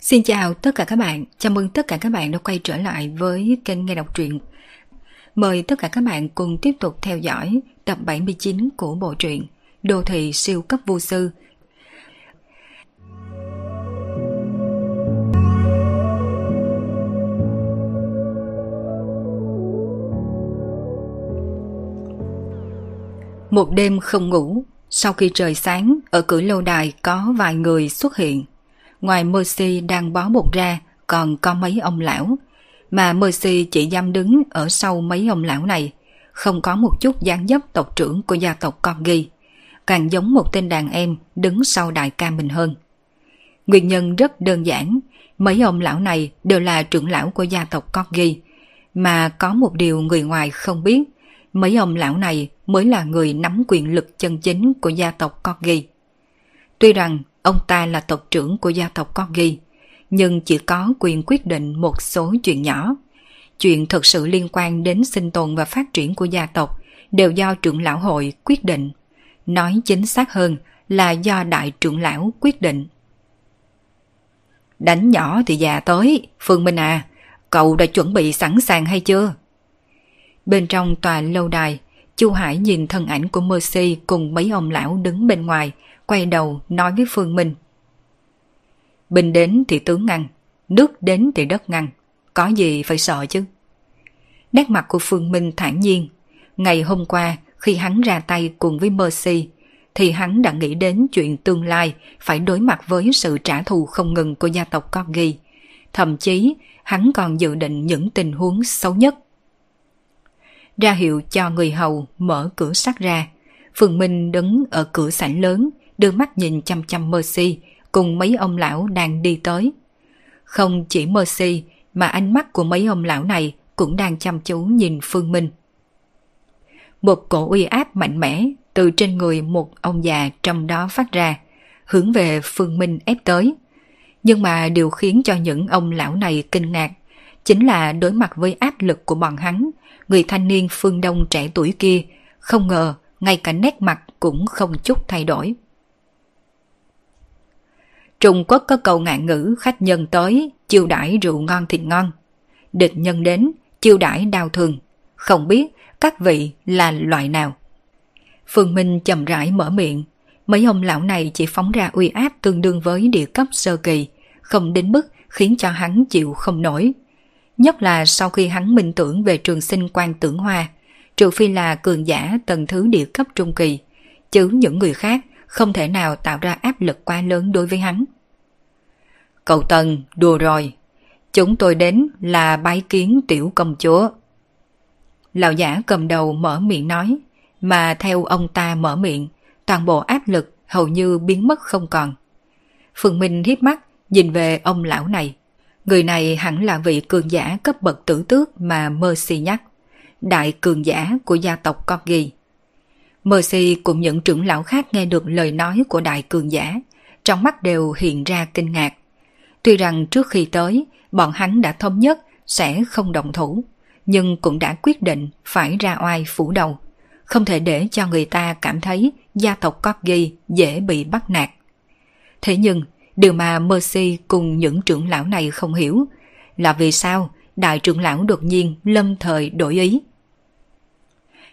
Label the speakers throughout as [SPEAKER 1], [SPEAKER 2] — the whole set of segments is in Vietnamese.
[SPEAKER 1] Xin chào tất cả các bạn, chào mừng tất cả các bạn đã quay trở lại với kênh nghe đọc truyện. Mời tất cả các bạn cùng tiếp tục theo dõi tập 79 của bộ truyện Đô thị siêu cấp vô sư. Một đêm không ngủ, sau khi trời sáng, ở cửa lâu đài có vài người xuất hiện. Ngoài Mercy đang bó bụng ra, còn có mấy ông lão. Mà Mercy chỉ dám đứng ở sau mấy ông lão này, không có một chút dáng dấp tộc trưởng của gia tộc Corgi. Càng giống một tên đàn em đứng sau đại ca mình hơn. Nguyên nhân rất đơn giản, mấy ông lão này đều là trưởng lão của gia tộc Corgi. Mà có một điều người ngoài không biết, mấy ông lão này mới là người nắm quyền lực chân chính của gia tộc Corgi. Tuy rằng ông ta là tộc trưởng của gia tộc con ghi nhưng chỉ có quyền quyết định một số chuyện nhỏ. Chuyện thực sự liên quan đến sinh tồn và phát triển của gia tộc đều do trưởng lão hội quyết định. Nói chính xác hơn là do đại trưởng lão quyết định. Đánh nhỏ thì già tới, Phương Minh à, cậu đã chuẩn bị sẵn sàng hay chưa? Bên trong tòa lâu đài, Chu Hải nhìn thân ảnh của Mercy cùng mấy ông lão đứng bên ngoài, quay đầu nói với Phương Minh. bình đến thì tướng ngăn, nước đến thì đất ngăn, có gì phải sợ chứ? Nét mặt của Phương Minh thản nhiên. Ngày hôm qua, khi hắn ra tay cùng với Mercy, thì hắn đã nghĩ đến chuyện tương lai phải đối mặt với sự trả thù không ngừng của gia tộc Corgi. Thậm chí, hắn còn dự định những tình huống xấu nhất ra hiệu cho người hầu mở cửa sắt ra. Phương Minh đứng ở cửa sảnh lớn, đưa mắt nhìn chăm chăm Mercy cùng mấy ông lão đang đi tới. Không chỉ Mercy mà ánh mắt của mấy ông lão này cũng đang chăm chú nhìn Phương Minh. Một cổ uy áp mạnh mẽ từ trên người một ông già trong đó phát ra, hướng về Phương Minh ép tới. Nhưng mà điều khiến cho những ông lão này kinh ngạc chính là đối mặt với áp lực của bọn hắn, người thanh niên phương đông trẻ tuổi kia, không ngờ ngay cả nét mặt cũng không chút thay đổi. Trung Quốc có câu ngạn ngữ khách nhân tới, chiêu đãi rượu ngon thịt ngon. Địch nhân đến, chiêu đãi đau thường. Không biết các vị là loại nào. Phương Minh chậm rãi mở miệng. Mấy ông lão này chỉ phóng ra uy áp tương đương với địa cấp sơ kỳ, không đến mức khiến cho hắn chịu không nổi. Nhất là sau khi hắn minh tưởng về trường sinh quan tưởng hoa, trừ phi là cường giả tầng thứ địa cấp trung kỳ, chứ những người khác không thể nào tạo ra áp lực quá lớn đối với hắn. Cậu Tần, đùa rồi. Chúng tôi đến là bái kiến tiểu công chúa. Lão giả cầm đầu mở miệng nói, mà theo ông ta mở miệng, toàn bộ áp lực hầu như biến mất không còn. Phương Minh hiếp mắt, nhìn về ông lão này. Người này hẳn là vị cường giả cấp bậc tử tước mà Mercy nhắc, đại cường giả của gia tộc Corgi. Mercy cùng những trưởng lão khác nghe được lời nói của đại cường giả, trong mắt đều hiện ra kinh ngạc. Tuy rằng trước khi tới, bọn hắn đã thống nhất sẽ không động thủ, nhưng cũng đã quyết định phải ra oai phủ đầu. Không thể để cho người ta cảm thấy gia tộc Corgi dễ bị bắt nạt. Thế nhưng, Điều mà Mercy cùng những trưởng lão này không hiểu là vì sao đại trưởng lão đột nhiên lâm thời đổi ý.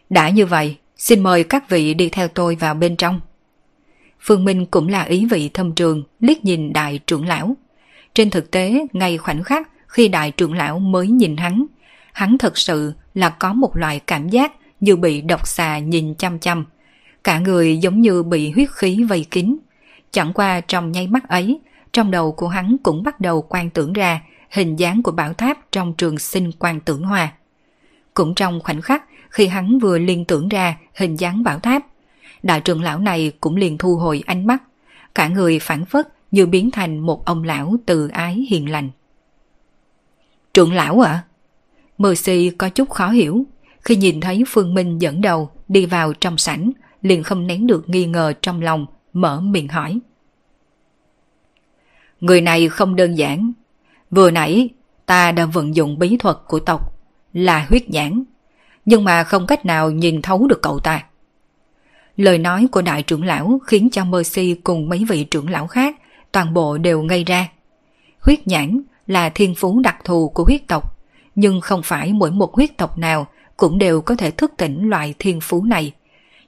[SPEAKER 1] Đã như vậy, xin mời các vị đi theo tôi vào bên trong. Phương Minh cũng là ý vị thâm trường liếc nhìn đại trưởng lão. Trên thực tế, ngay khoảnh khắc khi đại trưởng lão mới nhìn hắn, hắn thật sự là có một loại cảm giác như bị độc xà nhìn chăm chăm. Cả người giống như bị huyết khí vây kín. Chẳng qua trong nháy mắt ấy, trong đầu của hắn cũng bắt đầu quan tưởng ra hình dáng của bảo tháp trong trường sinh quan tưởng hòa. Cũng trong khoảnh khắc khi hắn vừa liên tưởng ra hình dáng bảo tháp, đại trưởng lão này cũng liền thu hồi ánh mắt, cả người phản phất như biến thành một ông lão từ ái hiền lành. Trưởng lão ạ? À? Mercy có chút khó hiểu, khi nhìn thấy Phương Minh dẫn đầu đi vào trong sảnh, liền không nén được nghi ngờ trong lòng, mở miệng hỏi. Người này không đơn giản. Vừa nãy ta đã vận dụng bí thuật của tộc là huyết nhãn, nhưng mà không cách nào nhìn thấu được cậu ta. Lời nói của đại trưởng lão khiến cho Mercy cùng mấy vị trưởng lão khác toàn bộ đều ngây ra. Huyết nhãn là thiên phú đặc thù của huyết tộc, nhưng không phải mỗi một huyết tộc nào cũng đều có thể thức tỉnh loại thiên phú này.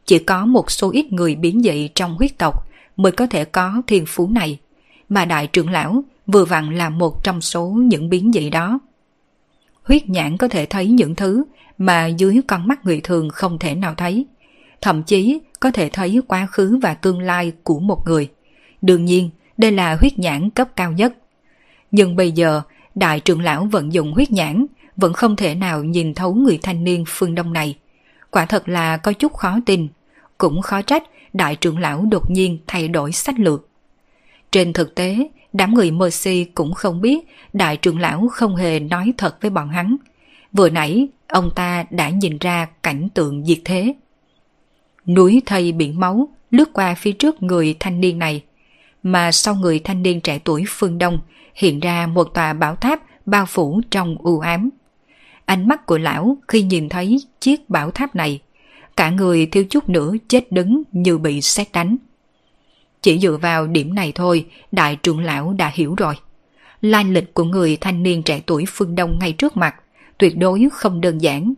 [SPEAKER 1] Chỉ có một số ít người biến dị trong huyết tộc mới có thể có thiên phú này, mà đại trưởng lão vừa vặn là một trong số những biến dị đó. Huyết nhãn có thể thấy những thứ mà dưới con mắt người thường không thể nào thấy, thậm chí có thể thấy quá khứ và tương lai của một người. Đương nhiên, đây là huyết nhãn cấp cao nhất. Nhưng bây giờ, đại trưởng lão vận dụng huyết nhãn vẫn không thể nào nhìn thấu người thanh niên phương Đông này. Quả thật là có chút khó tin, cũng khó trách đại trưởng lão đột nhiên thay đổi sách lược. Trên thực tế, đám người Mercy cũng không biết đại trưởng lão không hề nói thật với bọn hắn. Vừa nãy, ông ta đã nhìn ra cảnh tượng diệt thế. Núi thây biển máu lướt qua phía trước người thanh niên này, mà sau người thanh niên trẻ tuổi phương Đông hiện ra một tòa bảo tháp bao phủ trong u ám. Ánh mắt của lão khi nhìn thấy chiếc bảo tháp này, cả người thiếu chút nữa chết đứng như bị xét đánh. Chỉ dựa vào điểm này thôi, đại trưởng lão đã hiểu rồi. Lai lịch của người thanh niên trẻ tuổi phương Đông ngay trước mặt, tuyệt đối không đơn giản.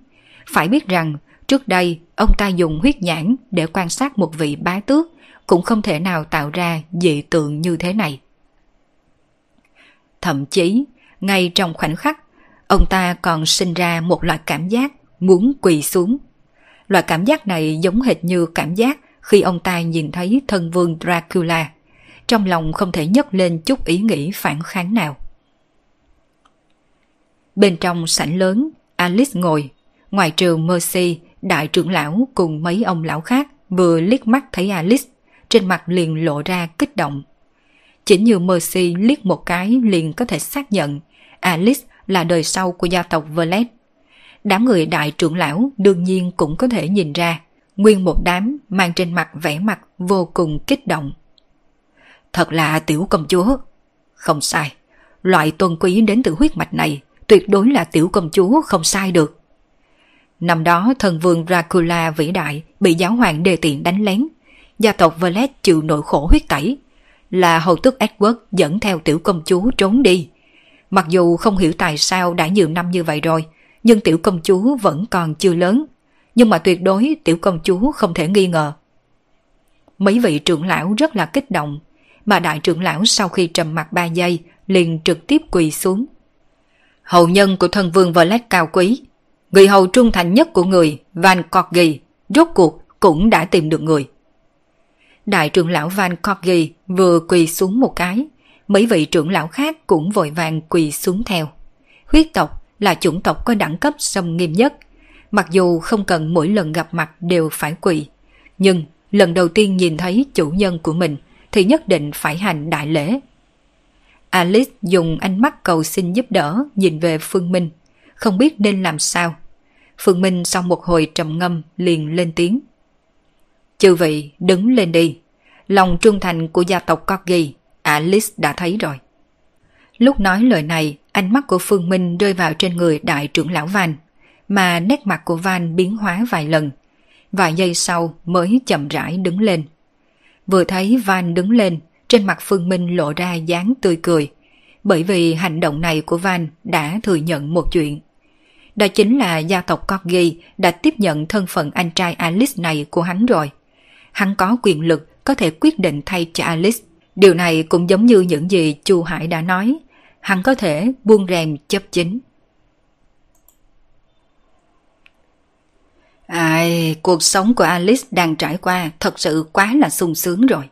[SPEAKER 1] Phải biết rằng, trước đây ông ta dùng huyết nhãn để quan sát một vị bá tước, cũng không thể nào tạo ra dị tượng như thế này. Thậm chí, ngay trong khoảnh khắc, ông ta còn sinh ra một loại cảm giác muốn quỳ xuống. Loại cảm giác này giống hệt như cảm giác khi ông ta nhìn thấy thân vương Dracula. Trong lòng không thể nhấc lên chút ý nghĩ phản kháng nào. Bên trong sảnh lớn, Alice ngồi. Ngoài trường Mercy, đại trưởng lão cùng mấy ông lão khác vừa liếc mắt thấy Alice, trên mặt liền lộ ra kích động. Chỉ như Mercy liếc một cái liền có thể xác nhận Alice là đời sau của gia tộc Verlet. Đám người đại trưởng lão đương nhiên cũng có thể nhìn ra, nguyên một đám mang trên mặt vẻ mặt vô cùng kích động. Thật là tiểu công chúa. Không sai, loại tôn quý đến từ huyết mạch này tuyệt đối là tiểu công chúa không sai được. Năm đó thần vương Dracula vĩ đại bị giáo hoàng đề tiện đánh lén, gia tộc Verlet chịu nội khổ huyết tẩy, là hầu tước Edward dẫn theo tiểu công chúa trốn đi. Mặc dù không hiểu tại sao đã nhiều năm như vậy rồi, nhưng tiểu công chúa vẫn còn chưa lớn. Nhưng mà tuyệt đối tiểu công chúa không thể nghi ngờ. Mấy vị trưởng lão rất là kích động, mà đại trưởng lão sau khi trầm mặt 3 giây liền trực tiếp quỳ xuống. hậu nhân của thân vương Vlad cao quý, người hầu trung thành nhất của người Van Corgi rốt cuộc cũng đã tìm được người. Đại trưởng lão Van Corgi vừa quỳ xuống một cái, mấy vị trưởng lão khác cũng vội vàng quỳ xuống theo. Huyết tộc là chủng tộc có đẳng cấp sông nghiêm nhất, mặc dù không cần mỗi lần gặp mặt đều phải quỳ, nhưng lần đầu tiên nhìn thấy chủ nhân của mình thì nhất định phải hành đại lễ. Alice dùng ánh mắt cầu xin giúp đỡ nhìn về Phương Minh, không biết nên làm sao. Phương Minh sau một hồi trầm ngâm liền lên tiếng. Chư vị đứng lên đi, lòng trung thành của gia tộc Corgi Alice đã thấy rồi. Lúc nói lời này, ánh mắt của Phương Minh rơi vào trên người đại trưởng lão Van, mà nét mặt của Van biến hóa vài lần. Vài giây sau mới chậm rãi đứng lên. Vừa thấy Van đứng lên, trên mặt Phương Minh lộ ra dáng tươi cười, bởi vì hành động này của Van đã thừa nhận một chuyện. Đó chính là gia tộc Corgi đã tiếp nhận thân phận anh trai Alice này của hắn rồi. Hắn có quyền lực có thể quyết định thay cho Alice. Điều này cũng giống như những gì Chu Hải đã nói, hắn có thể buông rèm chấp chính. Ai, cuộc sống của Alice đang trải qua thật sự quá là sung sướng rồi.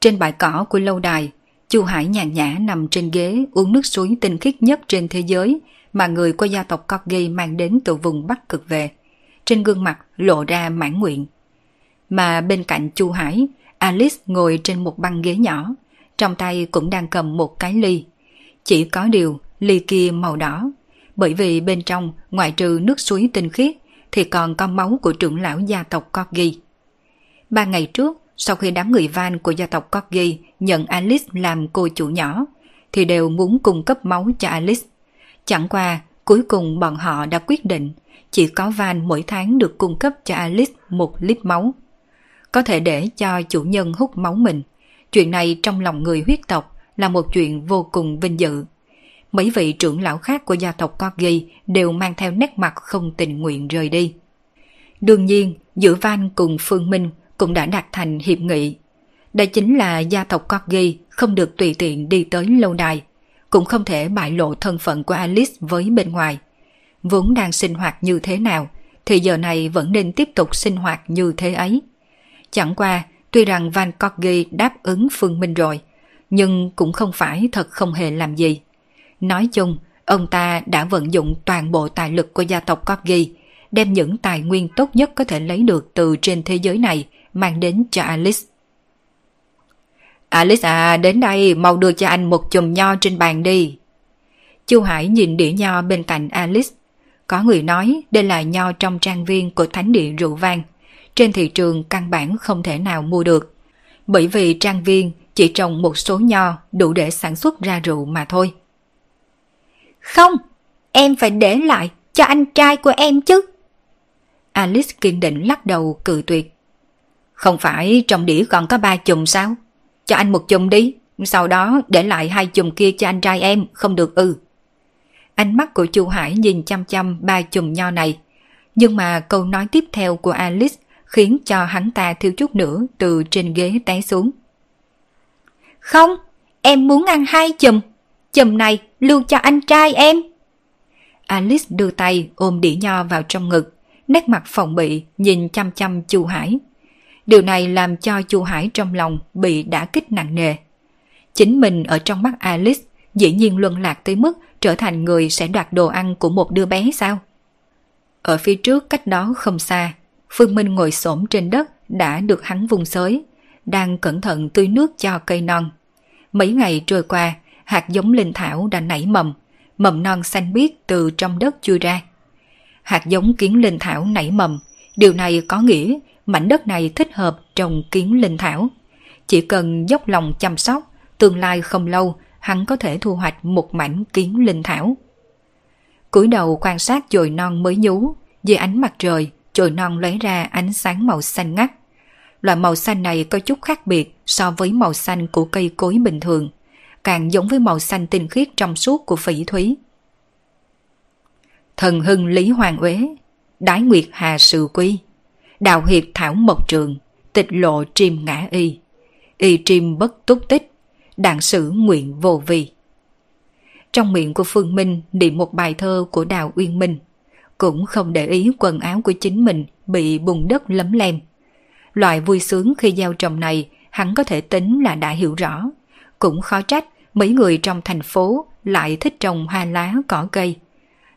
[SPEAKER 1] Trên bãi cỏ của lâu đài, Chu Hải nhàn nhã nằm trên ghế uống nước suối tinh khiết nhất trên thế giới mà người của gia tộc Corgi mang đến từ vùng Bắc cực về. Trên gương mặt lộ ra mãn nguyện. Mà bên cạnh Chu Hải, Alice ngồi trên một băng ghế nhỏ, trong tay cũng đang cầm một cái ly. Chỉ có điều, ly kia màu đỏ, bởi vì bên trong, ngoại trừ nước suối tinh khiết, thì còn có máu của trưởng lão gia tộc Corgi. Ba ngày trước, sau khi đám người van của gia tộc Corgi nhận Alice làm cô chủ nhỏ, thì đều muốn cung cấp máu cho Alice. Chẳng qua, cuối cùng bọn họ đã quyết định chỉ có van mỗi tháng được cung cấp cho Alice một lít máu. Có thể để cho chủ nhân hút máu mình. Chuyện này trong lòng người huyết tộc là một chuyện vô cùng vinh dự. Mấy vị trưởng lão khác của gia tộc Corgi đều mang theo nét mặt không tình nguyện rời đi. Đương nhiên, giữa Van cùng Phương Minh cũng đã đạt thành hiệp nghị. Đây chính là gia tộc Corgi không được tùy tiện đi tới lâu đài, cũng không thể bại lộ thân phận của Alice với bên ngoài. Vốn đang sinh hoạt như thế nào, thì giờ này vẫn nên tiếp tục sinh hoạt như thế ấy. Chẳng qua, tuy rằng Van Corgi đáp ứng Phương Minh rồi, nhưng cũng không phải thật không hề làm gì. Nói chung, ông ta đã vận dụng toàn bộ tài lực của gia tộc Corgi, đem những tài nguyên tốt nhất có thể lấy được từ trên thế giới này mang đến cho Alice. Alice à, đến đây mau đưa cho anh một chùm nho trên bàn đi. Chu Hải nhìn đĩa nho bên cạnh Alice. Có người nói đây là nho trong trang viên của thánh địa rượu vang. Trên thị trường căn bản không thể nào mua được. Bởi vì trang viên chỉ trồng một số nho đủ để sản xuất ra rượu mà thôi.
[SPEAKER 2] Không, em phải để lại cho anh trai của em chứ.
[SPEAKER 1] Alice kiên định lắc đầu cự tuyệt. Không phải trong đĩa còn có ba chùm sao? Cho anh một chùm đi, sau đó để lại hai chùm kia cho anh trai em, không được ư. Ánh mắt của chu Hải nhìn chăm chăm ba chùm nho này. Nhưng mà câu nói tiếp theo của Alice khiến cho hắn ta thiếu chút nữa từ trên ghế té xuống.
[SPEAKER 2] Không, em muốn ăn hai chùm. Chùm này lưu cho anh trai em.
[SPEAKER 1] Alice đưa tay ôm đĩa nho vào trong ngực, nét mặt phòng bị nhìn chăm chăm chu Hải. Điều này làm cho chu Hải trong lòng bị đả kích nặng nề. Chính mình ở trong mắt Alice dĩ nhiên luân lạc tới mức trở thành người sẽ đoạt đồ ăn của một đứa bé sao? Ở phía trước cách đó không xa, Phương Minh ngồi xổm trên đất đã được hắn vùng xới, đang cẩn thận tưới nước cho cây non. Mấy ngày trôi qua, hạt giống linh thảo đã nảy mầm, mầm non xanh biếc từ trong đất chui ra. Hạt giống kiến linh thảo nảy mầm, điều này có nghĩa mảnh đất này thích hợp trồng kiến linh thảo. Chỉ cần dốc lòng chăm sóc, tương lai không lâu hắn có thể thu hoạch một mảnh kiến linh thảo. cúi đầu quan sát chồi non mới nhú, dưới ánh mặt trời, chồi non lấy ra ánh sáng màu xanh ngắt. Loại màu xanh này có chút khác biệt so với màu xanh của cây cối bình thường, càng giống với màu xanh tinh khiết trong suốt của phỉ thúy. Thần hưng Lý Hoàng Uế, Đái Nguyệt Hà Sự Quy, Đạo Hiệp Thảo Mộc Trường, Tịch Lộ Triêm Ngã Y, Y Triêm Bất Túc Tích, Đạn Sử Nguyện Vô Vi. Trong miệng của Phương Minh niệm một bài thơ của Đào Uyên Minh, cũng không để ý quần áo của chính mình bị bùn đất lấm lem. Loại vui sướng khi gieo trồng này hắn có thể tính là đã hiểu rõ. Cũng khó trách mấy người trong thành phố lại thích trồng hoa lá cỏ cây.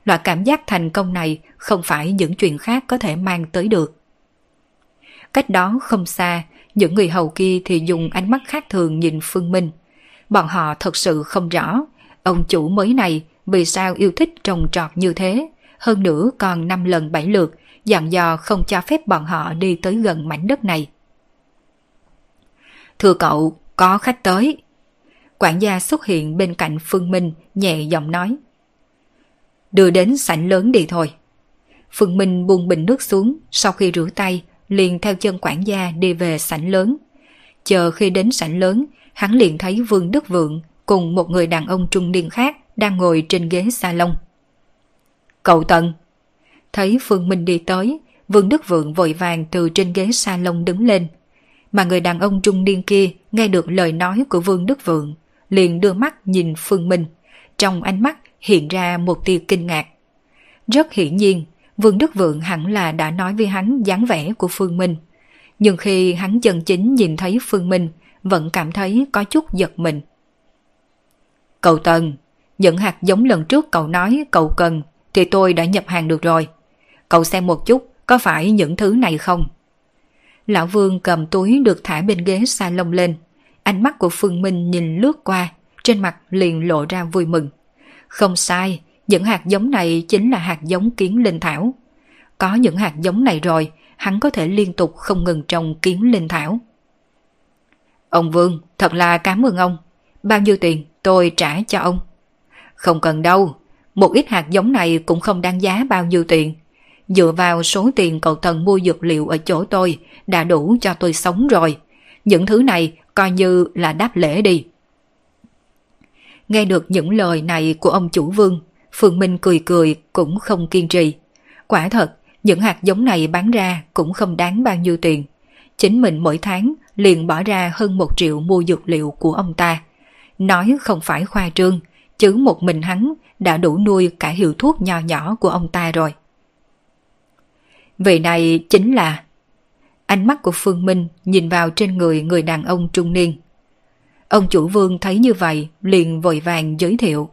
[SPEAKER 1] Loại cảm giác thành công này không phải những chuyện khác có thể mang tới được. Cách đó không xa, những người hầu kia thì dùng ánh mắt khác thường nhìn Phương Minh. Bọn họ thật sự không rõ, ông chủ mới này vì sao yêu thích trồng trọt như thế, hơn nữa còn năm lần bảy lượt, dặn dò không cho phép bọn họ đi tới gần mảnh đất này. Thưa cậu, có khách tới. Quản gia xuất hiện bên cạnh Phương Minh, nhẹ giọng nói. Đưa đến sảnh lớn đi thôi. Phương Minh buông bình nước xuống, sau khi rửa tay, liền theo chân quản gia đi về sảnh lớn. Chờ khi đến sảnh lớn, hắn liền thấy Vương Đức Vượng cùng một người đàn ông trung niên khác đang ngồi trên ghế salon. Cậu Tần! Thấy Phương Minh đi tới, Vương Đức Vượng vội vàng từ trên ghế salon đứng lên. Mà người đàn ông trung niên kia nghe được lời nói của Vương Đức Vượng, liền đưa mắt nhìn Phương Minh. Trong ánh mắt hiện ra một tia kinh ngạc. Rất hiển nhiên, Vương Đức Vượng hẳn là đã nói với hắn dáng vẻ của Phương Minh. Nhưng khi hắn chân chính nhìn thấy Phương Minh, vẫn cảm thấy có chút giật mình. Cậu Tần, những hạt giống lần trước cậu nói cậu cần thì tôi đã nhập hàng được rồi. Cậu xem một chút có phải những thứ này không? Lão Vương cầm túi được thả bên ghế salon lên. Ánh mắt của Phương Minh nhìn lướt qua, trên mặt liền lộ ra vui mừng. Không sai, những hạt giống này chính là hạt giống kiến linh thảo. Có những hạt giống này rồi, hắn có thể liên tục không ngừng trồng kiến linh thảo. Ông Vương, thật là cảm ơn ông. Bao nhiêu tiền tôi trả cho ông? Không cần đâu, một ít hạt giống này cũng không đáng giá bao nhiêu tiền. Dựa vào số tiền cậu thần mua dược liệu ở chỗ tôi đã đủ cho tôi sống rồi. Những thứ này coi như là đáp lễ đi. Nghe được những lời này của ông chủ vương, Phương Minh cười cười cũng không kiên trì. Quả thật, những hạt giống này bán ra cũng không đáng bao nhiêu tiền. Chính mình mỗi tháng liền bỏ ra hơn một triệu mua dược liệu của ông ta. Nói không phải khoa trương, chứ một mình hắn đã đủ nuôi cả hiệu thuốc nho nhỏ của ông ta rồi. Vị này chính là... Ánh mắt của Phương Minh nhìn vào trên người người đàn ông trung niên. Ông chủ vương thấy như vậy liền vội vàng giới thiệu.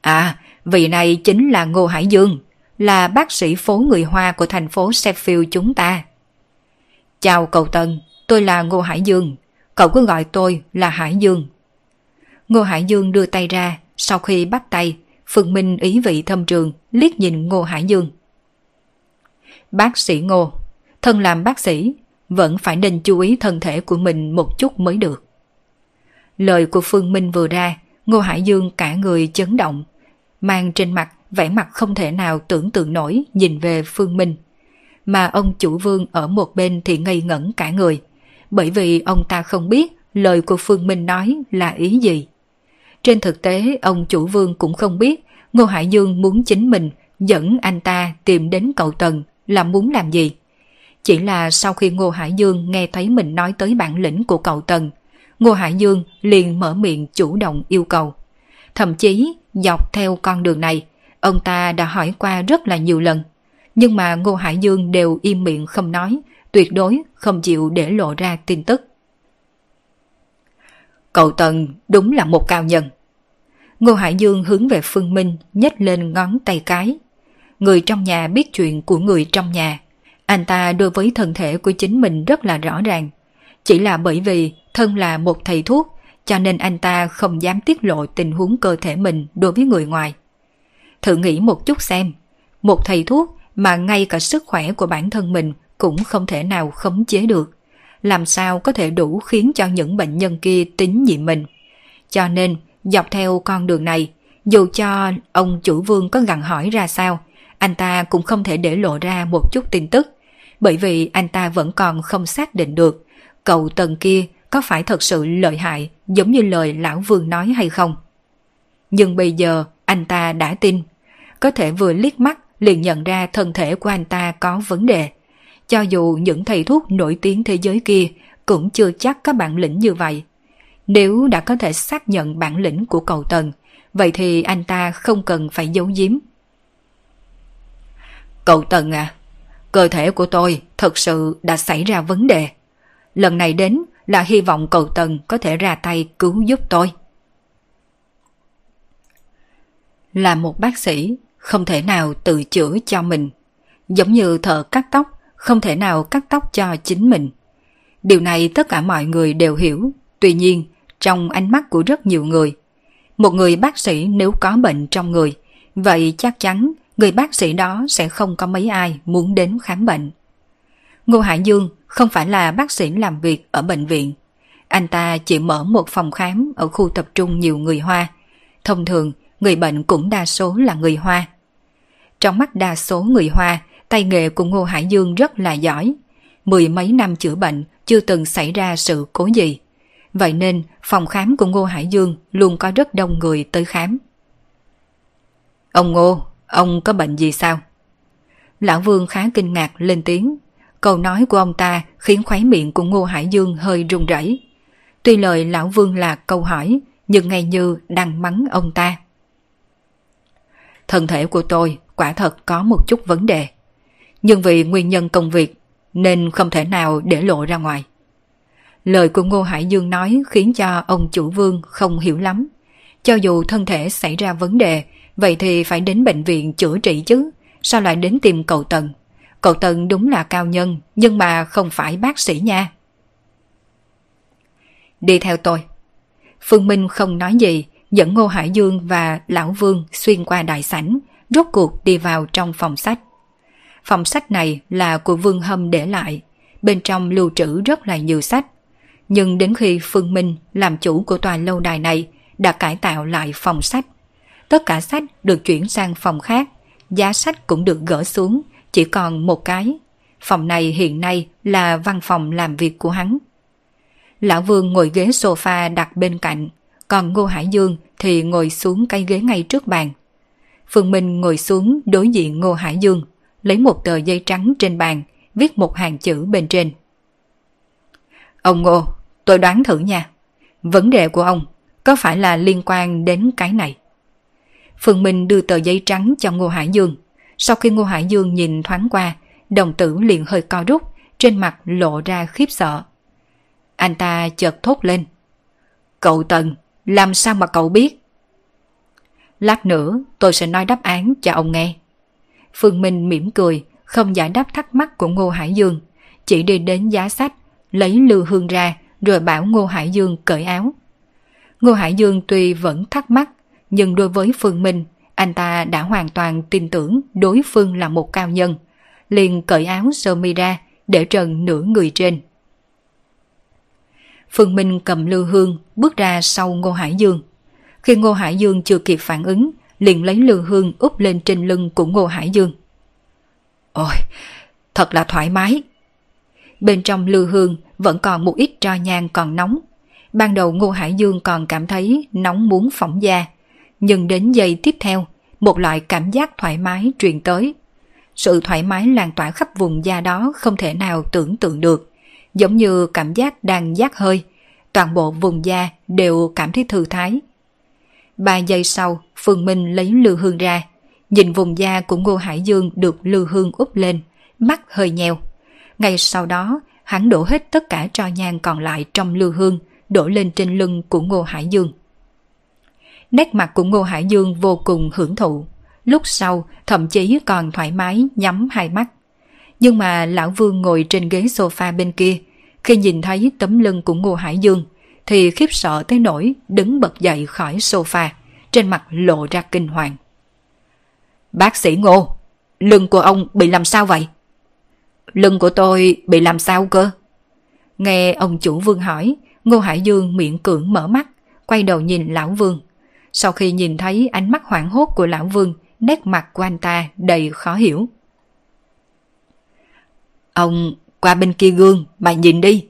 [SPEAKER 1] À, vị này chính là Ngô Hải Dương, là bác sĩ phố người Hoa của thành phố Sheffield chúng ta. Chào cậu Tân, tôi là Ngô Hải Dương, cậu cứ gọi tôi là Hải Dương. Ngô Hải Dương đưa tay ra, sau khi bắt tay, Phương Minh ý vị thâm trường, liếc nhìn Ngô Hải Dương. Bác sĩ Ngô, thân làm bác sĩ, vẫn phải nên chú ý thân thể của mình một chút mới được. Lời của Phương Minh vừa ra, Ngô Hải Dương cả người chấn động, mang trên mặt vẻ mặt không thể nào tưởng tượng nổi nhìn về Phương Minh. Mà ông chủ vương ở một bên thì ngây ngẩn cả người, bởi vì ông ta không biết lời của Phương Minh nói là ý gì. Trên thực tế, ông chủ vương cũng không biết Ngô Hải Dương muốn chính mình dẫn anh ta tìm đến cậu Tần là muốn làm gì. Chỉ là sau khi Ngô Hải Dương nghe thấy mình nói tới bản lĩnh của cậu Tần, Ngô Hải Dương liền mở miệng chủ động yêu cầu. Thậm chí dọc theo con đường này, ông ta đã hỏi qua rất là nhiều lần. Nhưng mà Ngô Hải Dương đều im miệng không nói, tuyệt đối không chịu để lộ ra tin tức. Cậu Tần đúng là một cao nhân. Ngô Hải Dương hướng về Phương Minh nhếch lên ngón tay cái. Người trong nhà biết chuyện của người trong nhà. Anh ta đối với thân thể của chính mình rất là rõ ràng. Chỉ là bởi vì thân là một thầy thuốc cho nên anh ta không dám tiết lộ tình huống cơ thể mình đối với người ngoài. Thử nghĩ một chút xem, một thầy thuốc mà ngay cả sức khỏe của bản thân mình cũng không thể nào khống chế được. Làm sao có thể đủ khiến cho những bệnh nhân kia tín nhiệm mình. Cho nên, dọc theo con đường này, dù cho ông chủ vương có gặng hỏi ra sao, anh ta cũng không thể để lộ ra một chút tin tức, bởi vì anh ta vẫn còn không xác định được cậu tần kia có phải thật sự lợi hại giống như lời lão vương nói hay không. Nhưng bây giờ anh ta đã tin, có thể vừa liếc mắt liền nhận ra thân thể của anh ta có vấn đề. Cho dù những thầy thuốc nổi tiếng thế giới kia cũng chưa chắc có bản lĩnh như vậy. Nếu đã có thể xác nhận bản lĩnh của cầu tần, vậy thì anh ta không cần phải giấu giếm. Cậu Tần à, cơ thể của tôi thật sự đã xảy ra vấn đề. Lần này đến là hy vọng cậu Tần có thể ra tay cứu giúp tôi. Là một bác sĩ, không thể nào tự chữa cho mình. Giống như thợ cắt tóc, không thể nào cắt tóc cho chính mình. Điều này tất cả mọi người đều hiểu. Tuy nhiên, trong ánh mắt của rất nhiều người, một người bác sĩ nếu có bệnh trong người, vậy chắc chắn người bác sĩ đó sẽ không có mấy ai muốn đến khám bệnh. Ngô Hải Dương không phải là bác sĩ làm việc ở bệnh viện. Anh ta chỉ mở một phòng khám ở khu tập trung nhiều người Hoa. Thông thường, người bệnh cũng đa số là người Hoa. Trong mắt đa số người Hoa, tay nghề của Ngô Hải Dương rất là giỏi. Mười mấy năm chữa bệnh chưa từng xảy ra sự cố gì. Vậy nên phòng khám của Ngô Hải Dương luôn có rất đông người tới khám. Ông Ngô, ông có bệnh gì sao? Lão Vương khá kinh ngạc lên tiếng Câu nói của ông ta khiến khóe miệng của Ngô Hải Dương hơi run rẩy. Tuy lời Lão Vương là câu hỏi, nhưng ngay như đang mắng ông ta. Thân thể của tôi quả thật có một chút vấn đề. Nhưng vì nguyên nhân công việc nên không thể nào để lộ ra ngoài. Lời của Ngô Hải Dương nói khiến cho ông chủ vương không hiểu lắm. Cho dù thân thể xảy ra vấn đề, vậy thì phải đến bệnh viện chữa trị chứ, sao lại đến tìm cậu Tần? Cậu Tần đúng là cao nhân, nhưng mà không phải bác sĩ nha. Đi theo tôi. Phương Minh không nói gì, dẫn Ngô Hải Dương và Lão Vương xuyên qua đại sảnh, rốt cuộc đi vào trong phòng sách. Phòng sách này là của Vương Hâm để lại, bên trong lưu trữ rất là nhiều sách. Nhưng đến khi Phương Minh làm chủ của tòa lâu đài này đã cải tạo lại phòng sách. Tất cả sách được chuyển sang phòng khác, giá sách cũng được gỡ xuống, chỉ còn một cái. Phòng này hiện nay là văn phòng làm việc của hắn. Lão Vương ngồi ghế sofa đặt bên cạnh, còn Ngô Hải Dương thì ngồi xuống cái ghế ngay trước bàn. Phương Minh ngồi xuống đối diện Ngô Hải Dương, lấy một tờ giấy trắng trên bàn, viết một hàng chữ bên trên. Ông Ngô, tôi đoán thử nha. Vấn đề của ông có phải là liên quan đến cái này? Phương Minh đưa tờ giấy trắng cho Ngô Hải Dương. Sau khi Ngô Hải Dương nhìn thoáng qua, đồng tử liền hơi co rút, trên mặt lộ ra khiếp sợ. Anh ta chợt thốt lên. Cậu Tần, làm sao mà cậu biết? Lát nữa tôi sẽ nói đáp án cho ông nghe. Phương Minh mỉm cười, không giải đáp thắc mắc của Ngô Hải Dương, chỉ đi đến giá sách, lấy lưu hương ra rồi bảo Ngô Hải Dương cởi áo. Ngô Hải Dương tuy vẫn thắc mắc, nhưng đối với Phương Minh, anh ta đã hoàn toàn tin tưởng đối phương là một cao nhân. Liền cởi áo sơ mi ra, để trần nửa người trên. Phương Minh cầm lưu hương, bước ra sau Ngô Hải Dương. Khi Ngô Hải Dương chưa kịp phản ứng, liền lấy lư hương úp lên trên lưng của Ngô Hải Dương. Ôi, thật là thoải mái. Bên trong lư hương vẫn còn một ít tro nhang còn nóng. Ban đầu Ngô Hải Dương còn cảm thấy nóng muốn phỏng da, nhưng đến giây tiếp theo, một loại cảm giác thoải mái truyền tới. Sự thoải mái lan tỏa khắp vùng da đó không thể nào tưởng tượng được, giống như cảm giác đang giác hơi, toàn bộ vùng da đều cảm thấy thư thái. Ba giây sau, Phương Minh lấy lư hương ra, nhìn vùng da của Ngô Hải Dương được lư hương úp lên, mắt hơi nheo. Ngay sau đó, hắn đổ hết tất cả tro nhang còn lại trong lư hương, đổ lên trên lưng của Ngô Hải Dương. Nét mặt của Ngô Hải Dương vô cùng hưởng thụ, lúc sau thậm chí còn thoải mái nhắm hai mắt. Nhưng mà lão Vương ngồi trên ghế sofa bên kia, khi nhìn thấy tấm lưng của Ngô Hải Dương, thì khiếp sợ tới nỗi đứng bật dậy khỏi sofa, trên mặt lộ ra kinh hoàng. Bác sĩ Ngô, lưng của ông bị làm sao vậy? Lưng của tôi bị làm sao cơ? Nghe ông chủ Vương hỏi, Ngô Hải Dương miệng cưỡng mở mắt, quay đầu nhìn lão Vương. Sau khi nhìn thấy ánh mắt hoảng hốt của lão Vương, nét mặt của anh ta đầy khó hiểu. Ông qua bên kia gương mà nhìn đi.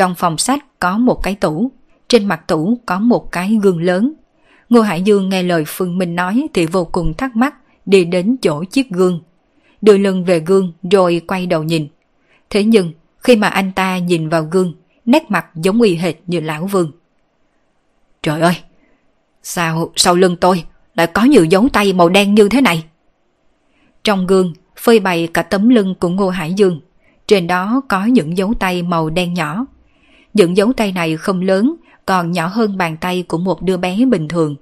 [SPEAKER 1] Trong phòng sách có một cái tủ, trên mặt tủ có một cái gương lớn. Ngô Hải Dương nghe lời Phương Minh nói thì vô cùng thắc mắc, đi đến chỗ chiếc gương. Đưa lưng về gương rồi quay đầu nhìn. Thế nhưng, khi mà anh ta nhìn vào gương, nét mặt giống y hệt như lão Vương. Trời ơi! Sao sau lưng tôi lại có nhiều dấu tay màu đen như thế này? Trong gương, phơi bày cả tấm lưng của Ngô Hải Dương. Trên đó có những dấu tay màu đen nhỏ. Những dấu tay này không lớn, còn nhỏ hơn bàn tay của một đứa bé bình thường.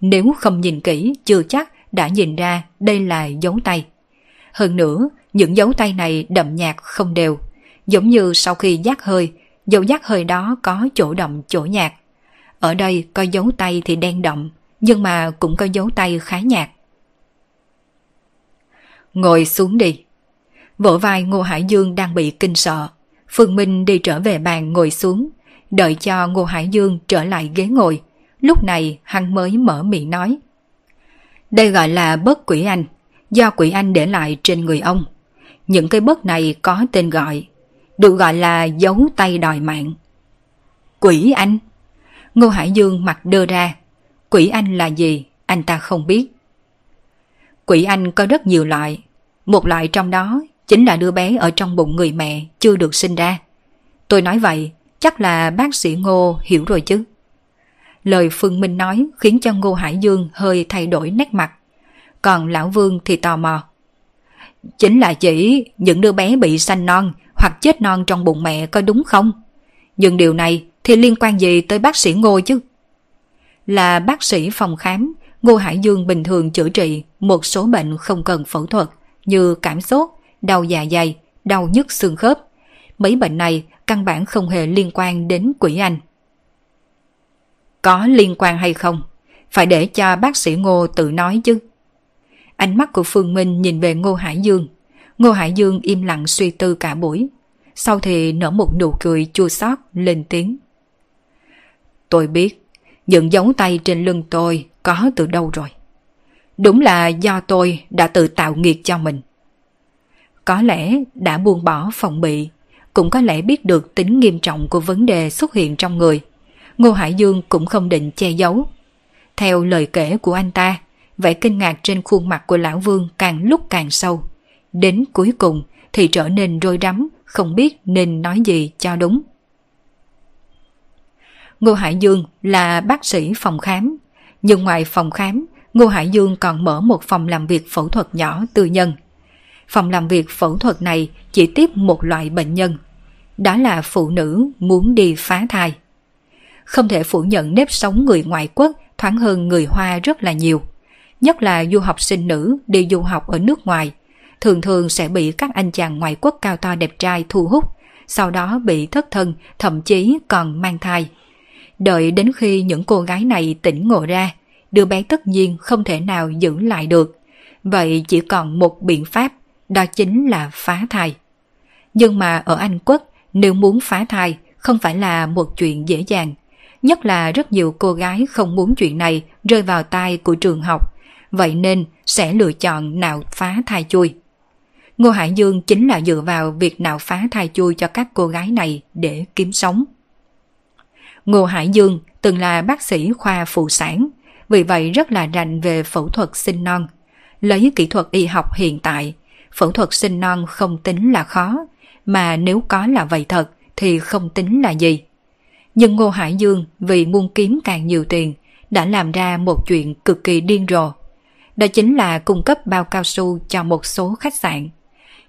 [SPEAKER 1] Nếu không nhìn kỹ, chưa chắc đã nhìn ra đây là dấu tay. Hơn nữa, những dấu tay này đậm nhạt không đều, giống như sau khi giác hơi, dấu giác hơi đó có chỗ đậm chỗ nhạt. Ở đây có dấu tay thì đen đậm, nhưng mà cũng có dấu tay khá nhạt. Ngồi xuống đi. Vỗ vai Ngô Hải Dương đang bị kinh sợ. Phương Minh đi trở về bàn ngồi xuống, đợi cho Ngô Hải Dương trở lại ghế ngồi. Lúc này hắn mới mở miệng nói. Đây gọi là bớt quỷ anh, do quỷ anh để lại trên người ông. Những cái bớt này có tên gọi, được gọi là dấu tay đòi mạng. Quỷ anh? Ngô Hải Dương mặt đơ ra. Quỷ anh là gì? Anh ta không biết. Quỷ anh có rất nhiều loại. Một loại trong đó chính là đứa bé ở trong bụng người mẹ chưa được sinh ra. Tôi nói vậy, chắc là bác sĩ Ngô hiểu rồi chứ. Lời Phương Minh nói khiến cho Ngô Hải Dương hơi thay đổi nét mặt. Còn Lão Vương thì tò mò. Chính là chỉ những đứa bé bị sanh non hoặc chết non trong bụng mẹ có đúng không? Nhưng điều này thì liên quan gì tới bác sĩ Ngô chứ? Là bác sĩ phòng khám, Ngô Hải Dương bình thường chữa trị một số bệnh không cần phẫu thuật như cảm sốt, đau dạ dày, đau nhức xương khớp. Mấy bệnh này căn bản không hề liên quan đến quỷ anh. Có liên quan hay không? Phải để cho bác sĩ Ngô tự nói chứ. Ánh mắt của Phương Minh nhìn về Ngô Hải Dương. Ngô Hải Dương im lặng suy tư cả buổi. Sau thì nở một nụ cười chua xót lên tiếng. Tôi biết, những dấu tay trên lưng tôi có từ đâu rồi. Đúng là do tôi đã tự tạo nghiệt cho mình. Có lẽ đã buông bỏ phòng bị, cũng có lẽ biết được tính nghiêm trọng của vấn đề xuất hiện trong người. Ngô Hải Dương cũng không định che giấu. Theo lời kể của anh ta, vẻ kinh ngạc trên khuôn mặt của lão Vương càng lúc càng sâu. Đến cuối cùng thì trở nên rối rắm, không biết nên nói gì cho đúng. Ngô Hải Dương là bác sĩ phòng khám, nhưng ngoài phòng khám, Ngô Hải Dương còn mở một phòng làm việc phẫu thuật nhỏ tư nhân. Phòng làm việc phẫu thuật này chỉ tiếp một loại bệnh nhân, đó là phụ nữ muốn đi phá thai. Không thể phủ nhận nếp sống người ngoại quốc thoáng hơn người Hoa rất là nhiều. Nhất là du học sinh nữ đi du học ở nước ngoài, thường thường sẽ bị các anh chàng ngoại quốc cao to đẹp trai thu hút, sau đó bị thất thân, thậm chí còn mang thai. Đợi đến khi những cô gái này tỉnh ngộ ra, đứa bé tất nhiên không thể nào giữ lại được. Vậy chỉ còn một biện pháp, đó chính là phá thai. Nhưng mà ở Anh Quốc, nếu muốn phá thai không phải là một chuyện dễ dàng. Nhất là rất nhiều cô gái không muốn chuyện này rơi vào tay của trường học, vậy nên sẽ lựa chọn nào phá thai chui. Ngô Hải Dương chính là dựa vào việc nào phá thai chui cho các cô gái này để kiếm sống. Ngô Hải Dương từng là bác sĩ khoa phụ sản, vì vậy rất là rành về phẫu thuật sinh non. Lấy kỹ thuật y học hiện tại, phẫu thuật sinh non không tính là khó, mà nếu có là vậy thật thì không tính là gì. Nhưng Ngô Hải Dương vì muốn kiếm càng nhiều tiền đã làm ra một chuyện cực kỳ điên rồ. Đó chính là cung cấp bao cao su cho một số khách sạn.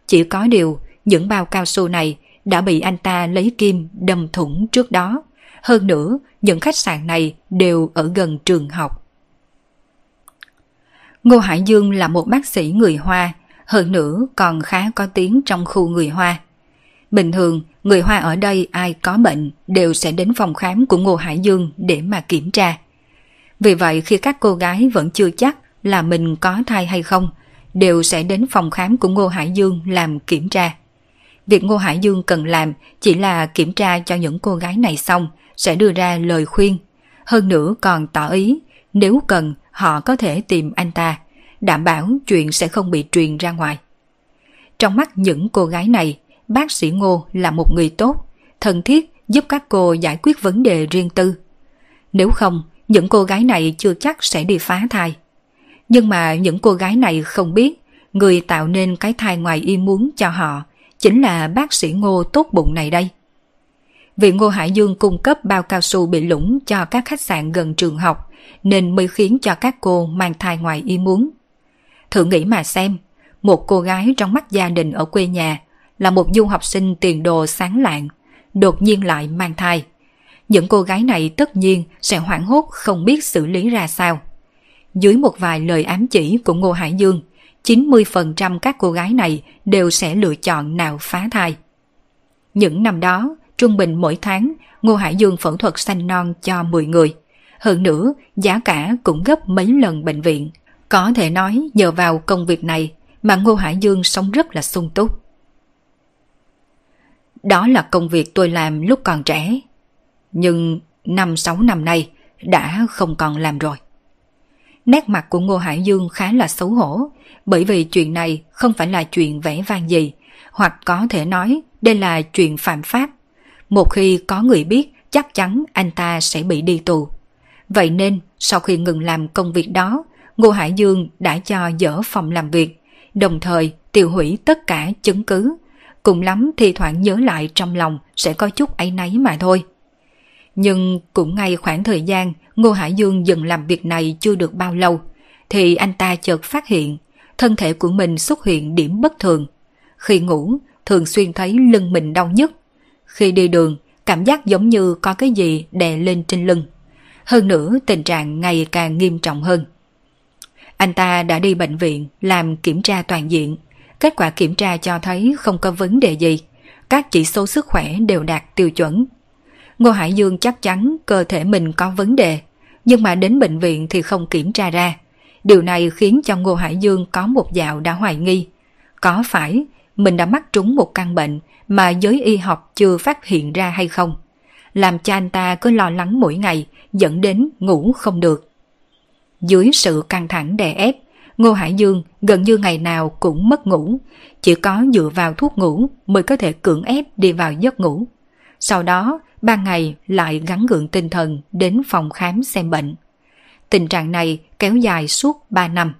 [SPEAKER 1] Chỉ có điều, những bao cao su này đã bị anh ta lấy kim đâm thủng trước đó. Hơn nữa, những khách sạn này đều ở gần trường học. Ngô Hải Dương là một bác sĩ người Hoa, hơn nữa còn khá có tiếng trong khu người Hoa. Bình thường, người Hoa ở đây ai có bệnh đều sẽ đến phòng khám của Ngô Hải Dương để mà kiểm tra. Vì vậy khi các cô gái vẫn chưa chắc là mình có thai hay không, đều sẽ đến phòng khám của Ngô Hải Dương làm kiểm tra. Việc Ngô Hải Dương cần làm chỉ là kiểm tra cho những cô gái này xong, sẽ đưa ra lời khuyên. Hơn nữa còn tỏ ý, nếu cần họ có thể tìm anh ta, đảm bảo chuyện sẽ không bị truyền ra ngoài. Trong mắt những cô gái này, bác sĩ Ngô là một người tốt, thân thiết giúp các cô giải quyết vấn đề riêng tư. Nếu không, những cô gái này chưa chắc sẽ đi phá thai. Nhưng mà những cô gái này không biết, người tạo nên cái thai ngoài ý muốn cho họ chính là bác sĩ Ngô tốt bụng này đây. Vì Ngô Hải Dương cung cấp bao cao su bị lũng cho các khách sạn gần trường học, nên mới khiến cho các cô mang thai ngoài ý muốn. Thử nghĩ mà xem, một cô gái trong mắt gia đình ở quê nhà là một du học sinh tiền đồ sáng lạng, đột nhiên lại mang thai. Những cô gái này tất nhiên sẽ hoảng hốt không biết xử lý ra sao. Dưới một vài lời ám chỉ của Ngô Hải Dương, 90% các cô gái này đều sẽ lựa chọn nào phá thai. Những năm đó, trung bình mỗi tháng, Ngô Hải Dương phẫu thuật sanh non cho 10 người. Hơn nữa, giá cả cũng gấp mấy lần bệnh viện. Có thể nói nhờ vào công việc này mà Ngô Hải Dương sống rất là sung túc. Đó là công việc tôi làm lúc còn trẻ. Nhưng năm sáu năm nay đã không còn làm rồi. Nét mặt của Ngô Hải Dương khá là xấu hổ, bởi vì chuyện này không phải là chuyện vẽ vang gì, hoặc có thể nói đây là chuyện phạm pháp. Một khi có người biết, chắc chắn anh ta sẽ bị đi tù. Vậy nên, sau khi ngừng làm công việc đó, Ngô Hải Dương đã cho dỡ phòng làm việc, đồng thời tiêu hủy tất cả chứng cứ. Cùng lắm thì thoảng nhớ lại trong lòng sẽ có chút ấy nấy mà thôi. Nhưng cũng ngay khoảng thời gian Ngô Hải Dương dừng làm việc này chưa được bao lâu, thì anh ta chợt phát hiện thân thể của mình xuất hiện điểm bất thường. Khi ngủ, thường xuyên thấy lưng mình đau nhức. Khi đi đường, cảm giác giống như có cái gì đè lên trên lưng. Hơn nữa, tình trạng ngày càng nghiêm trọng hơn. Anh ta đã đi bệnh viện làm kiểm tra toàn diện. Kết quả kiểm tra cho thấy không có vấn đề gì. Các chỉ số sức khỏe đều đạt tiêu chuẩn. Ngô Hải Dương chắc chắn cơ thể mình có vấn đề, nhưng mà đến bệnh viện thì không kiểm tra ra. Điều này khiến cho Ngô Hải Dương có một dạo đã hoài nghi. Có phải mình đã mắc trúng một căn bệnh mà giới y học chưa phát hiện ra hay không? Làm cho anh ta cứ lo lắng mỗi ngày, dẫn đến ngủ không được. Dưới sự căng thẳng đè ép, Ngô Hải Dương gần như ngày nào cũng mất ngủ, chỉ có dựa vào thuốc ngủ mới có thể cưỡng ép đi vào giấc ngủ. Sau đó ban ngày lại gắn gượng tinh thần đến phòng khám xem bệnh. Tình trạng này kéo dài suốt 3 năm.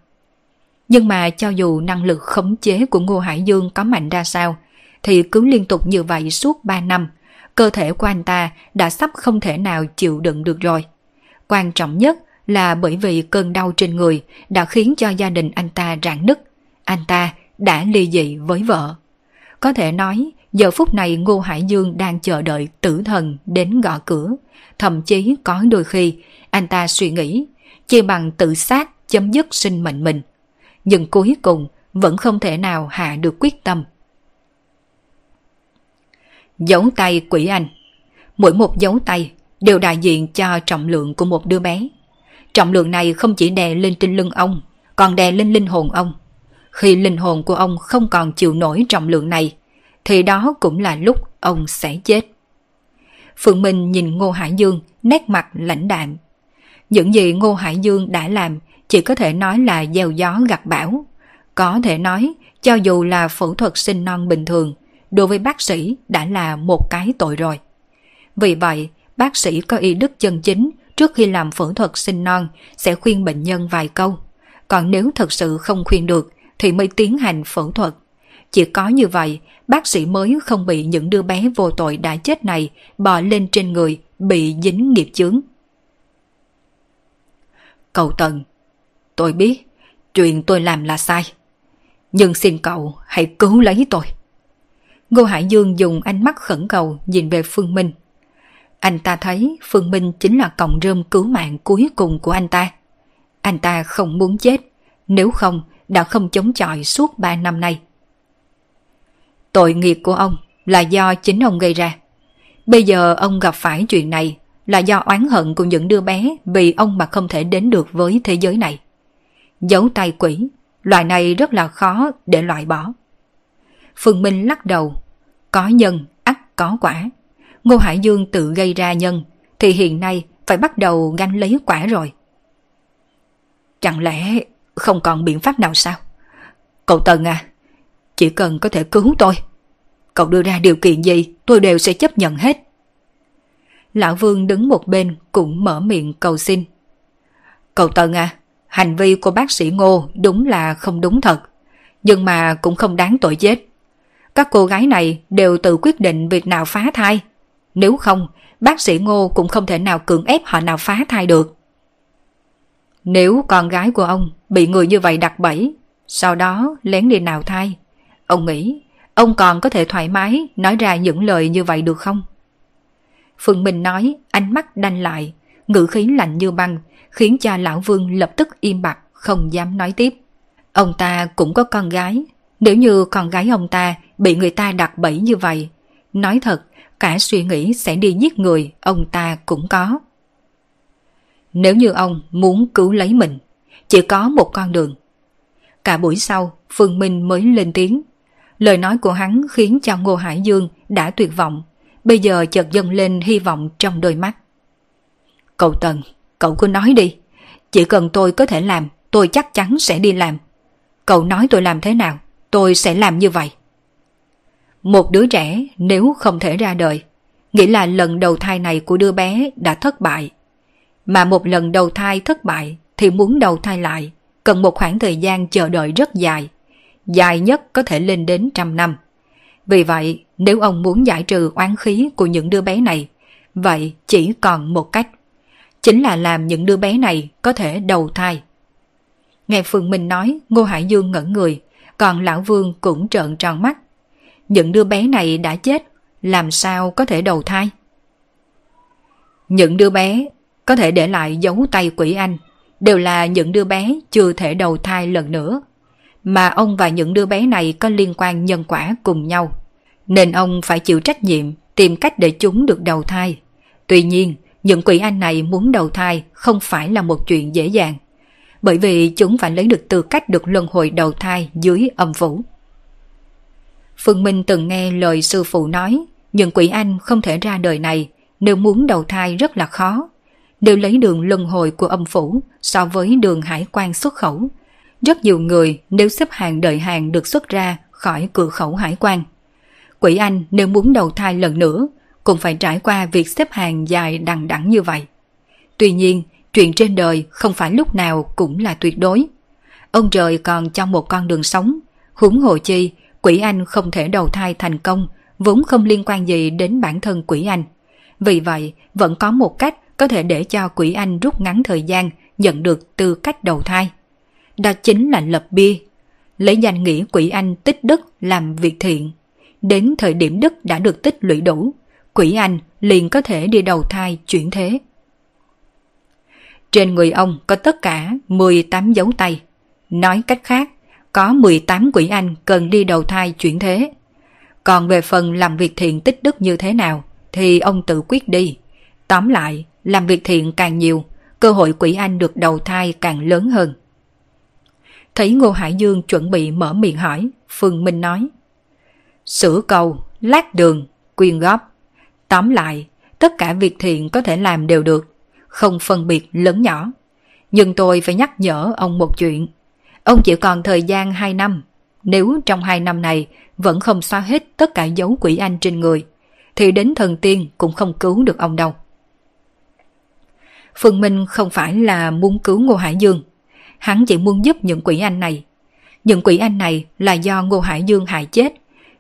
[SPEAKER 1] Nhưng mà cho dù năng lực khống chế của Ngô Hải Dương có mạnh ra sao, thì cứ liên tục như vậy suốt 3 năm, cơ thể của anh ta đã sắp không thể nào chịu đựng được rồi. Quan trọng nhất là bởi vì cơn đau trên người đã khiến cho gia đình anh ta rạn nứt. Anh ta đã ly dị với vợ. Có thể nói, giờ phút này Ngô Hải Dương đang chờ đợi tử thần đến gõ cửa. Thậm chí có đôi khi, anh ta suy nghĩ, chi bằng tự sát chấm dứt sinh mệnh mình. Nhưng cuối cùng vẫn không thể nào hạ được quyết tâm. Dấu tay quỷ anh Mỗi một dấu tay đều đại diện cho trọng lượng của một đứa bé. Trọng lượng này không chỉ đè lên trên lưng ông, còn đè lên linh hồn ông. Khi linh hồn của ông không còn chịu nổi trọng lượng này, thì đó cũng là lúc ông sẽ chết. Phượng Minh nhìn Ngô Hải Dương nét mặt lãnh đạm. Những gì Ngô Hải Dương đã làm chỉ có thể nói là gieo gió gặt bão. Có thể nói, cho dù là phẫu thuật sinh non bình thường, đối với bác sĩ đã là một cái tội rồi. Vì vậy, bác sĩ có y đức chân chính trước khi làm phẫu thuật sinh non sẽ khuyên bệnh nhân vài câu. Còn nếu thật sự không khuyên được thì mới tiến hành phẫu thuật. Chỉ có như vậy, bác sĩ mới không bị những đứa bé vô tội đã chết này bò lên trên người, bị dính nghiệp chướng. Cậu Tần, tôi biết chuyện tôi làm là sai. Nhưng xin cậu hãy cứu lấy tôi. Ngô Hải Dương dùng ánh mắt khẩn cầu nhìn về Phương Minh. Anh ta thấy Phương Minh chính là cọng rơm cứu mạng cuối cùng của anh ta. Anh ta không muốn chết, nếu không đã không chống chọi suốt 3 năm nay. Tội nghiệp của ông là do chính ông gây ra. Bây giờ ông gặp phải chuyện này là do oán hận của những đứa bé vì ông mà không thể đến được với thế giới này. Giấu tay quỷ, loại này rất là khó để loại bỏ. Phương Minh lắc đầu, có nhân, ắt có quả. Ngô Hải Dương tự gây ra nhân, thì hiện nay phải bắt đầu ganh lấy quả rồi. Chẳng lẽ không còn biện pháp nào sao? Cậu Tần à, chỉ cần có thể cứu tôi. Cậu đưa ra điều kiện gì tôi đều sẽ chấp nhận hết. Lão Vương đứng một bên cũng mở miệng cầu xin. Cậu Tần à, hành vi của bác sĩ Ngô đúng là không đúng thật, nhưng mà cũng không đáng tội chết. Các cô gái này đều tự quyết định việc nào phá thai. Nếu không, bác sĩ Ngô cũng không thể nào cưỡng ép họ nào phá thai được. Nếu con gái của ông bị người như vậy đặt bẫy, sau đó lén đi nào thai, ông nghĩ ông còn có thể thoải mái nói ra những lời như vậy được không? Phương Minh nói, ánh mắt đanh lại, ngữ khí lạnh như băng, khiến cho lão Vương lập tức im bặt, không dám nói tiếp. Ông ta cũng có con gái, nếu như con gái ông ta bị người ta đặt bẫy như vậy, nói thật, cả suy nghĩ sẽ đi giết người ông ta cũng có. Nếu như ông muốn cứu lấy mình, chỉ có một con đường. Cả buổi sau, Phương Minh mới lên tiếng. Lời nói của hắn khiến cho Ngô Hải Dương đã tuyệt vọng, bây giờ chợt dâng lên hy vọng trong đôi mắt. Cậu Tần, cậu cứ nói đi. Chỉ cần tôi có thể làm, tôi chắc chắn sẽ đi làm. Cậu nói tôi làm thế nào, tôi sẽ làm như vậy. Một đứa trẻ nếu không thể ra đời, nghĩa là lần đầu thai này của đứa bé đã thất bại. Mà một lần đầu thai thất bại thì muốn đầu thai lại, cần một khoảng thời gian chờ đợi rất dài, dài nhất có thể lên đến trăm năm. Vì vậy, nếu ông muốn giải trừ oán khí của những đứa bé này, vậy chỉ còn một cách. Chính là làm những đứa bé này có thể đầu thai. Nghe Phương Minh nói, Ngô Hải Dương ngẩn người, còn Lão Vương cũng trợn tròn mắt. Những đứa bé này đã chết, làm sao có thể đầu thai? Những đứa bé có thể để lại dấu tay quỷ anh, đều là những đứa bé chưa thể đầu thai lần nữa. Mà ông và những đứa bé này có liên quan nhân quả cùng nhau. Nên ông phải chịu trách nhiệm tìm cách để chúng được đầu thai. Tuy nhiên, những quỷ anh này muốn đầu thai không phải là một chuyện dễ dàng. Bởi vì chúng phải lấy được tư cách được luân hồi đầu thai dưới âm phủ. Phương Minh từng nghe lời sư phụ nói, những quỷ anh không thể ra đời này, nếu muốn đầu thai rất là khó. Nếu lấy đường luân hồi của âm phủ so với đường hải quan xuất khẩu, rất nhiều người nếu xếp hàng đợi hàng được xuất ra khỏi cửa khẩu hải quan. Quỷ anh nếu muốn đầu thai lần nữa, cũng phải trải qua việc xếp hàng dài đằng đẵng như vậy. Tuy nhiên, chuyện trên đời không phải lúc nào cũng là tuyệt đối. Ông trời còn cho một con đường sống, huống hồ chi, quỷ anh không thể đầu thai thành công, vốn không liên quan gì đến bản thân quỷ anh. Vì vậy, vẫn có một cách có thể để cho quỷ anh rút ngắn thời gian nhận được tư cách đầu thai. Đó chính là lập bia, lấy danh nghĩa quỷ anh tích đức làm việc thiện. Đến thời điểm đức đã được tích lũy đủ, quỷ anh liền có thể đi đầu thai chuyển thế. Trên người ông có tất cả 18 dấu tay. Nói cách khác, có 18 quỷ anh cần đi đầu thai chuyển thế. Còn về phần làm việc thiện tích đức như thế nào thì ông tự quyết đi. Tóm lại, làm việc thiện càng nhiều, cơ hội quỷ anh được đầu thai càng lớn hơn. Thấy Ngô Hải Dương chuẩn bị mở miệng hỏi, Phương Minh nói. Sửa cầu, lát đường, quyên góp. Tóm lại, tất cả việc thiện có thể làm đều được, không phân biệt lớn nhỏ. Nhưng tôi phải nhắc nhở ông một chuyện. Ông chỉ còn thời gian 2 năm. Nếu trong 2 năm này vẫn không xóa hết tất cả dấu quỷ anh trên người, thì đến thần tiên cũng không cứu được ông đâu. Phương Minh không phải là muốn cứu Ngô Hải Dương. Hắn chỉ muốn giúp những quỷ anh này. Những quỷ anh này là do Ngô Hải Dương hại chết.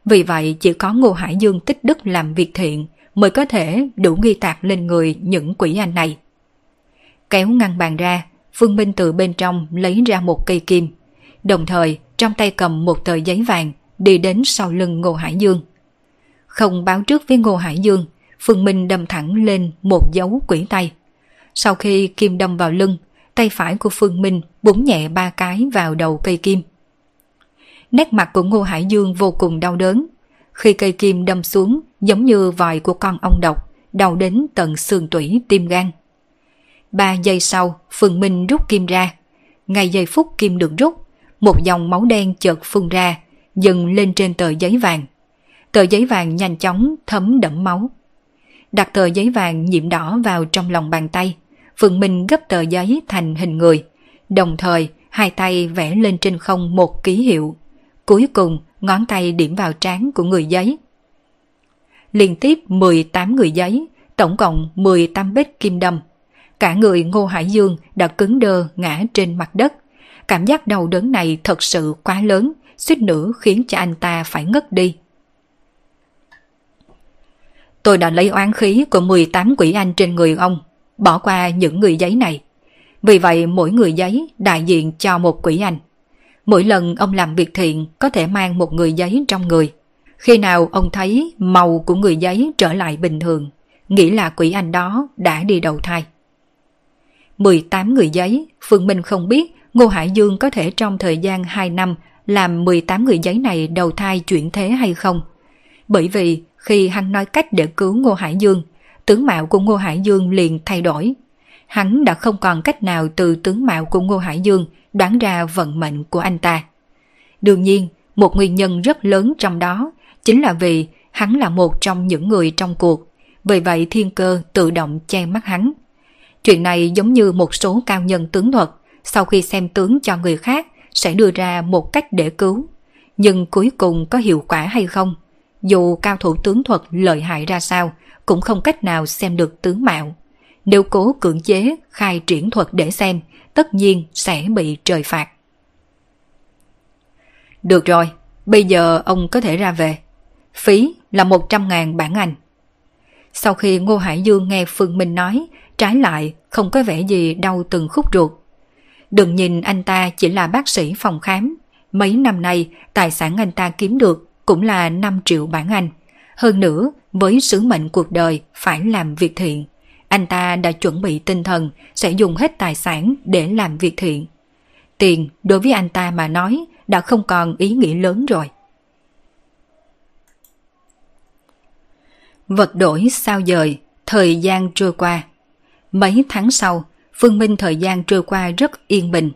[SPEAKER 1] Vì vậy chỉ có Ngô Hải Dương tích đức làm việc thiện mới có thể đủ ghi tạc lên người những quỷ anh này. Kéo ngăn bàn ra, Phương Minh từ bên trong lấy ra một cây kim. Đồng thời trong tay cầm một tờ giấy vàng đi đến sau lưng Ngô Hải Dương. Không báo trước với Ngô Hải Dương, Phương Minh đâm thẳng lên một dấu quỷ tay. Sau khi kim đâm vào lưng, tay phải của Phương Minh búng nhẹ ba cái vào đầu cây kim. Nét mặt của Ngô Hải Dương vô cùng đau đớn. Khi cây kim đâm xuống giống như vòi của con ong độc, đau đến tận xương tủy tim gan. Ba giây sau, Phương Minh rút kim ra. Ngay giây phút kim được rút, một dòng máu đen chợt phun ra, dừng lên trên tờ giấy vàng. Tờ giấy vàng nhanh chóng thấm đẫm máu. Đặt tờ giấy vàng nhiễm đỏ vào trong lòng bàn tay, Phương Minh gấp tờ giấy thành hình người, đồng thời hai tay vẽ lên trên không một ký hiệu. Cuối cùng, ngón tay điểm vào trán của người giấy. Liên tiếp 18 người giấy, tổng cộng 18 vết kim đâm. Cả người Ngô Hải Dương đã cứng đơ ngã trên mặt đất. Cảm giác đau đớn này thật sự quá lớn, suýt nữa khiến cho anh ta phải ngất đi. Tôi đã lấy oán khí của 18 quỷ anh trên người ông, bỏ qua những người giấy này. Vì vậy mỗi người giấy đại diện cho một quỷ anh. Mỗi lần ông làm việc thiện có thể mang một người giấy trong người. Khi nào ông thấy màu của người giấy trở lại bình thường, nghĩ là quỷ anh đó đã đi đầu thai. 18 người giấy, Phương Minh không biết Ngô Hải Dương có thể trong thời gian 2 năm làm 18 người giấy này đầu thai chuyển thế hay không. Bởi vì khi hắn nói cách để cứu Ngô Hải Dương, tướng mạo của Ngô Hải Dương liền thay đổi. Hắn đã không còn cách nào từ tướng mạo của Ngô Hải Dương đoán ra vận mệnh của anh ta. Đương nhiên, một nguyên nhân rất lớn trong đó chính là vì hắn là một trong những người trong cuộc, vì vậy thiên cơ tự động che mắt hắn. Chuyện này giống như một số cao nhân tướng thuật, sau khi xem tướng cho người khác sẽ đưa ra một cách để cứu. Nhưng cuối cùng có hiệu quả hay không? Dù cao thủ tướng thuật lợi hại ra sao, cũng không cách nào xem được tướng mạo. Nếu cố cưỡng chế khai triển thuật để xem, tất nhiên sẽ bị trời phạt. Được rồi, bây giờ ông có thể ra về. Phí là 100.000 bản Anh. Sau khi Ngô Hải Dương nghe Phương Minh nói, trái lại không có vẻ gì đau từng khúc ruột. Đừng nhìn anh ta chỉ là bác sĩ phòng khám. Mấy năm nay, tài sản anh ta kiếm được cũng là 5 triệu bản Anh. Hơn nữa, với sứ mệnh cuộc đời phải làm việc thiện, anh ta đã chuẩn bị tinh thần sẽ dùng hết tài sản để làm việc thiện. Tiền đối với anh ta mà nói đã không còn ý nghĩa lớn rồi. Vật đổi sao dời, thời gian trôi qua. Mấy tháng sau, Phương Minh thời gian trôi qua rất yên bình.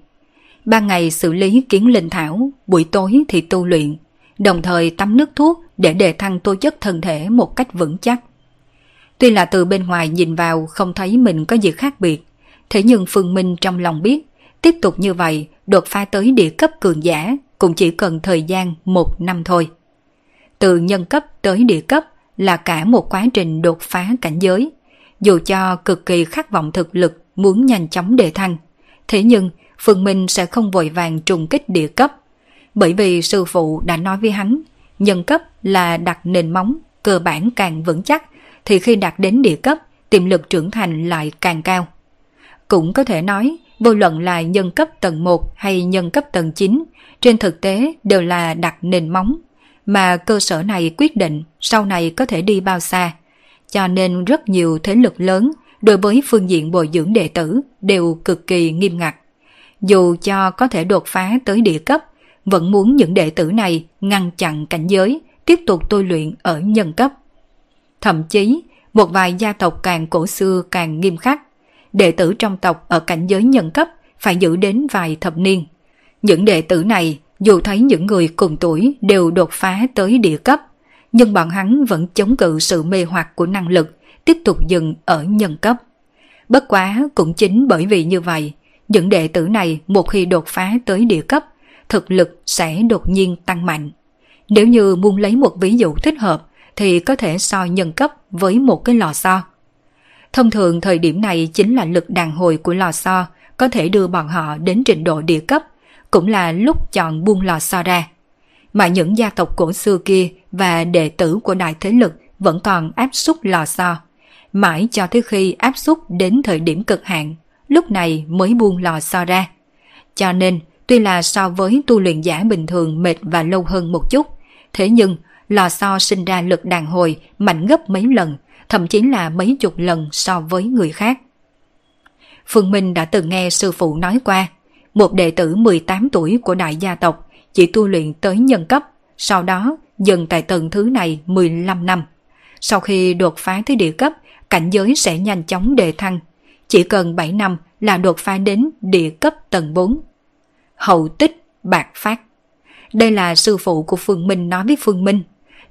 [SPEAKER 1] Ban ngày xử lý kiến linh thảo, buổi tối thì tu luyện, đồng thời tắm nước thuốc để đề thăng tố chất thân thể một cách vững chắc. Tuy là từ bên ngoài nhìn vào không thấy mình có gì khác biệt, thế nhưng Phương Minh trong lòng biết, tiếp tục như vậy, đột phá tới địa cấp cường giả cũng chỉ cần thời gian một năm thôi. Từ nhân cấp tới địa cấp là cả một quá trình đột phá cảnh giới. Dù cho cực kỳ khát vọng thực lực muốn nhanh chóng đề thăng, thế nhưng Phương Minh sẽ không vội vàng trùng kích địa cấp. Bởi vì sư phụ đã nói với hắn, nhân cấp là đặt nền móng, cơ bản càng vững chắc, thì khi đạt đến địa cấp, tiềm lực trưởng thành lại càng cao. Cũng có thể nói, vô luận là nhân cấp tầng 1 hay nhân cấp tầng 9, trên thực tế đều là đặt nền móng, mà cơ sở này quyết định sau này có thể đi bao xa. Cho nên rất nhiều thế lực lớn đối với phương diện bồi dưỡng đệ tử đều cực kỳ nghiêm ngặt. Dù cho có thể đột phá tới địa cấp, vẫn muốn những đệ tử này ngăn chặn cảnh giới, tiếp tục tôi luyện ở nhân cấp. Thậm chí, một vài gia tộc càng cổ xưa càng nghiêm khắc, đệ tử trong tộc ở cảnh giới nhân cấp phải giữ đến vài thập niên. Những đệ tử này dù thấy những người cùng tuổi đều đột phá tới địa cấp, nhưng bọn hắn vẫn chống cự sự mê hoặc của năng lực, tiếp tục dừng ở nhân cấp. Bất quá cũng chính bởi vì như vậy, những đệ tử này một khi đột phá tới địa cấp, thực lực sẽ đột nhiên tăng mạnh. Nếu như muốn lấy một ví dụ thích hợp thì có thể so nhân cấp với một cái lò xo. Thông thường thời điểm này chính là lực đàn hồi của lò xo có thể đưa bọn họ đến trình độ địa cấp, cũng là lúc chọn buông lò xo ra. Mà những gia tộc cổ xưa kia và đệ tử của đại thế lực vẫn còn áp suất lò xo. Mãi cho tới khi áp suất đến thời điểm cực hạn, lúc này mới buông lò xo ra. Cho nên, tuy là so với tu luyện giả bình thường mệt và lâu hơn một chút, thế nhưng lò xo sinh ra lực đàn hồi mạnh gấp mấy lần, thậm chí là mấy chục lần so với người khác. Phương Minh đã từng nghe sư phụ nói qua, một đệ tử 18 tuổi của đại gia tộc chỉ tu luyện tới nhân cấp, sau đó dừng tại tầng thứ này 15 năm. Sau khi đột phá tới địa cấp, cảnh giới sẽ nhanh chóng đề thăng. Chỉ cần 7 năm là đột phá đến địa cấp tầng 4. Hậu tích bạc phát. Đây là sư phụ của Phương Minh nói với Phương Minh.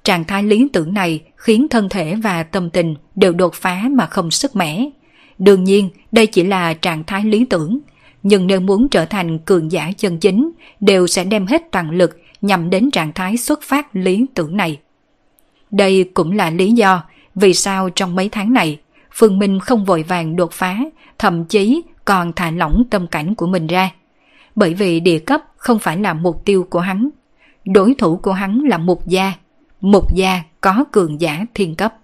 [SPEAKER 1] Trạng thái lý tưởng này khiến thân thể và tâm tình đều đột phá mà không sức mẻ. Đương nhiên, đây chỉ là trạng thái lý tưởng. Nhưng nếu muốn trở thành cường giả chân chính, đều sẽ đem hết toàn lực nhằm đến trạng thái xuất phát lý tưởng này. Đây cũng là lý do vì sao trong mấy tháng này, Phương Minh không vội vàng đột phá, thậm chí còn thả lỏng tâm cảnh của mình ra. Bởi vì địa cấp không phải là mục tiêu của hắn. Đối thủ của hắn là mục gia. Mục gia có cường giả thiên cấp.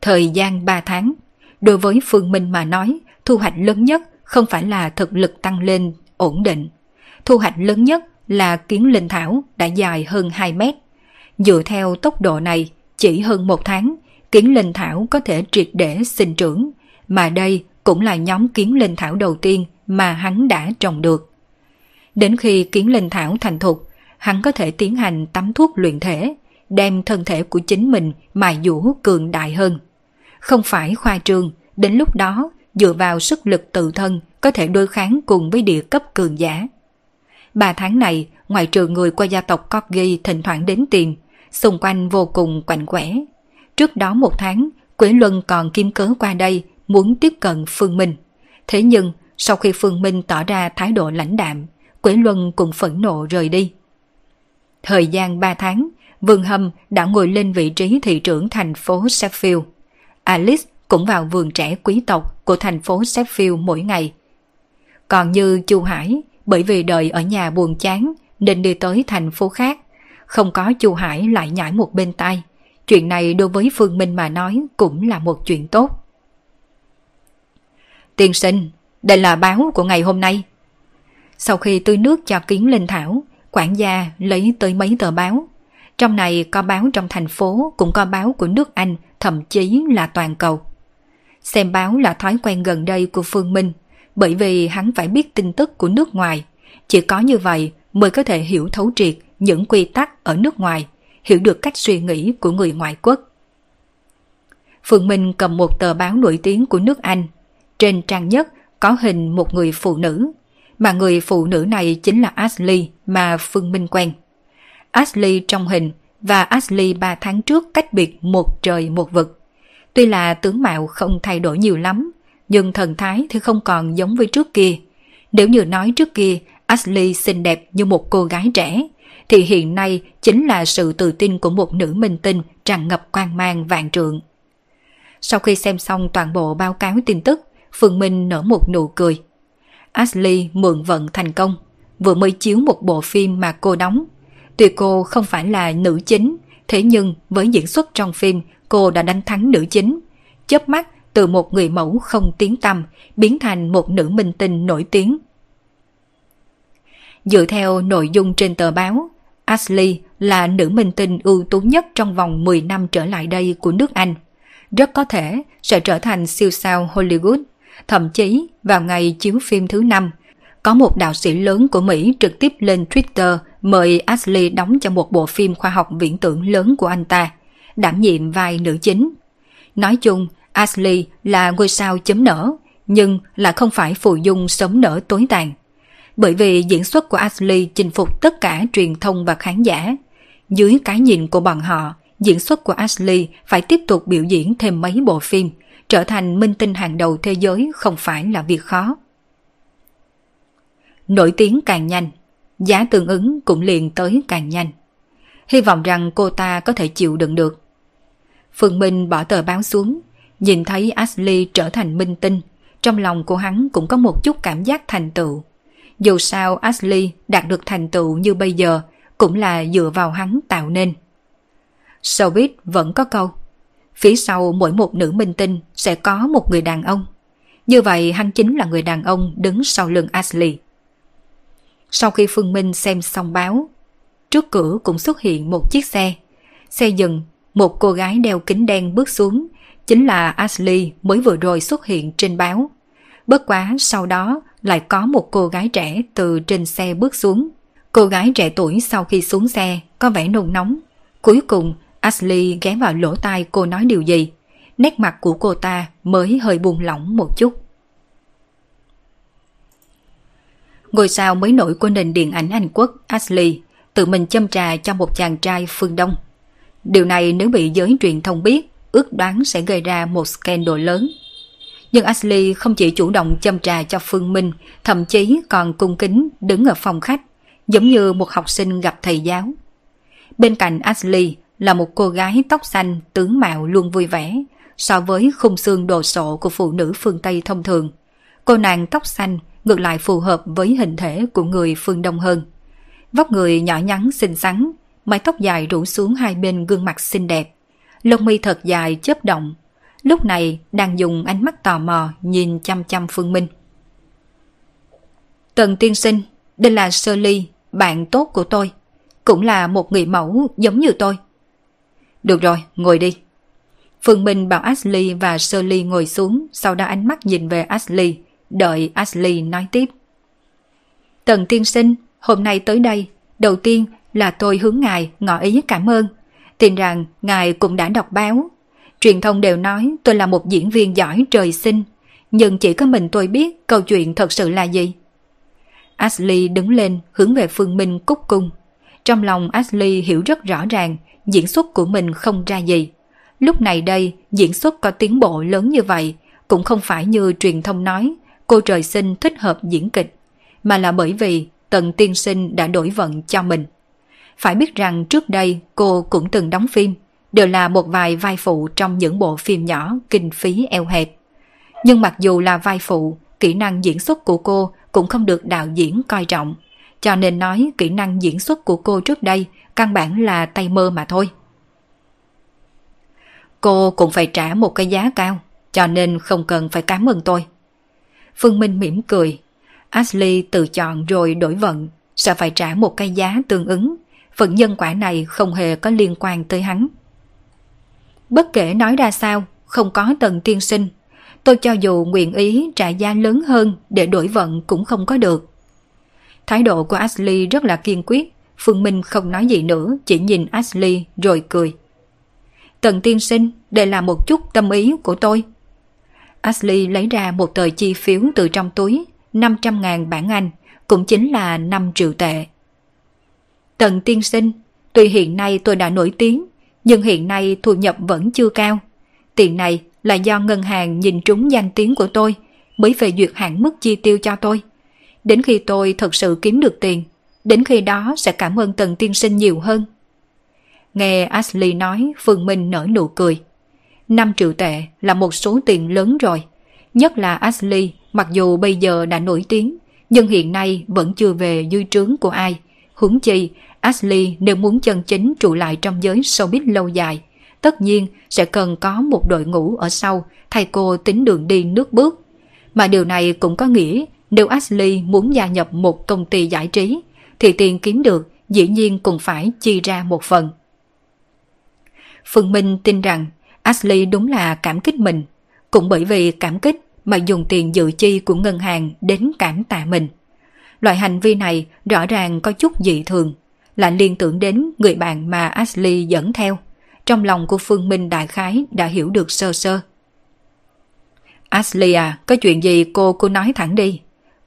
[SPEAKER 1] Thời gian 3 tháng, đối với Phương Minh mà nói, thu hoạch lớn nhất không phải là thực lực tăng lên ổn định. Thu hoạch lớn nhất là kiến linh thảo đã dài hơn 2 mét. Dựa theo tốc độ này, chỉ hơn một tháng, kiến linh thảo có thể triệt để sinh trưởng, mà đây cũng là nhóm kiến linh thảo đầu tiên mà hắn đã trồng được. Đến khi kiến linh thảo thành thục, hắn có thể tiến hành tắm thuốc luyện thể, đem thân thể của chính mình mài dũa cường đại hơn. Không phải khoa trương, đến lúc đó dựa vào sức lực tự thân có thể đối kháng cùng với địa cấp cường giả. Ba tháng này, ngoài trừ người qua gia tộc Corgi thỉnh thoảng đến tìm, xung quanh vô cùng quạnh quẻ. Trước đó một tháng, Quế Luân còn kim cớ qua đây muốn tiếp cận Phương Minh. Thế nhưng, sau khi Phương Minh tỏ ra thái độ lãnh đạm, Quế Luân cũng phẫn nộ rời đi. Thời gian 3 tháng, Vương Hâm đã ngồi lên vị trí thị trưởng thành phố Sheffield. Alice cũng vào vườn trẻ quý tộc của thành phố Sheffield mỗi ngày. Còn như Chu Hải, bởi vì đợi ở nhà buồn chán nên đi tới thành phố khác, không có Chu Hải lại nhảy một bên tai. Chuyện này đối với Phương Minh mà nói cũng là một chuyện tốt. Tiên sinh, đây là báo của ngày hôm nay. Sau khi tưới nước cho kiến linh thảo, quản gia lấy tới mấy tờ báo. Trong này có báo trong thành phố, cũng có báo của nước Anh, thậm chí là toàn cầu. Xem báo là thói quen gần đây của Phương Minh, bởi vì hắn phải biết tin tức của nước ngoài. Chỉ có như vậy mới có thể hiểu thấu triệt những quy tắc ở nước ngoài, hiểu được cách suy nghĩ của người ngoại quốc. Phương Minh cầm một tờ báo nổi tiếng của nước Anh. Trên trang nhất có hình một người phụ nữ, mà người phụ nữ này chính là Ashley mà Phương Minh quen. Ashley trong hình và Ashley 3 tháng trước cách biệt một trời một vực. Tuy là tướng mạo không thay đổi nhiều lắm, nhưng thần thái thì không còn giống với trước kia. Nếu như nói trước kia Ashley xinh đẹp như một cô gái trẻ, thì hiện nay chính là sự tự tin của một nữ minh tinh tràn ngập quang mang vạn trượng. Sau khi xem xong toàn bộ báo cáo tin tức, Phương Minh nở một nụ cười. Ashley mượn vận thành công, vừa mới chiếu một bộ phim mà cô đóng. Tuy cô không phải là nữ chính, thế nhưng với diễn xuất trong phim cô đã đánh thắng nữ chính. chớp mắt từ một người mẫu không tiếng tăm biến thành một nữ minh tinh nổi tiếng. Dựa theo nội dung trên tờ báo, Ashley là nữ minh tinh ưu tú nhất trong vòng 10 năm trở lại đây của nước Anh. Rất có thể sẽ trở thành siêu sao Hollywood. Thậm chí vào ngày chiếu phim thứ năm, có một đạo sĩ lớn của Mỹ trực tiếp lên Twitter mời Ashley đóng cho một bộ phim khoa học viễn tưởng lớn của anh ta, đảm nhiệm vai nữ chính. Nói chung, Ashley là ngôi sao chấm nở, nhưng là không phải phù dung sống nở tối tàn. Bởi vì diễn xuất của Ashley chinh phục tất cả truyền thông và khán giả. Dưới cái nhìn của bọn họ, diễn xuất của Ashley phải tiếp tục biểu diễn thêm mấy bộ phim, trở thành minh tinh hàng đầu thế giới không phải là việc khó. Nổi tiếng càng nhanh, giá tương ứng cũng liền tới càng nhanh. Hy vọng rằng cô ta có thể chịu đựng được. Phương Minh bỏ tờ báo xuống, nhìn thấy Ashley trở thành minh tinh, trong lòng của hắn cũng có một chút cảm giác thành tựu. Dù sao Ashley đạt được thành tựu như bây giờ cũng là dựa vào hắn tạo nên. Showbiz vẫn có câu, phía sau mỗi một nữ minh tinh sẽ có một người đàn ông. Như vậy hắn chính là người đàn ông đứng sau lưng Ashley. Sau khi Phương Minh xem xong báo, trước cửa cũng xuất hiện một chiếc xe. Xe dừng, một cô gái đeo kính đen bước xuống, chính là Ashley mới vừa rồi xuất hiện trên báo. Bất quá sau đó lại có một cô gái trẻ từ trên xe bước xuống. Cô gái trẻ tuổi sau khi xuống xe có vẻ nôn nóng. Cuối cùng Ashley ghé vào lỗ tai cô nói điều gì. Nét mặt của cô ta mới hơi buông lỏng một chút. Ngôi sao mới nổi của nền điện ảnh Anh Quốc Ashley tự mình châm trà cho một chàng trai phương Đông. Điều này nếu bị giới truyền thông biết, ước đoán sẽ gây ra một scandal lớn. Nhưng Ashley không chỉ chủ động châm trà cho Phương Minh, thậm chí còn cung kính đứng ở phòng khách, giống như một học sinh gặp thầy giáo. Bên cạnh Ashley là một cô gái tóc xanh tướng mạo luôn vui vẻ, so với khung xương đồ sộ của phụ nữ phương Tây thông thường. Cô nàng tóc xanh ngược lại phù hợp với hình thể của người phương Đông hơn. Vóc người nhỏ nhắn xinh xắn, mái tóc dài rủ xuống hai bên gương mặt xinh đẹp. Lông mi thật dài chớp động. Lúc này đang dùng ánh mắt tò mò nhìn chăm chăm Phương Minh. Tần tiên sinh, đây là Sơ Ly, bạn tốt của tôi. Cũng là một người mẫu giống như tôi. Được rồi, ngồi đi. Phương Minh bảo Ashley và Sơ Ly ngồi xuống, sau đó ánh mắt nhìn về Ashley, đợi Ashley nói tiếp. Tần tiên sinh, hôm nay tới đây, đầu tiên là tôi hướng ngài ngỏ ý cảm ơn. Tin rằng ngài cũng đã đọc báo. Truyền thông đều nói tôi là một diễn viên giỏi trời sinh, nhưng chỉ có mình tôi biết câu chuyện thật sự là gì. Ashley đứng lên hướng về Phương Minh cúc cung. Trong lòng Ashley hiểu rất rõ ràng diễn xuất của mình không ra gì. Lúc này đây, diễn xuất có tiến bộ lớn như vậy, cũng không phải như truyền thông nói, cô trời sinh thích hợp diễn kịch, mà là bởi vì tần tiên sinh đã đổi vận cho mình. Phải biết rằng trước đây cô cũng từng đóng phim, đều là một vài vai phụ trong những bộ phim nhỏ kinh phí eo hẹp. Nhưng mặc dù là vai phụ, kỹ năng diễn xuất của cô cũng không được đạo diễn coi trọng. Cho nên nói kỹ năng diễn xuất của cô trước đây căn bản là tay mơ mà thôi. Cô cũng phải trả một cái giá cao, cho nên không cần phải cảm ơn tôi. Phương Minh mỉm cười. Ashley tự chọn rồi đổi vận, sẽ phải trả một cái giá tương ứng phận nhân quả này không hề có liên quan tới hắn. Bất kể nói ra sao, không có tần tiên sinh. Tôi cho dù nguyện ý trả giá lớn hơn để đổi vận cũng không có được. Thái độ của Ashley rất là kiên quyết. Phương Minh không nói gì nữa, chỉ nhìn Ashley rồi cười. Tần tiên sinh, đây là một chút tâm ý của tôi. Ashley lấy ra một tờ chi phiếu từ trong túi, 500.000 bảng Anh, cũng chính là 5 triệu tệ. Tần tiên sinh, tuy hiện nay tôi đã nổi tiếng, nhưng hiện nay thu nhập vẫn chưa cao. Tiền này là do ngân hàng nhìn trúng danh tiếng của tôi, mới về duyệt hạn mức chi tiêu cho tôi. Đến khi tôi thật sự kiếm được tiền, đến khi đó sẽ cảm ơn Tần Tiên Sinh nhiều hơn. Nghe Ashley nói, Phương Minh nở nụ cười. 5 triệu tệ là một số tiền lớn rồi. Nhất là Ashley, mặc dù bây giờ đã nổi tiếng, nhưng hiện nay vẫn chưa về dư trướng của ai. Huống chi, Ashley nếu muốn chân chính trụ lại trong giới showbiz lâu dài, tất nhiên sẽ cần có một đội ngũ ở sau thay cô tính đường đi nước bước. Mà điều này cũng có nghĩa nếu Ashley muốn gia nhập một công ty giải trí, thì tiền kiếm được dĩ nhiên cũng phải chi ra một phần. Phương Minh tin rằng Ashley đúng là cảm kích mình, cũng bởi vì cảm kích mà dùng tiền dự chi của ngân hàng đến cảm tạ mình. Loại hành vi này rõ ràng có chút dị thường, lạnh liên tưởng đến người bạn mà Ashley dẫn theo. Trong lòng của Phương Minh đại khái đã hiểu được sơ sơ. Ashley à, có chuyện gì cô cứ nói thẳng đi.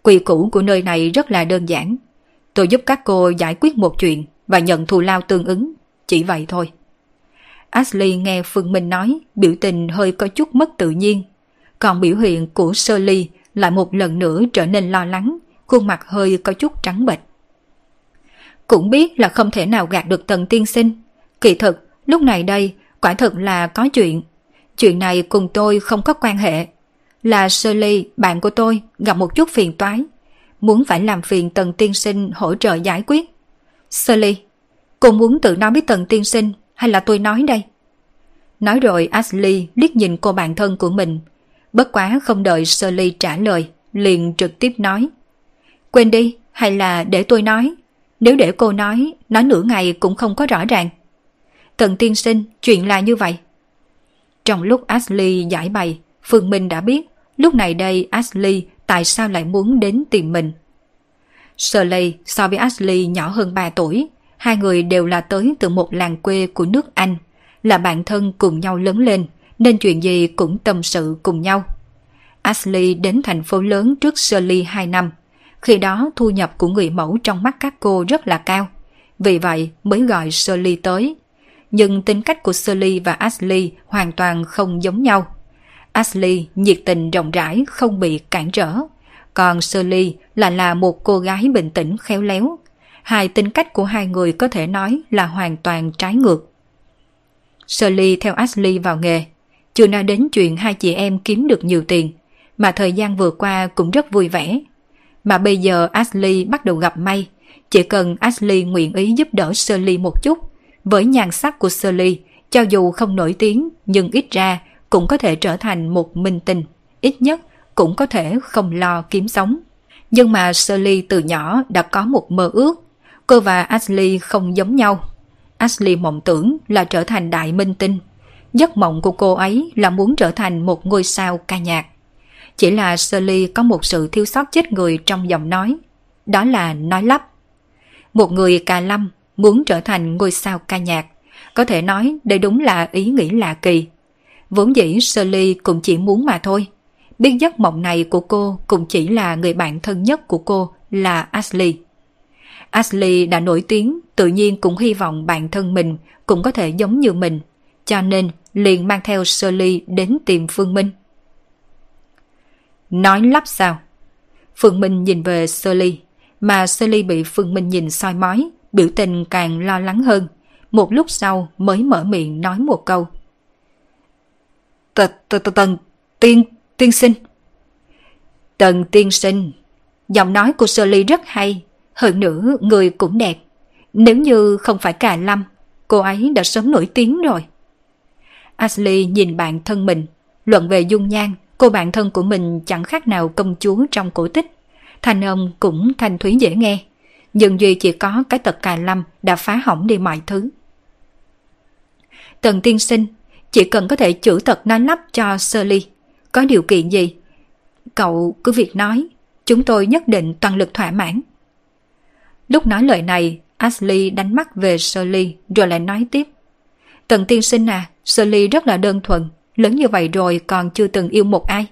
[SPEAKER 1] Quy củ của nơi này rất là đơn giản. Tôi giúp các cô giải quyết một chuyện và nhận thù lao tương ứng. Chỉ vậy thôi. Ashley nghe Phương Minh nói, biểu tình hơi có chút mất tự nhiên. Còn biểu hiện của Shirley lại một lần nữa trở nên lo lắng, khuôn mặt hơi có chút trắng bệch. Cũng biết là không thể nào gạt được tần tiên sinh. Kỳ thực, lúc này đây, quả thực là có chuyện. Chuyện này cùng tôi không có quan hệ. Là Shirley, bạn của tôi, gặp một chút phiền toái. Muốn phải làm phiền tần tiên sinh hỗ trợ giải quyết. Shirley, cô muốn tự nói với tần tiên sinh hay là tôi nói đây? Nói rồi Ashley liếc nhìn cô bạn thân của mình. Bất quá không đợi Shirley trả lời, liền trực tiếp nói. Quên đi, hay là để tôi nói? Nếu để cô nói, nói nửa ngày cũng không có rõ ràng. Tần tiên sinh, chuyện là như vậy. Trong lúc Ashley giải bày, Phương Minh đã biết lúc này đây Ashley tại sao lại muốn đến tìm mình. Shirley so với Ashley nhỏ hơn 3 tuổi, hai người đều là tới từ một làng quê của nước Anh, là bạn thân cùng nhau lớn lên, nên chuyện gì cũng tâm sự cùng nhau. Ashley đến thành phố lớn trước Shirley 2 năm, khi đó thu nhập của người mẫu trong mắt các cô rất là cao, vì vậy mới gọi Shirley tới. Nhưng tính cách của Shirley và Ashley hoàn toàn không giống nhau. Ashley nhiệt tình rộng rãi không bị cản trở, còn Shirley là là một cô gái bình tĩnh khéo léo, hai tính cách của hai người có thể nói là hoàn toàn trái ngược. Shirley theo Ashley vào nghề, chưa nói đến chuyện hai chị em kiếm được nhiều tiền, mà thời gian vừa qua cũng rất vui vẻ. Mà bây giờ Ashley bắt đầu gặp may, chỉ cần Ashley nguyện ý giúp đỡ Shirley một chút, với nhan sắc của Shirley, cho dù không nổi tiếng nhưng ít ra cũng có thể trở thành một minh tinh, ít nhất cũng có thể không lo kiếm sống. Nhưng mà Shirley từ nhỏ đã có một mơ ước Cô và Ashley không giống nhau. Ashley mộng tưởng là trở thành đại minh tinh. Giấc mộng của cô ấy là muốn trở thành một ngôi sao ca nhạc. Chỉ là Shirley có một sự thiếu sót chết người trong giọng nói. Đó là nói lắp. Một người ca lâm muốn trở thành ngôi sao ca nhạc. Có thể nói đây đúng là ý nghĩ lạ kỳ. Vốn dĩ Shirley cũng chỉ muốn mà thôi. Biết giấc mộng này của cô cũng chỉ là người bạn thân nhất của cô là Ashley. Ashley đã nổi tiếng, tự nhiên cũng hy vọng bản thân mình cũng có thể giống như mình, cho nên liền mang theo Shirley đến tìm Phương Minh. Nói lắp sao? Phương Minh nhìn về Shirley, mà Shirley bị Phương Minh nhìn soi mói, biểu tình càng lo lắng hơn. Một lúc sau mới mở miệng nói một câu. Tần tiên, tiên sinh. Tần tiên sinh. Giọng nói của Shirley rất hay, hơn nữa người cũng đẹp. Nếu như không phải cả Lâm, cô ấy đã sớm nổi tiếng rồi. Ashley nhìn bạn thân mình, luận về dung nhan, cô bạn thân của mình chẳng khác nào công chúa trong cổ tích. Thanh âm cũng thanh thúy dễ nghe, nhưng duy chỉ có cái tật cà lâm đã phá hỏng đi mọi thứ. Tần tiên sinh, chỉ cần có thể chữa tật nói lắp cho sơ ly, có điều kiện gì? Cậu cứ việc nói, chúng tôi nhất định toàn lực thỏa mãn. Lúc nói lời này, Ashley đánh mắt về Shirley rồi lại nói tiếp. Tần tiên sinh à, Shirley rất là đơn thuần, lớn như vậy rồi còn chưa từng yêu một ai.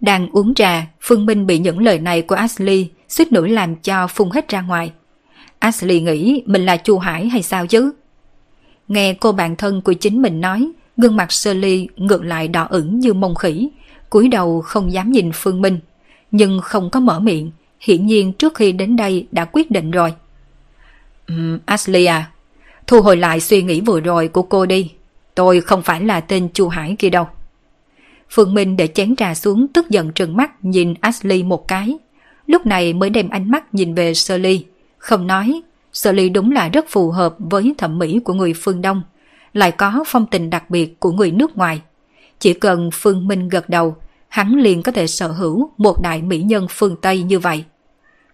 [SPEAKER 1] Đang uống trà, Phương Minh bị những lời này của Ashley suýt nữa làm cho phun hết ra ngoài. Ashley nghĩ mình là Chu Hải hay sao chứ? Nghe cô bạn thân của chính mình nói, gương mặt Shirley ngược lại đỏ ửng như mông khỉ, cúi đầu không dám nhìn Phương Minh, nhưng không có mở miệng, hiển nhiên trước khi đến đây đã quyết định rồi. Um, Ashley à, thu hồi lại suy nghĩ vừa rồi của cô đi. Tôi không phải là tên Chu Hải kia đâu. Phương Minh để chén trà xuống tức giận trừng mắt nhìn Ashley một cái. Lúc này mới đem ánh mắt nhìn về Shirley. Không nói, Shirley đúng là rất phù hợp với thẩm mỹ của người phương Đông. Lại có phong tình đặc biệt của người nước ngoài. Chỉ cần Phương Minh gật đầu, hắn liền có thể sở hữu một đại mỹ nhân phương Tây như vậy.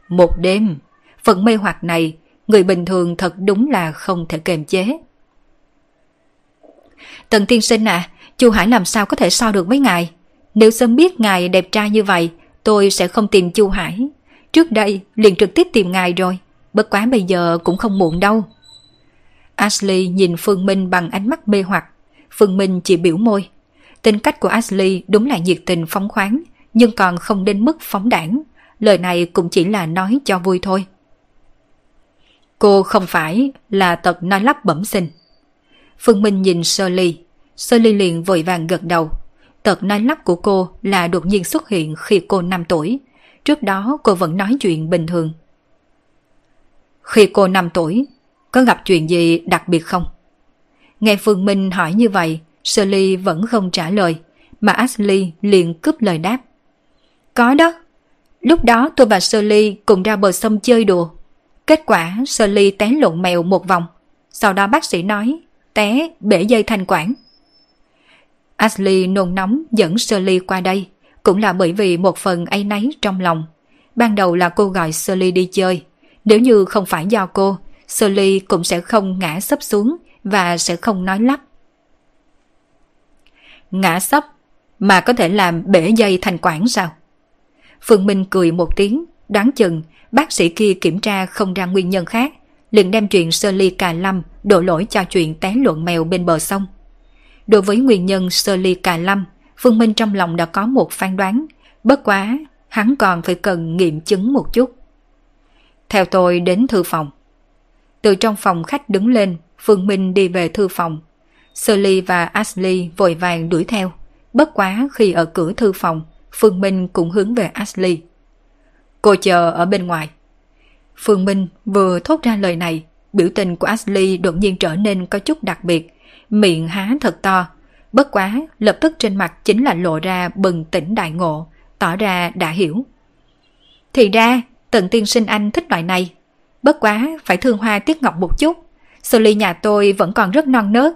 [SPEAKER 1] Một đêm, phần mê hoặc này, người bình thường thật đúng là không thể kềm chế. Tần tiên sinh à, Chu Hải làm sao có thể so được với ngài? Nếu sớm biết ngài đẹp trai như vậy, tôi sẽ không tìm Chu Hải. Trước đây liền trực tiếp tìm ngài rồi, bất quá bây giờ cũng không muộn đâu. Ashley nhìn Phương Minh bằng ánh mắt mê hoặc. Phương Minh chỉ biểu môi. Tính cách của Ashley đúng là nhiệt tình phóng khoáng, nhưng còn không đến mức phóng đảng. Lời này cũng chỉ là nói cho vui thôi. Cô không phải là tật nói lắp bẩm sinh. Phương Minh nhìn Shirley, Sơ ly liền vội vàng gật đầu. Tật nói lắp của cô là đột nhiên xuất hiện khi cô 5 tuổi. Trước đó cô vẫn nói chuyện bình thường. Khi cô 5 tuổi, có gặp chuyện gì đặc biệt không? Nghe Phương Minh hỏi như vậy, Shirley vẫn không trả lời, mà Ashley liền cướp lời đáp. Có đó. Lúc đó tôi và Shirley cùng ra bờ sông chơi đùa. Kết quả Shirley té lộn mèo một vòng. Sau đó bác sĩ nói, té bể dây thanh quản. Ashley nôn nóng dẫn Shirley qua đây, cũng là bởi vì một phần ấy nấy trong lòng. Ban đầu là cô gọi Shirley đi chơi. Nếu như không phải do cô, Shirley cũng sẽ không ngã sấp xuống và sẽ không nói lắp. Ngã sấp mà có thể làm bể dây thành quản sao? Phương Minh cười một tiếng, đoán chừng bác sĩ kia kiểm tra không ra nguyên nhân khác, liền đem chuyện Shirley cà lâm đổ lỗi cho chuyện té luận mèo bên bờ sông. Đối với nguyên nhân sơ ly cà lâm, Phương Minh trong lòng đã có một phán đoán, bất quá hắn còn phải cần nghiệm chứng một chút. Theo tôi đến thư phòng. Từ trong phòng khách đứng lên, Phương Minh đi về thư phòng. Sully và Ashley vội vàng đuổi theo. Bất quá khi ở cửa thư phòng, Phương Minh cũng hướng về Ashley. Cô chờ ở bên ngoài. Phương Minh vừa thốt ra lời này, biểu tình của Ashley đột nhiên trở nên có chút đặc biệt, miệng há thật to. Bất quá, lập tức trên mặt chính là lộ ra bừng tỉnh đại ngộ, tỏ ra đã hiểu. Thì ra, tận tiên sinh anh thích loại này. Bất quá, phải thương hoa tiết ngọc một chút. Sư ly nhà tôi vẫn còn rất non nớt.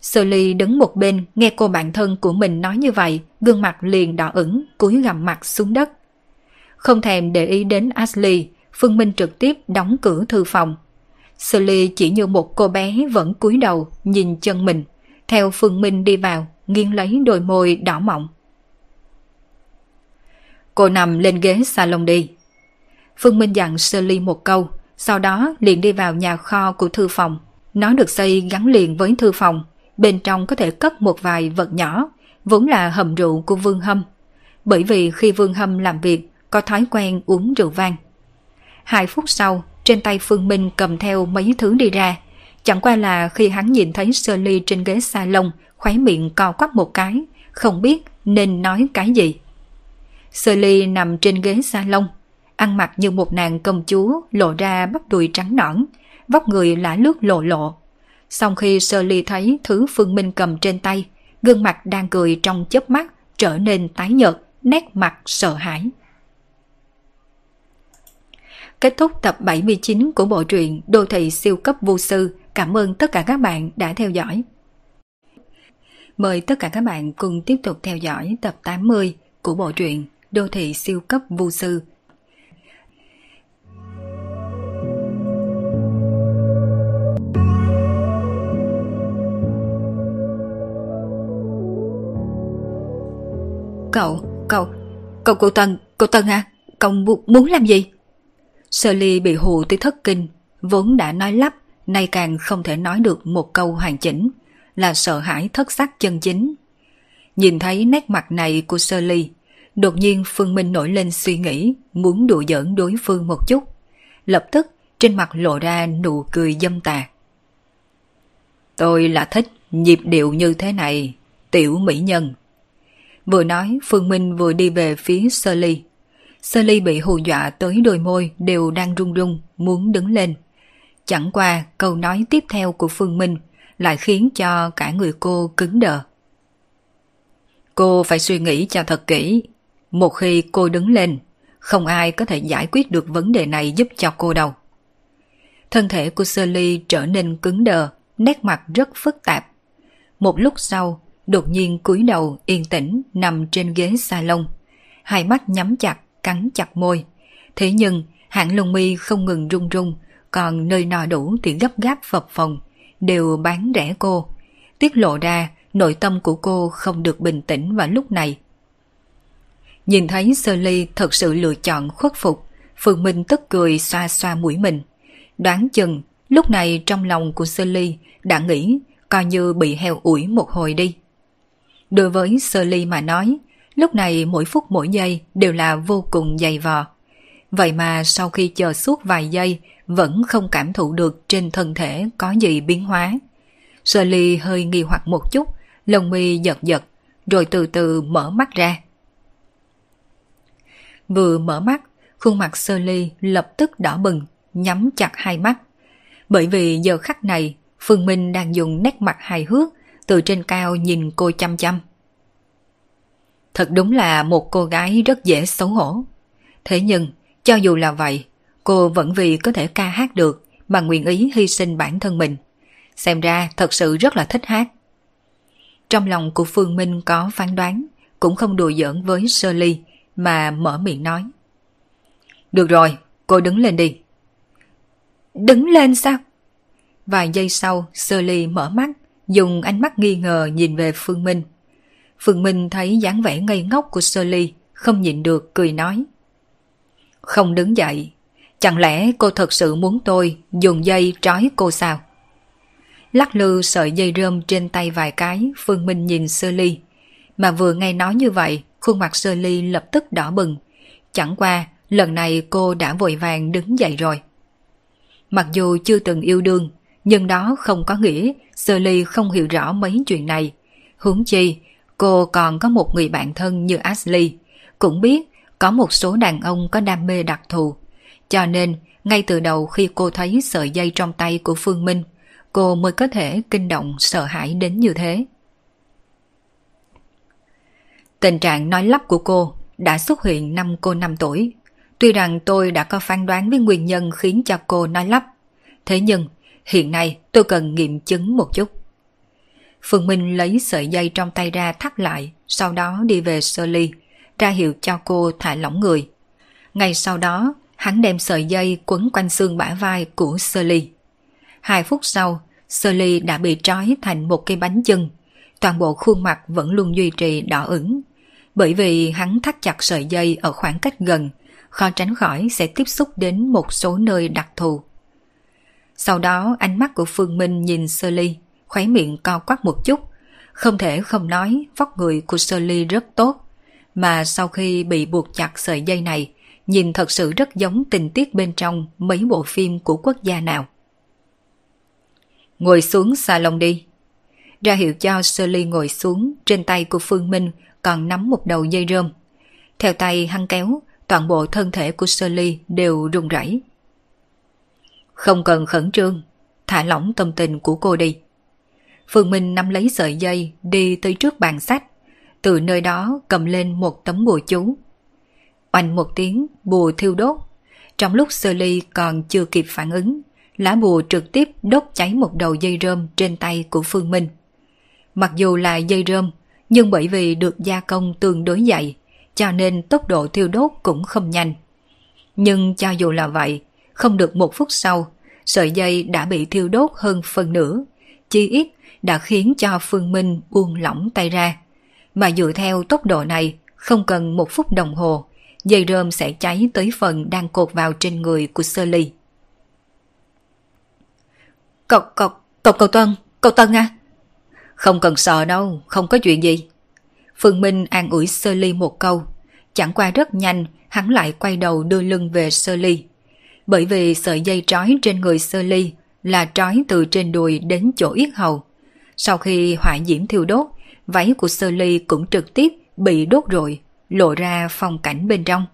[SPEAKER 1] Sư ly đứng một bên nghe cô bạn thân của mình nói như vậy, gương mặt liền đỏ ửng, cúi gằm mặt xuống đất. Không thèm để ý đến Ashley, Phương Minh trực tiếp đóng cửa thư phòng. Sully chỉ như một cô bé vẫn cúi đầu nhìn chân mình, theo Phương Minh đi vào, nghiêng lấy đôi môi đỏ mọng. Cô nằm lên ghế salon đi. Phương Minh dặn Sully một câu, sau đó liền đi vào nhà kho của thư phòng. Nó được xây gắn liền với thư phòng, bên trong có thể cất một vài vật nhỏ, vốn là hầm rượu của Vương Hâm. Bởi vì khi Vương Hâm làm việc, có thói quen uống rượu vang. Hai phút sau, trên tay Phương Minh cầm theo mấy thứ đi ra. Chẳng qua là khi hắn nhìn thấy Sơ Ly trên ghế salon, khóe miệng co quắp một cái, không biết nên nói cái gì. Sơ Ly nằm trên ghế salon, ăn mặc như một nàng công chúa lộ ra bắp đùi trắng nõn, vóc người lả lướt lộ lộ. Sau khi Sơ Ly thấy thứ Phương Minh cầm trên tay, gương mặt đang cười trong chớp mắt trở nên tái nhợt, nét mặt sợ hãi. Kết thúc tập 79 của bộ truyện Đô thị siêu cấp vô sư. Cảm ơn tất cả các bạn đã theo dõi. Mời tất cả các bạn cùng tiếp tục theo dõi tập 80 của bộ truyện Đô thị siêu cấp vô sư. Cậu, cậu, cậu cô Tân, cô Tân à, cậu muốn làm gì? Sơ ly bị hù tới thất kinh, vốn đã nói lắp, nay càng không thể nói được một câu hoàn chỉnh, là sợ hãi thất sắc chân chính. Nhìn thấy nét mặt này của sơ ly, đột nhiên Phương Minh nổi lên suy nghĩ muốn đùa giỡn đối phương một chút. Lập tức trên mặt lộ ra nụ cười dâm tà. Tôi là thích nhịp điệu như thế này, tiểu mỹ nhân. Vừa nói Phương Minh vừa đi về phía sơ ly. Sơ ly bị hù dọa tới đôi môi đều đang run run, muốn đứng lên. Chẳng qua câu nói tiếp theo của Phương Minh lại khiến cho cả người cô cứng đờ. Cô phải suy nghĩ cho thật kỹ. Một khi cô đứng lên, không ai có thể giải quyết được vấn đề này giúp cho cô đâu. Thân thể của Sơ Ly trở nên cứng đờ, nét mặt rất phức tạp. Một lúc sau, đột nhiên cúi đầu yên tĩnh nằm trên ghế salon. Hai mắt nhắm chặt, cắn chặt môi. Thế nhưng, hạng lông mi không ngừng run run, còn nơi nọ đủ thì gấp gáp phập phồng, đều bán rẻ cô. Tiết lộ ra, nội tâm của cô không được bình tĩnh vào lúc này. Nhìn thấy Sơ Ly thật sự lựa chọn khuất phục, Phương Minh tức cười xoa xoa mũi mình. Đoán chừng, lúc này trong lòng của Sơ Ly đã nghĩ coi như bị heo ủi một hồi đi. Đối với Sơ Ly mà nói, lúc này mỗi phút mỗi giây đều là vô cùng dày vò. Vậy mà sau khi chờ suốt vài giây vẫn không cảm thụ được trên thân thể có gì biến hóa. Sơ Ly hơi nghi hoặc một chút, lông mi giật giật, rồi từ từ mở mắt ra. Vừa mở mắt, khuôn mặt Sơ Ly lập tức đỏ bừng, nhắm chặt hai mắt. Bởi vì giờ khắc này, Phương Minh đang dùng nét mặt hài hước từ trên cao nhìn cô chăm chăm. Thật đúng là một cô gái rất dễ xấu hổ. Thế nhưng, cho dù là vậy, cô vẫn vì có thể ca hát được mà nguyện ý hy sinh bản thân mình. Xem ra thật sự rất là thích hát. Trong lòng của Phương Minh có phán đoán, cũng không đùa giỡn với Sơ Ly mà mở miệng nói. Được rồi, cô đứng lên đi. Đứng lên sao? Vài giây sau, Sơ Ly mở mắt, dùng ánh mắt nghi ngờ nhìn về Phương Minh. Phương Minh thấy dáng vẻ ngây ngốc của Sơ Ly, không nhịn được cười nói. Không đứng dậy, chẳng lẽ cô thật sự muốn tôi dùng dây trói cô sao? Lắc lư sợi dây rơm trên tay vài cái, Phương Minh nhìn Sơ Ly. Mà vừa nghe nói như vậy, khuôn mặt Sơ Ly lập tức đỏ bừng. Chẳng qua, lần này cô đã vội vàng đứng dậy rồi. Mặc dù chưa từng yêu đương, nhưng đó không có nghĩa Sơ Ly không hiểu rõ mấy chuyện này. Huống chi, cô còn có một người bạn thân như Ashley, cũng biết có một số đàn ông có đam mê đặc thù. Cho nên, ngay từ đầu khi cô thấy sợi dây trong tay của Phương Minh, cô mới có thể kinh động sợ hãi đến như thế. Tình trạng nói lắp của cô đã xuất hiện năm cô 5 tuổi. Tuy rằng tôi đã có phán đoán với nguyên nhân khiến cho cô nói lắp, thế nhưng hiện nay tôi cần nghiệm chứng một chút. Phương Minh lấy sợi dây trong tay ra thắt lại, sau đó đi về sơ ly, ra hiệu cho cô thả lỏng người. Ngay sau đó, hắn đem sợi dây quấn quanh xương bả vai của sơ ly. Hai phút sau, sơ ly đã bị trói thành một cây bánh chân. Toàn bộ khuôn mặt vẫn luôn duy trì đỏ ửng. Bởi vì hắn thắt chặt sợi dây ở khoảng cách gần, khó tránh khỏi sẽ tiếp xúc đến một số nơi đặc thù. Sau đó ánh mắt của Phương Minh nhìn Sơ Ly, khóe miệng co quắp một chút. Không thể không nói vóc người của Sơ Ly rất tốt, mà sau khi bị buộc chặt sợi dây này, nhìn thật sự rất giống tình tiết bên trong mấy bộ phim của quốc gia nào. Ngồi xuống salon đi. Ra hiệu cho Sơ Ly ngồi xuống, trên tay của Phương Minh còn nắm một đầu dây rơm. Theo tay hăng kéo, toàn bộ thân thể của Sơ Ly đều run rẩy. Không cần khẩn trương, thả lỏng tâm tình của cô đi. Phương Minh nắm lấy sợi dây đi tới trước bàn sách, từ nơi đó cầm lên một tấm bùa chú. Oanh một tiếng, bùa thiêu đốt. Trong lúc Sơ Ly còn chưa kịp phản ứng, lá bùa trực tiếp đốt cháy một đầu dây rơm trên tay của Phương Minh. Mặc dù là dây rơm, nhưng bởi vì được gia công tương đối dày, cho nên tốc độ thiêu đốt cũng không nhanh. Nhưng cho dù là vậy, không được một phút sau, sợi dây đã bị thiêu đốt hơn phần nửa, chi ít đã khiến cho Phương Minh buông lỏng tay ra. Mà dựa theo tốc độ này, không cần một phút đồng hồ, dây rơm sẽ cháy tới phần đang cột vào trên người của Sơ Ly. Cậu, cậu, cậu, cậu Tân, cậu Tân à? Không cần sợ đâu, không có chuyện gì. Phương Minh an ủi Sơ Ly một câu. Chẳng qua rất nhanh, hắn lại quay đầu đưa lưng về Sơ Ly. Bởi vì sợi dây trói trên người Sơ Ly là trói từ trên đùi đến chỗ yết hầu. Sau khi hỏa diễm thiêu đốt, váy của Sơ Ly cũng trực tiếp bị đốt rồi lộ ra phong cảnh bên trong.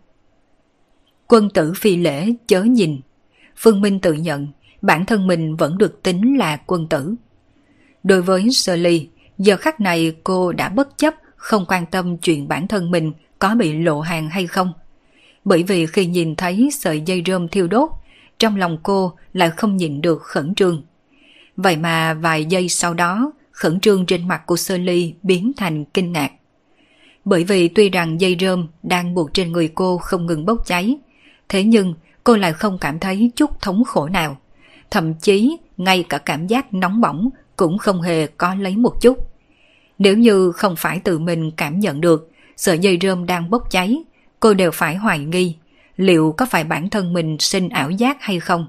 [SPEAKER 1] Quân tử phi lễ chớ nhìn. Phương Minh tự nhận bản thân mình vẫn được tính là quân tử. Đối với Sơ Ly, giờ khắc này cô đã bất chấp không quan tâm chuyện bản thân mình có bị lộ hàng hay không. Bởi vì khi nhìn thấy sợi dây rơm thiêu đốt, trong lòng cô lại không nhịn được khẩn trương. Vậy mà vài giây sau đó, khẩn trương trên mặt của Sơ Ly biến thành kinh ngạc. Bởi vì tuy rằng dây rơm đang buộc trên người cô không ngừng bốc cháy, thế nhưng cô lại không cảm thấy chút thống khổ nào. Thậm chí ngay cả cảm giác nóng bỏng cũng không hề có lấy một chút. Nếu như không phải tự mình cảm nhận được sợi dây rơm đang bốc cháy, cô đều phải hoài nghi liệu có phải bản thân mình sinh ảo giác hay không.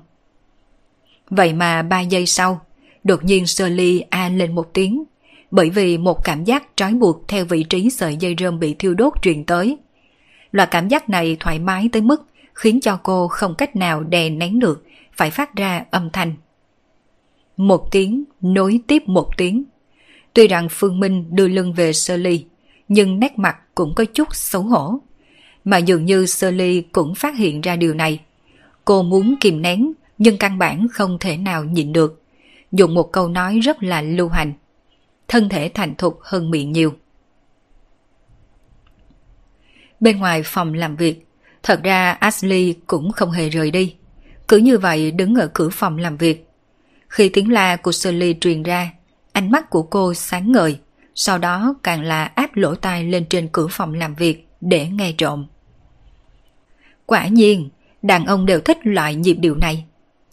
[SPEAKER 1] Vậy mà ba giây sau, đột nhiên sơ ly a lên một tiếng, bởi vì một cảm giác trói buộc theo vị trí sợi dây rơm bị thiêu đốt truyền tới. Loại cảm giác này thoải mái tới mức khiến cho cô không cách nào đè nén được, phải phát ra âm thanh. Một tiếng nối tiếp một tiếng. Tuy rằng Phương Minh đưa lưng về sơ ly, nhưng nét mặt cũng có chút xấu hổ. Mà dường như sơ ly cũng phát hiện ra điều này. Cô muốn kìm nén, nhưng căn bản không thể nào nhịn được. Dùng một câu nói rất là lưu hành. Thân thể thành thục hơn miệng nhiều. Bên ngoài phòng làm việc, thật ra Ashley cũng không hề rời đi. Cứ như vậy đứng ở cửa phòng làm việc. Khi tiếng la của Shirley truyền ra, ánh mắt của cô sáng ngời, sau đó càng là áp lỗ tai lên trên cửa phòng làm việc để nghe trộm. Quả nhiên, đàn ông đều thích loại nhịp điệu này.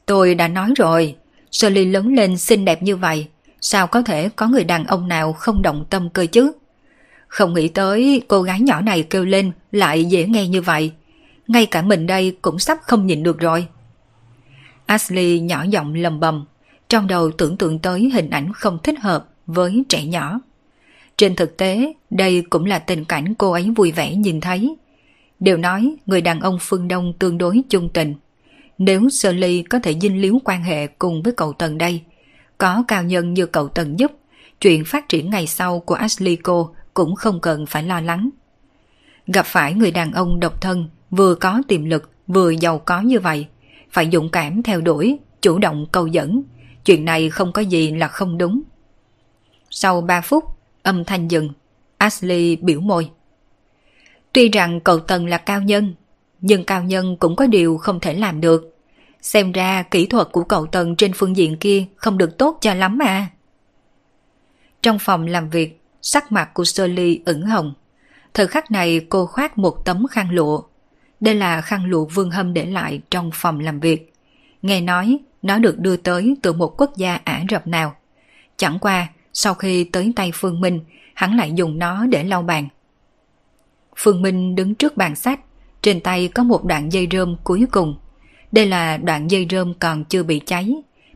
[SPEAKER 1] Tôi đã nói rồi, Shirley lớn lên xinh đẹp như vậy, sao có thể có người đàn ông nào không động tâm cơ chứ? Không nghĩ tới cô gái nhỏ này kêu lên lại dễ nghe như vậy. Ngay cả mình đây cũng sắp không nhìn được rồi. Ashley nhỏ giọng lầm bầm, trong đầu tưởng tượng tới hình ảnh không thích hợp với trẻ nhỏ. Trên thực tế, đây cũng là tình cảnh cô ấy vui vẻ nhìn thấy. Đều nói người đàn ông phương Đông tương đối chung tình. Nếu Sơ Ly có thể dinh líu quan hệ cùng với cậu Tần đây, có cao nhân như cậu Tần giúp, chuyện phát triển ngày sau của Ashley cô cũng không cần phải lo lắng. Gặp phải người đàn ông độc thân, vừa có tiềm lực, vừa giàu có như vậy, phải dũng cảm theo đuổi, chủ động cầu dẫn. Chuyện này không có gì là không đúng. Sau 3 phút, âm thanh dừng, Ashley biểu môi. Tuy rằng cậu Tần là cao nhân, nhưng cao nhân cũng có điều không thể làm được. Xem ra kỹ thuật của cậu Tần trên phương diện kia không được tốt cho lắm à. Trong phòng làm việc, sắc mặt của Shirley ửng hồng. Thời khắc này cô khoác một tấm khăn lụa. Đây là khăn lụa vương hâm để lại trong phòng làm việc. Nghe nói nó được đưa tới từ một quốc gia Ả Rập nào. Chẳng qua, sau khi tới tay Phương Minh, hắn lại dùng nó để lau bàn. Phương Minh đứng trước bàn sách, trên tay có một đoạn dây rơm cuối cùng. Đây là đoạn dây rơm còn chưa bị cháy,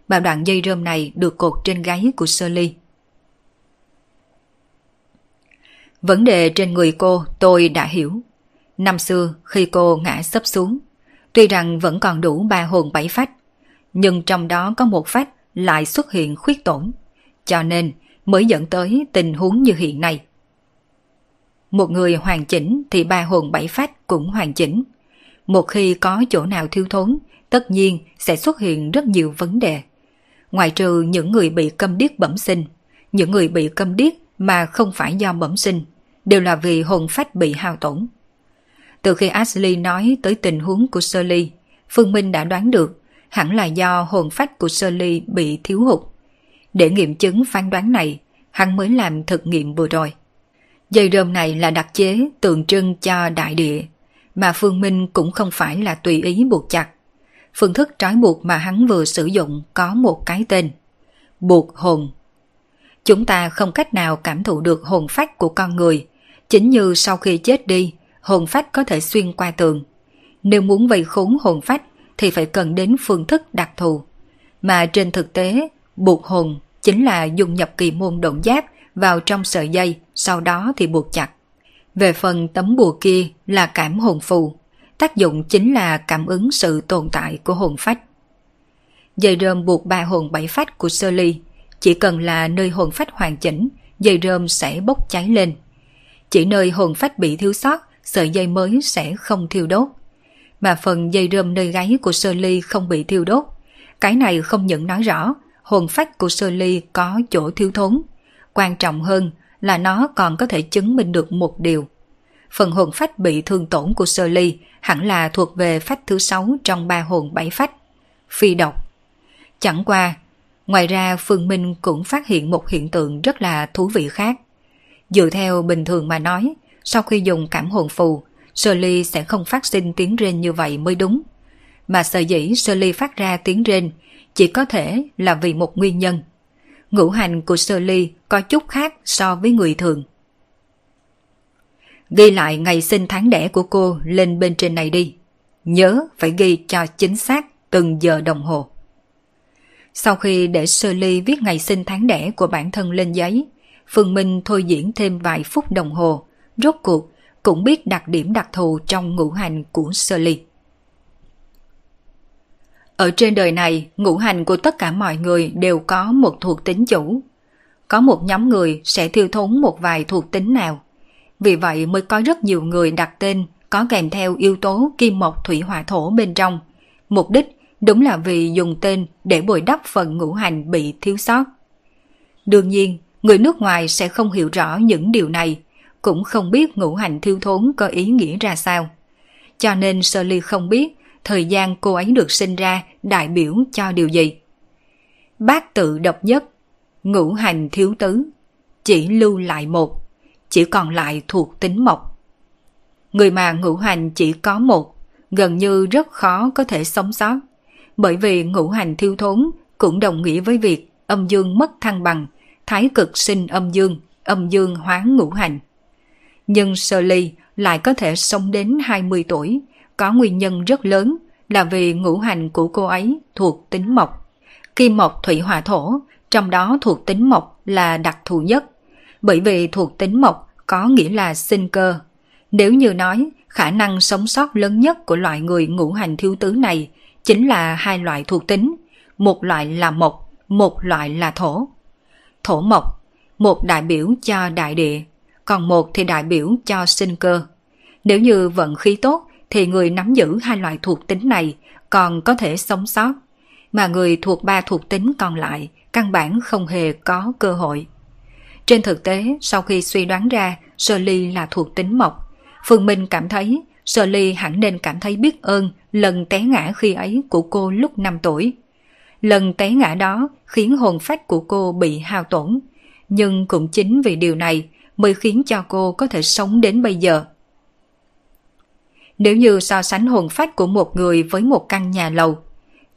[SPEAKER 1] và đoạn dây rơm này được cột trên gáy của Sơ Ly. Vấn đề trên người cô tôi đã hiểu. Năm xưa khi cô ngã sấp xuống, tuy rằng vẫn còn đủ ba hồn bảy phách, nhưng trong đó có một phách lại xuất hiện khuyết tổn, cho nên mới dẫn tới tình huống như hiện nay. Một người hoàn chỉnh thì ba hồn bảy phách cũng hoàn chỉnh. Một khi có chỗ nào thiếu thốn, tất nhiên sẽ xuất hiện rất nhiều vấn đề. Ngoài trừ những người bị câm điếc bẩm sinh, những người bị câm điếc mà không phải do bẩm sinh, đều là vì hồn phách bị hao tổn. Từ khi Ashley nói tới tình huống của Shirley, Phương Minh đã đoán được hẳn là do hồn phách của Shirley bị thiếu hụt. Để nghiệm chứng phán đoán này, hắn mới làm thực nghiệm vừa rồi. Dây rơm này là đặc chế tượng trưng cho đại địa, mà Phương Minh cũng không phải là tùy ý buộc chặt. Phương thức trói buộc mà hắn vừa sử dụng có một cái tên. Buộc hồn. Chúng ta không cách nào cảm thụ được hồn phách của con người, chính như sau khi chết đi, hồn phách có thể xuyên qua tường. Nếu muốn vây khốn hồn phách thì phải cần đến phương thức đặc thù. Mà trên thực tế, buộc hồn chính là dùng nhập kỳ môn động giáp vào trong sợi dây, sau đó thì buộc chặt. Về phần tấm bùa kia là cảm hồn phù, tác dụng chính là cảm ứng sự tồn tại của hồn phách. Dây rơm buộc ba hồn bảy phách của sơ ly, chỉ cần là nơi hồn phách hoàn chỉnh, dây rơm sẽ bốc cháy lên. Chỉ nơi hồn phách bị thiếu sót, sợi dây mới sẽ không thiêu đốt. mà phần dây rơm nơi gáy của Sơ Ly không bị thiêu đốt. Cái này không những nói rõ hồn phách của Sơ Ly có chỗ thiếu thốn. Quan trọng hơn là nó còn có thể chứng minh được một điều. Phần hồn phách bị thương tổn của Sơ Ly hẳn là thuộc về phách thứ sáu trong ba hồn bảy phách. Phi độc. Chẳng qua, ngoài ra Phương Minh cũng phát hiện một hiện tượng rất là thú vị khác. Dựa theo bình thường mà nói, sau khi dùng cảm hồn phù, Sơ Ly sẽ không phát sinh tiếng rên như vậy mới đúng. Mà sở dĩ Sơ Ly phát ra tiếng rên chỉ có thể là vì một nguyên nhân. Ngũ hành của Sơ Ly có chút khác so với người thường. Ghi lại ngày sinh tháng đẻ của cô lên bên trên này đi. Nhớ phải ghi cho chính xác từng giờ đồng hồ. Sau khi để Sơ Ly viết ngày sinh tháng đẻ của bản thân lên giấy, Phương Minh thôi diễn thêm vài phút đồng hồ, rốt cuộc cũng biết đặc điểm đặc thù trong ngũ hành của Sơ Ly. Ở trên đời này, ngũ hành của tất cả mọi người đều có một thuộc tính chủ. Có một nhóm người sẽ thiêu thốn một vài thuộc tính nào. Vì vậy mới có rất nhiều người đặt tên có kèm theo yếu tố kim mộc thủy hỏa thổ bên trong. Mục đích đúng là vì dùng tên để bồi đắp phần ngũ hành bị thiếu sót. Đương nhiên, người nước ngoài sẽ không hiểu rõ những điều này, cũng không biết ngũ hành thiêu thốn có ý nghĩa ra sao. Cho nên Sơ Ly không biết thời gian cô ấy được sinh ra đại biểu cho điều gì. Bác tự độc nhất, ngũ hành thiếu tứ, chỉ lưu lại một, chỉ còn lại thuộc tính mộc. Người mà ngũ hành chỉ có một, gần như rất khó có thể sống sót, bởi vì ngũ hành thiếu thốn cũng đồng nghĩa với việc âm dương mất thăng bằng, thái cực sinh âm dương, âm dương hóa ngũ hành. Nhưng Sơ Ly lại có thể sống đến 20 tuổi, có nguyên nhân rất lớn là vì ngũ hành của cô ấy thuộc tính mộc. Kim mộc thủy hỏa thổ, trong đó thuộc tính mộc là đặc thù nhất, bởi vì thuộc tính mộc có nghĩa là sinh cơ. Nếu như nói khả năng sống sót lớn nhất của loại người ngũ hành thiếu tứ này chính là hai loại thuộc tính, một loại là mộc, một loại là thổ. Thổ mộc, một đại biểu cho đại địa, còn một thì đại biểu cho sinh cơ. Nếu như vận khí tốt thì người nắm giữ hai loại thuộc tính này còn có thể sống sót, mà người thuộc ba thuộc tính còn lại căn bản không hề có cơ hội. Trên thực tế, sau khi suy đoán ra Sơ Ly là thuộc tính mộc, Phương Minh cảm thấy Sơ Ly hẳn nên cảm thấy biết ơn lần té ngã khi ấy của cô lúc 5 tuổi. Lần té ngã đó khiến hồn phách của cô bị hao tổn, nhưng cũng chính vì điều này mới khiến cho cô có thể sống đến bây giờ. Nếu như so sánh hồn phách của một người với một căn nhà lầu,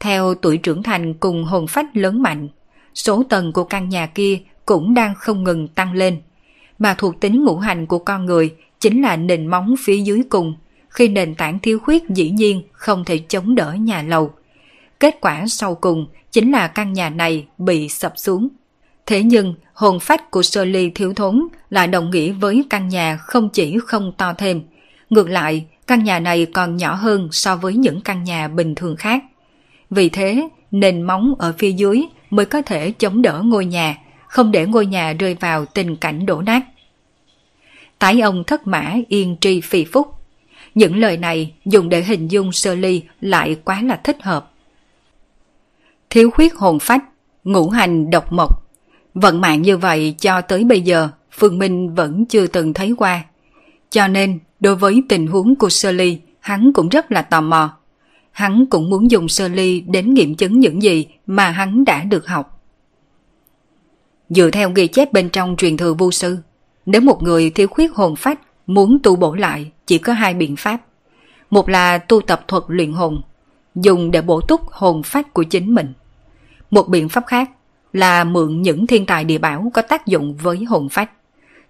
[SPEAKER 1] theo tuổi trưởng thành cùng hồn phách lớn mạnh, số tầng của căn nhà kia cũng đang không ngừng tăng lên. Mà thuộc tính ngũ hành của con người chính là nền móng phía dưới cùng, khi nền tảng thiếu khuyết dĩ nhiên không thể chống đỡ nhà lầu. Kết quả sau cùng chính là căn nhà này bị sập xuống. Thế nhưng hồn phách của Sơ Ly thiếu thốn lại đồng nghĩa với căn nhà không chỉ không to thêm. Ngược lại, căn nhà này còn nhỏ hơn so với những căn nhà bình thường khác. Vì thế, nền móng ở phía dưới mới có thể chống đỡ ngôi nhà, không để ngôi nhà rơi vào tình cảnh đổ nát. Tái ông thất mã yên tri phi phúc. Những lời này dùng để hình dung sơ ly lại quá là thích hợp. Thiếu khuyết hồn phách, ngũ hành độc mộc. Vận mạng như vậy cho tới bây giờ, Phương Minh vẫn chưa từng thấy qua. Cho nên Đối với tình huống của Sơ Ly, hắn cũng rất là tò mò. Hắn cũng muốn dùng Sơ Ly đến nghiệm chứng những gì mà hắn đã được học. Dựa theo ghi chép bên trong truyền thừa vô sư, nếu một người thiếu khuyết hồn phách muốn tu bổ lại chỉ có hai biện pháp. Một là tu tập thuật luyện hồn, dùng để bổ túc hồn phách của chính mình. Một biện pháp khác là mượn những thiên tài địa bảo có tác dụng với hồn phách.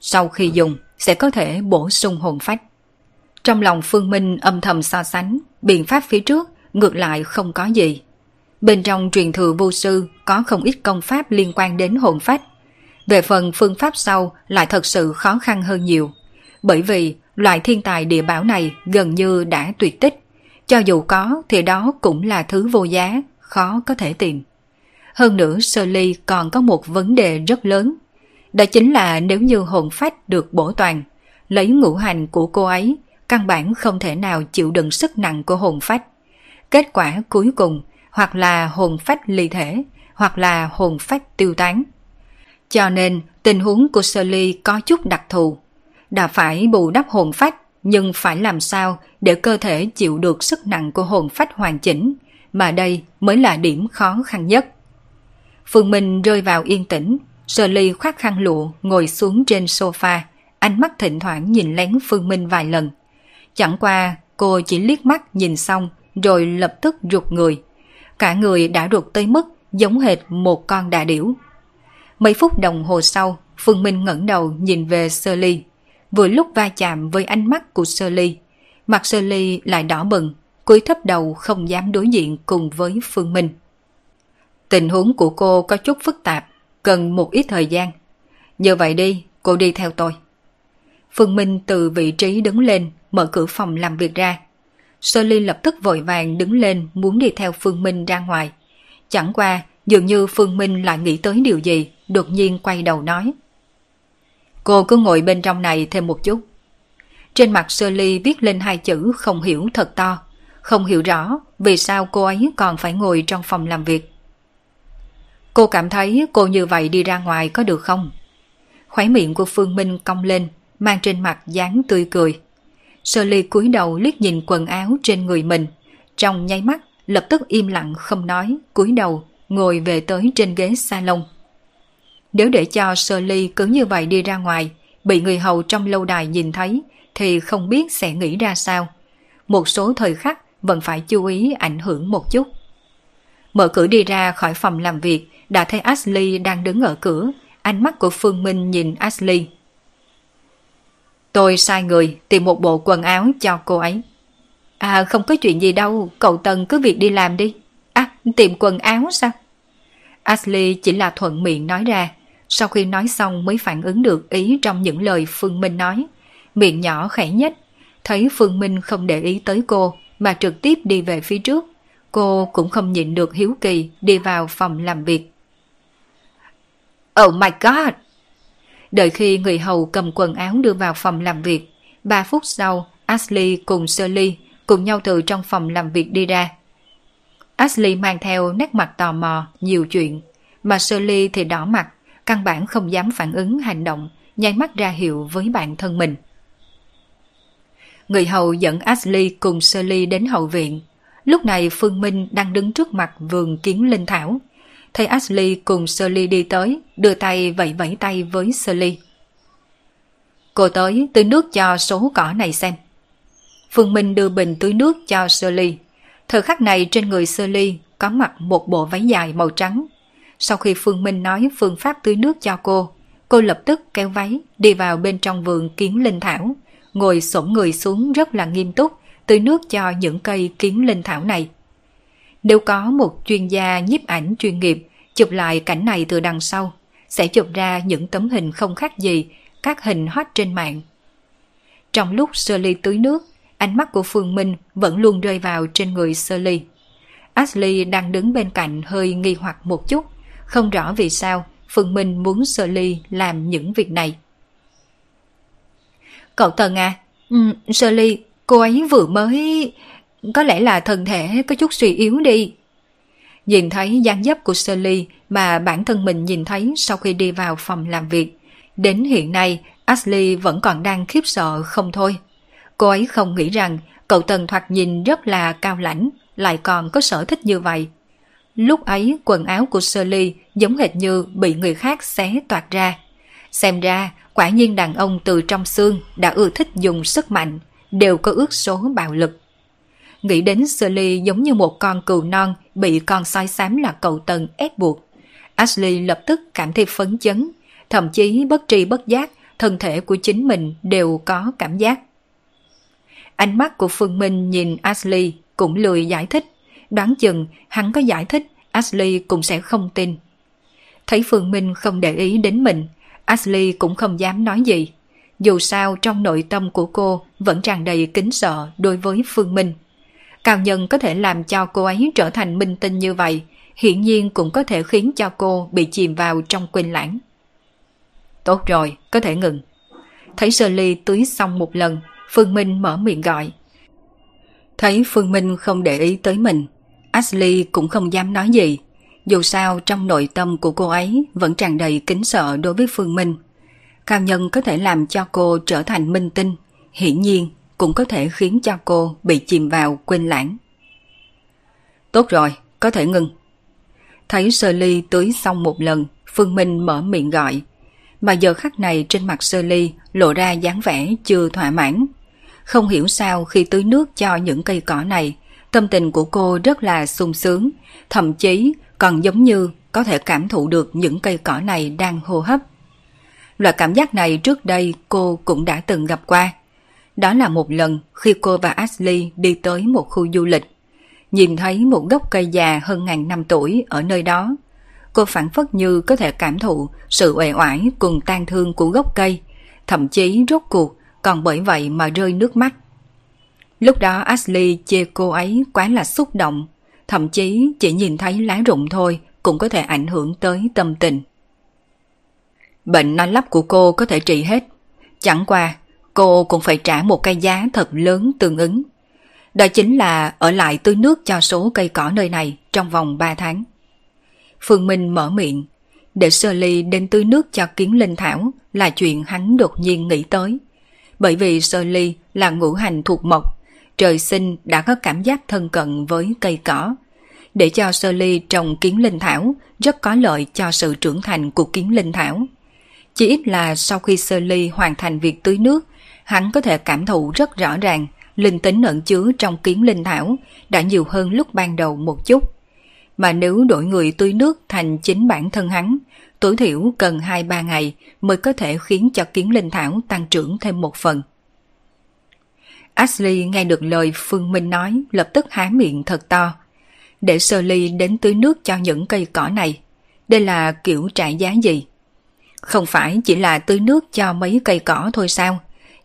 [SPEAKER 1] Sau khi dùng sẽ có thể bổ sung hồn phách. Trong lòng Phương Minh âm thầm so sánh, biện pháp phía trước ngược lại không có gì. Bên trong truyền thừa vô sư có không ít công pháp liên quan đến hồn phách. Về phần phương pháp sau lại thật sự khó khăn hơn nhiều. Bởi vì loại thiên tài địa bảo này gần như đã tuyệt tích. Cho dù có thì đó cũng là thứ vô giá, khó có thể tìm. Hơn nữa Sơ Ly còn có một vấn đề rất lớn. Đó chính là nếu như hồn phách được bổ toàn, lấy ngũ hành của cô ấy căn bản không thể nào chịu đựng sức nặng của hồn phách. Kết quả cuối cùng hoặc là hồn phách ly thể, hoặc là hồn phách tiêu tán. Cho nên tình huống của Sơ Ly có chút đặc thù. Đã phải bù đắp hồn phách, nhưng phải làm sao để cơ thể chịu được sức nặng của hồn phách hoàn chỉnh, mà đây mới là điểm khó khăn nhất. Phương Minh rơi vào yên tĩnh, Sơ Ly khoác khăn lụa ngồi xuống trên sofa, ánh mắt thỉnh thoảng nhìn lén Phương Minh vài lần. Chẳng qua cô chỉ liếc mắt nhìn xong rồi lập tức rụt người. Cả người đã rụt tới mức giống hệt một con đà điểu. Mấy phút đồng hồ sau, Phương Minh ngẩng đầu nhìn về Sơ Ly. Vừa lúc va chạm với ánh mắt của Sơ Ly, mặt Sơ Ly lại đỏ bừng, cúi thấp đầu không dám đối diện cùng với Phương Minh. Tình huống của cô có chút phức tạp, cần một ít thời gian. Như vậy đi, cô đi theo tôi. Phương Minh từ vị trí đứng lên, mở cửa phòng làm việc ra. Sơ Ly lập tức vội vàng đứng lên muốn đi theo Phương Minh ra ngoài. Chẳng qua, dường như Phương Minh lại nghĩ tới điều gì, đột nhiên quay đầu nói. Cô cứ ngồi bên trong này thêm một chút. Trên mặt Sơ Ly viết lên hai chữ không hiểu thật to, không hiểu rõ vì sao cô ấy còn phải ngồi trong phòng làm việc. Cô cảm thấy cô như vậy đi ra ngoài có được không? Khóe miệng của Phương Minh cong lên, mang trên mặt dáng tươi cười. Sơ ly cúi đầu liếc nhìn quần áo trên người mình, trong nháy mắt lập tức im lặng không nói, cúi đầu ngồi về tới trên ghế salon. Nếu để cho sơ ly cứ như vậy đi ra ngoài, bị người hầu trong lâu đài nhìn thấy, thì không biết sẽ nghĩ ra sao. Một số thời khắc vẫn phải chú ý ảnh hưởng một chút. Mở cửa đi ra khỏi phòng làm việc, đã thấy Ashley đang đứng ở cửa, ánh mắt của Phương Minh nhìn Ashley. Tôi sai người tìm một bộ quần áo cho cô ấy. À không có chuyện gì đâu, cậu Tần cứ việc đi làm đi. À, tìm quần áo sao? Ashley chỉ là thuận miệng nói ra, sau khi nói xong mới phản ứng được ý trong những lời Phương Minh nói. Miệng nhỏ khẽ nhất, thấy Phương Minh không để ý tới cô mà trực tiếp đi về phía trước. Cô cũng không nhịn được hiếu kỳ đi vào phòng làm việc. Oh my god! Đợi khi người hầu cầm quần áo đưa vào phòng làm việc, 3 phút sau, Ashley cùng Shirley cùng nhau từ trong phòng làm việc đi ra. Ashley mang theo nét mặt tò mò, nhiều chuyện, mà Shirley thì đỏ mặt, căn bản không dám phản ứng hành động, nháy mắt ra hiệu với bạn thân mình. Người hầu dẫn Ashley cùng Shirley đến hậu viện. Lúc này Phương Minh đang đứng trước mặt vườn kiến linh thảo, thấy Ashley cùng Shirley đi tới, đưa tay vẫy vẫy tay với Shirley. Cô tới tưới nước cho số cỏ này xem. Phương Minh đưa bình tưới nước cho Shirley. Thời khắc này trên người Shirley có mặc một bộ váy dài màu trắng. Sau khi Phương Minh nói phương pháp tưới nước cho cô, cô lập tức kéo váy đi vào bên trong vườn kiến linh thảo, ngồi xổm người xuống rất là nghiêm túc, tưới nước cho những cây kiến linh thảo này. Nếu có một chuyên gia nhiếp ảnh chuyên nghiệp chụp lại cảnh này từ đằng sau, sẽ chụp ra những tấm hình không khác gì các hình hot trên mạng. Trong lúc sơ ly tưới nước, ánh mắt của Phương Minh vẫn luôn rơi vào trên người sơ ly. Ashley đang đứng bên cạnh hơi nghi hoặc một chút, không rõ vì sao Phương Minh muốn sơ ly làm những việc này. Cậu Tần à, ừ, sơ ly, cô ấy vừa mới... Có lẽ là thân thể có chút suy yếu đi. Nhìn thấy dáng dấp của Shirley mà bản thân mình nhìn thấy sau khi đi vào phòng làm việc. Đến hiện nay, Ashley vẫn còn đang khiếp sợ không thôi. Cô ấy không nghĩ rằng cậu Tần thoạt nhìn rất là cao lãnh, lại còn có sở thích như vậy. Lúc ấy quần áo của Shirley giống hệt như bị người khác xé toạt ra. Xem ra, quả nhiên đàn ông từ trong xương đã ưa thích dùng sức mạnh, đều có ước số bạo lực nghĩ đến Sully giống như một con cừu non bị con sói xám là cậu tần ép buộc. Ashley lập tức cảm thấy phấn chấn, thậm chí bất tri bất giác, thân thể của chính mình đều có cảm giác. Ánh mắt của Phương Minh nhìn Ashley cũng lười giải thích, đoán chừng hắn có giải thích Ashley cũng sẽ không tin. Thấy Phương Minh không để ý đến mình, Ashley cũng không dám nói gì. Dù sao trong nội tâm của cô vẫn tràn đầy kính sợ đối với Phương Minh. Cao nhân có thể làm cho cô ấy trở thành minh tinh như vậy, hiển nhiên cũng có thể khiến cho cô bị chìm vào trong quên lãng. Tốt rồi, có thể ngừng. Thấy Sơ Ly tưới xong một lần, Phương Minh mở miệng gọi. Thấy Phương Minh không để ý tới mình, Ashley cũng không dám nói gì. Dù sao trong nội tâm của cô ấy vẫn tràn đầy kính sợ đối với Phương Minh. Cao nhân có thể làm cho cô trở thành minh tinh, hiển nhiên cũng có thể khiến cho cô bị chìm vào quên lãng. Tốt rồi, có thể ngừng. Thấy sơ ly tưới xong một lần, Phương Minh mở miệng gọi. Mà giờ khắc này trên mặt sơ ly lộ ra dáng vẻ chưa thỏa mãn. Không hiểu sao khi tưới nước cho những cây cỏ này, tâm tình của cô rất là sung sướng, thậm chí còn giống như có thể cảm thụ được những cây cỏ này đang hô hấp. Loại cảm giác này trước đây cô cũng đã từng gặp qua. Đó là một lần khi cô và Ashley đi tới một khu du lịch. Nhìn thấy một gốc cây già hơn ngàn năm tuổi ở nơi đó. Cô phản phất như có thể cảm thụ sự uể oải cùng tan thương của gốc cây, thậm chí rốt cuộc còn bởi vậy mà rơi nước mắt. Lúc đó Ashley chê cô ấy quá là xúc động, thậm chí chỉ nhìn thấy lá rụng thôi cũng có thể ảnh hưởng tới tâm tình. Bệnh nói lắp của cô có thể trị hết, chẳng qua cô cũng phải trả một cái giá thật lớn tương ứng. Đó chính là ở lại tưới nước cho số cây cỏ nơi này trong vòng 3 tháng. Phương Minh mở miệng, để sơ ly đến tưới nước cho kiến linh thảo là chuyện hắn đột nhiên nghĩ tới. Bởi vì sơ ly là ngũ hành thuộc mộc, trời sinh đã có cảm giác thân cận với cây cỏ. Để cho sơ ly trồng kiến linh thảo rất có lợi cho sự trưởng thành của kiến linh thảo. Chỉ ít là sau khi sơ ly hoàn thành việc tưới nước, hắn có thể cảm thụ rất rõ ràng linh tính ẩn chứa trong kiến linh thảo đã nhiều hơn lúc ban đầu một chút. Mà nếu đổi người tưới nước thành chính bản thân hắn, tối thiểu cần 2-3 ngày mới có thể khiến cho kiến linh thảo tăng trưởng thêm một phần. Ashley nghe được lời Phương Minh nói lập tức há miệng thật to. Để sơ ly đến tưới nước cho những cây cỏ này. Đây là kiểu trả giá gì? Không phải chỉ là tưới nước cho mấy cây cỏ thôi sao?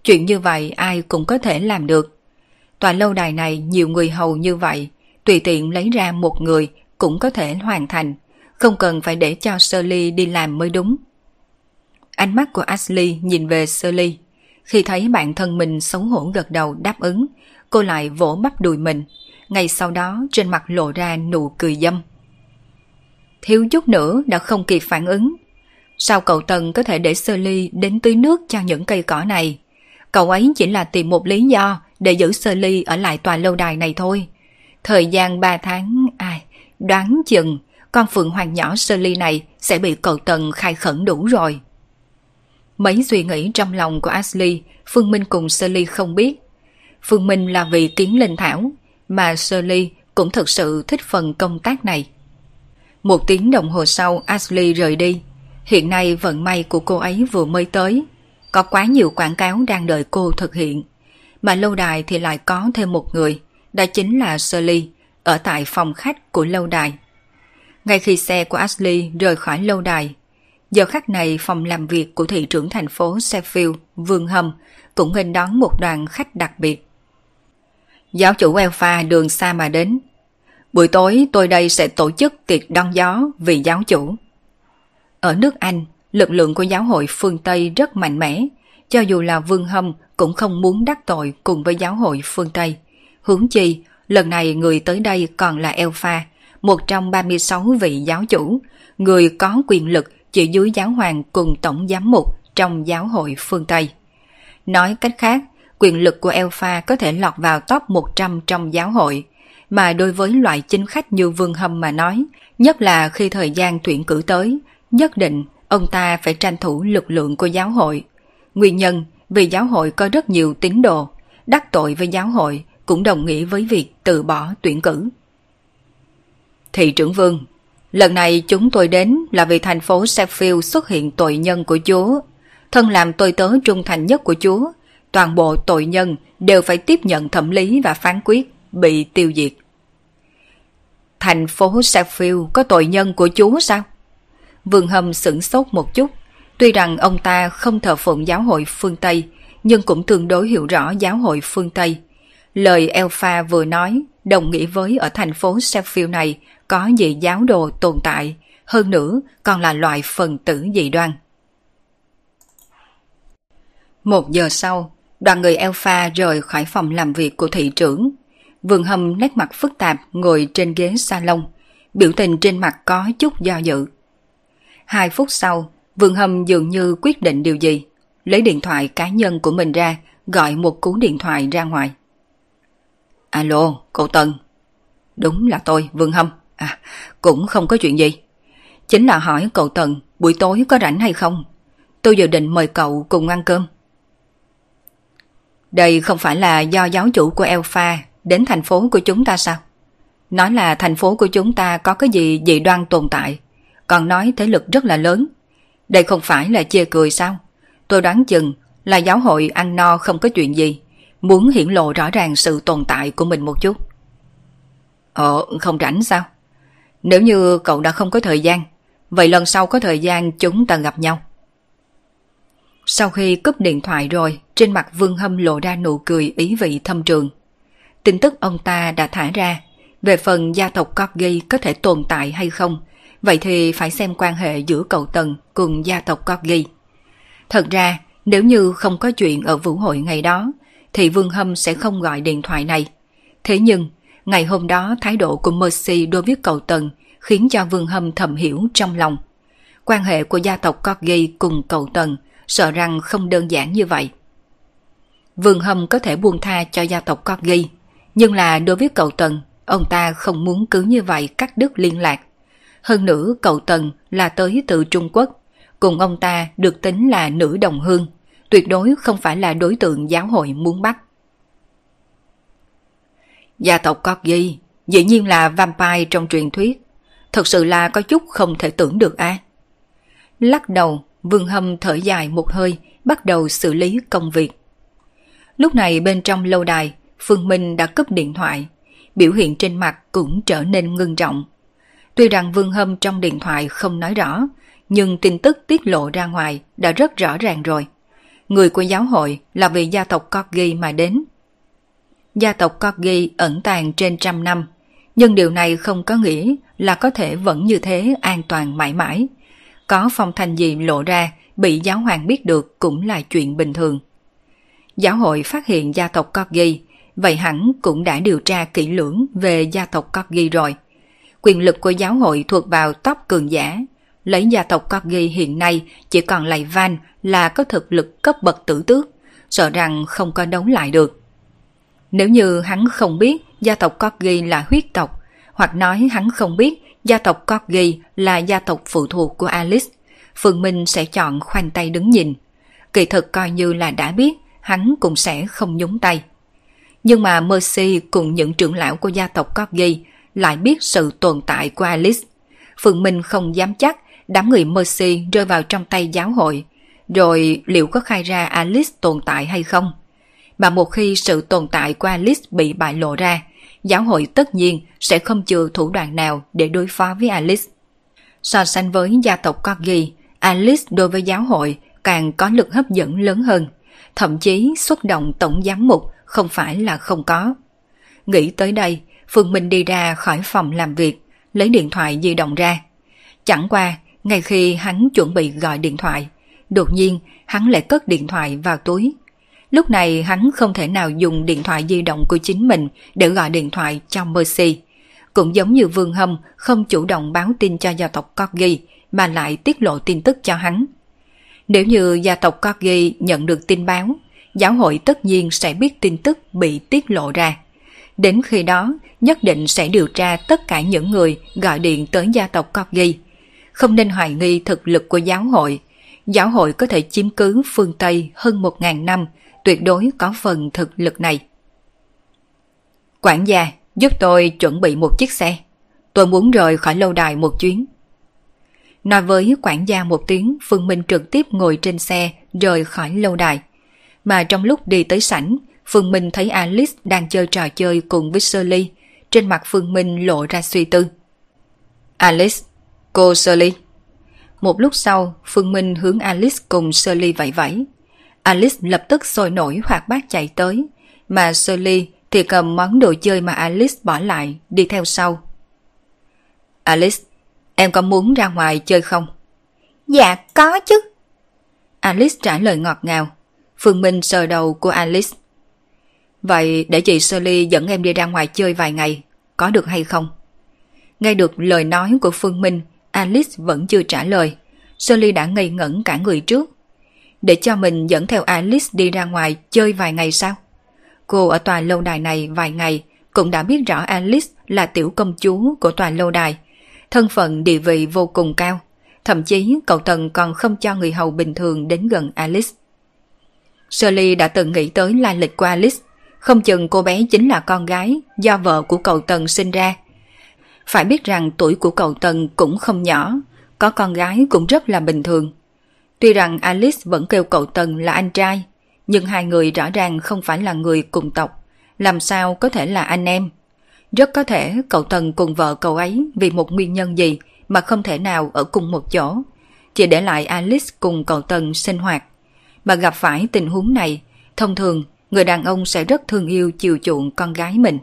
[SPEAKER 1] Chuyện như vậy ai cũng có thể làm được. Tòa lâu đài này nhiều người hầu như vậy, tùy tiện lấy ra một người cũng có thể hoàn thành, không cần phải để cho Shirley đi làm mới đúng. Ánh mắt của Ashley nhìn về Shirley. Khi thấy bạn thân mình xấu hổ gật đầu đáp ứng, cô lại vỗ bắp đùi mình. Ngay sau đó trên mặt lộ ra nụ cười dâm. Thiếu chút nữa đã không kịp phản ứng. Sao cậu Tần có thể để Shirley đến tưới nước cho những cây cỏ này? Cậu ấy chỉ là tìm một lý do để giữ Shirley ở lại tòa lâu đài này thôi. Thời gian 3 tháng, ai, đoán chừng con phượng hoàng nhỏ Shirley này sẽ bị cậu Tần khai khẩn đủ rồi. Mấy suy nghĩ trong lòng của Ashley, Phương Minh cùng Shirley không biết. Phương Minh là vì kiến linh thảo, mà Shirley cũng thực sự thích phần công tác này. Một tiếng đồng hồ sau Ashley rời đi. Hiện nay vận may của cô ấy vừa mới tới. Có quá nhiều quảng cáo đang đợi cô thực hiện. Mà lâu đài thì lại có thêm một người, đó chính là Shirley, ở tại phòng khách của lâu đài. Ngay khi xe của Ashley rời khỏi lâu đài, giờ khắc này phòng làm việc của thị trưởng thành phố Sheffield, Vương Hâm, cũng nghênh đón một đoàn khách đặc biệt. Giáo chủ Alpha đường xa mà đến. Buổi tối tôi đây sẽ tổ chức tiệc đón gió vì giáo chủ. Ở nước Anh, lực lượng của giáo hội phương Tây rất mạnh mẽ, cho dù là Vương Hâm cũng không muốn đắc tội cùng với giáo hội phương Tây. Hướng chi, lần này người tới đây còn là Elpha, một trong 36 vị giáo chủ, người có quyền lực chỉ dưới giáo hoàng cùng tổng giám mục trong giáo hội phương Tây. Nói cách khác, quyền lực của Elpha có thể lọt vào top 100 trong giáo hội, mà đối với loại chính khách như Vương Hâm mà nói, nhất là khi thời gian tuyển cử tới, nhất định ông ta phải tranh thủ lực lượng của giáo hội. Nguyên nhân vì giáo hội có rất nhiều tín đồ, đắc tội với giáo hội cũng đồng nghĩa với việc từ bỏ tuyển cử. Thị trưởng Vương, lần này chúng tôi đến là vì thành phố Sheffield xuất hiện tội nhân của Chúa. Thân làm tôi tớ trung thành nhất của Chúa, toàn bộ tội nhân đều phải tiếp nhận thẩm lý và phán quyết, bị tiêu diệt. Thành phố Sheffield có tội nhân của Chúa sao? Vương Hâm sửng sốt một chút. Tuy rằng ông ta không thờ phụng giáo hội phương Tây, nhưng cũng tương đối hiểu rõ giáo hội phương Tây. Lời Alpha vừa nói đồng nghĩa với ở thành phố Sheffield này có dị giáo đồ tồn tại, hơn nữa còn là loại phần tử dị đoan. Một giờ sau, Đoàn người Alpha rời khỏi phòng làm việc của thị trưởng. Vương Hâm nét mặt phức tạp ngồi trên ghế salon, biểu tình trên mặt có chút do dự. Hai phút sau, Vương Hâm dường như quyết định điều gì, lấy điện thoại cá nhân của mình ra, gọi một cú điện thoại ra ngoài. Alo, cậu Tân. Đúng là tôi, Vương Hâm. À, cũng không có chuyện gì. Chính là hỏi cậu Tần buổi tối có rảnh hay không? Tôi dự định mời cậu cùng ăn cơm. Đây không phải là do giáo chủ của Alpha đến thành phố của chúng ta sao? Nói là thành phố của chúng ta có cái gì dị đoan tồn tại, còn nói thế lực rất là lớn. Đây không phải là chê cười sao? Tôi đoán chừng là giáo hội ăn no không có chuyện gì, muốn hiển lộ rõ ràng sự tồn tại của mình một chút. Ờ, không rảnh sao? Nếu như cậu đã không có thời gian, vậy lần sau có thời gian chúng ta gặp nhau. Sau khi cúp điện thoại rồi, trên mặt Vương Hâm lộ ra nụ cười ý vị thâm trường. Tin tức ông ta đã thả ra, về phần gia tộc Corgi có thể tồn tại hay không, vậy thì phải xem quan hệ giữa cậu Tần cùng gia tộc Corgi. Thật ra, nếu như không có chuyện ở vũ hội ngày đó, thì Vương Hâm sẽ không gọi điện thoại này. Thế nhưng, ngày hôm đó thái độ của Mercy đối với cậu Tần khiến cho Vương Hâm thầm hiểu trong lòng. Quan hệ của gia tộc Corgi cùng cậu Tần sợ rằng không đơn giản như vậy. Vương Hâm có thể buông tha cho gia tộc Corgi, nhưng là đối với cậu Tần, ông ta không muốn cứ như vậy cắt đứt liên lạc. Hơn nữa cậu Tần là tới từ Trung Quốc, cùng ông ta được tính là nữ đồng hương, tuyệt đối không phải là đối tượng giáo hội muốn bắt. Gia tộc Corgi dĩ nhiên là vampire trong truyền thuyết, thật sự là có chút không thể tưởng được a. Lắc đầu, Vương Hâm thở dài một hơi, bắt đầu xử lý công việc. Lúc này bên trong lâu đài, Phương Minh đã cúp điện thoại, biểu hiện trên mặt cũng trở nên ngưng trọng. Tuy rằng Vương Hâm trong điện thoại không nói rõ, nhưng tin tức tiết lộ ra ngoài đã rất rõ ràng rồi. Người của giáo hội là vì gia tộc Corgi mà đến. Gia tộc Corgi ẩn tàng trên trăm năm, nhưng điều này không có nghĩa là có thể vẫn như thế an toàn mãi mãi. Có phong thanh gì lộ ra bị giáo hoàng biết được cũng là chuyện bình thường. Giáo hội phát hiện gia tộc Corgi, vậy hẳn cũng đã điều tra kỹ lưỡng về gia tộc Corgi rồi. Quyền lực của giáo hội thuộc vào tóc cường giả. Lấy gia tộc Corgi hiện nay chỉ còn lại Van là có thực lực cấp bậc tử tước, sợ rằng không có đấu lại được. Nếu như hắn không biết gia tộc Corgi là huyết tộc, hoặc nói hắn không biết gia tộc Corgi là gia tộc phụ thuộc của Alice, Phương Minh sẽ chọn khoanh tay đứng nhìn. Kỳ thực coi như là đã biết, hắn cũng sẽ không nhúng tay. Nhưng mà Mercy cùng những trưởng lão của gia tộc Corgi lại biết sự tồn tại của Alice. Phượng Minh không dám chắc đám người Mercy rơi vào trong tay giáo hội, rồi liệu có khai ra Alice tồn tại hay không? Mà một khi sự tồn tại của Alice bị bại lộ ra, giáo hội tất nhiên sẽ không chừa thủ đoạn nào để đối phó với Alice. So sánh với gia tộc Corgi, Alice đối với giáo hội càng có lực hấp dẫn lớn hơn, thậm chí xuất động tổng giám mục không phải là không có. Nghĩ tới đây, Phương Minh đi ra khỏi phòng làm việc, lấy điện thoại di động ra. Chẳng qua, ngay khi hắn chuẩn bị gọi điện thoại, đột nhiên hắn lại cất điện thoại vào túi. Lúc này hắn không thể nào dùng điện thoại di động của chính mình để gọi điện thoại cho Mercy. Cũng giống như Vương Hâm không chủ động báo tin cho gia tộc Corgi mà lại tiết lộ tin tức cho hắn. Nếu như gia tộc Corgi nhận được tin báo, giáo hội tất nhiên sẽ biết tin tức bị tiết lộ ra. Đến khi đó, nhất định sẽ điều tra tất cả những người gọi điện tới gia tộc Corgi. Không nên hoài nghi thực lực của giáo hội. Giáo hội có thể chiếm cứ phương Tây hơn một ngàn năm, tuyệt đối có phần thực lực này. Quản gia, giúp tôi chuẩn bị một chiếc xe. Tôi muốn rời khỏi lâu đài một chuyến. Nói với quản gia một tiếng, Phương Minh trực tiếp ngồi trên xe rời khỏi lâu đài. Mà trong lúc đi tới sảnh, Phương Minh thấy Alice đang chơi trò chơi cùng với Shirley. Trên mặt Phương Minh lộ ra suy tư. Alice, cô Shirley. Một lúc sau, Phương Minh hướng Alice cùng Shirley vẫy vẫy. Alice lập tức sôi nổi hoạt bát chạy tới, mà Shirley thì cầm món đồ chơi mà Alice bỏ lại đi theo sau. Alice, em có muốn ra ngoài chơi không?
[SPEAKER 2] Dạ có chứ.
[SPEAKER 1] Alice trả lời ngọt ngào. Phương Minh sờ đầu của Alice. Vậy để chị Shirley dẫn em đi ra ngoài chơi vài ngày, có được hay không? Nghe được lời nói của Phương Minh, Alice vẫn chưa trả lời. Shirley đã ngây ngẩn cả người trước. Để cho mình dẫn theo Alice đi ra ngoài chơi vài ngày sao? Cô ở tòa lâu đài này vài ngày cũng đã biết rõ Alice là tiểu công chúa của tòa lâu đài. Thân phận địa vị vô cùng cao. Thậm chí cậu Tần còn không cho người hầu bình thường đến gần Alice. Shirley đã từng nghĩ tới lai lịch của Alice. Không chừng cô bé chính là con gái do vợ của cậu Tần sinh ra. Phải biết rằng tuổi của cậu Tần cũng không nhỏ, có con gái cũng rất là bình thường. Tuy rằng Alice vẫn kêu cậu Tần là anh trai, nhưng hai người rõ ràng không phải là người cùng tộc, làm sao có thể là anh em. Rất có thể cậu Tần cùng vợ cậu ấy vì một nguyên nhân gì mà không thể nào ở cùng một chỗ, chỉ để lại Alice cùng cậu Tần sinh hoạt. Mà gặp phải tình huống này, thông thường người đàn ông sẽ rất thương yêu chiều chuộng con gái mình.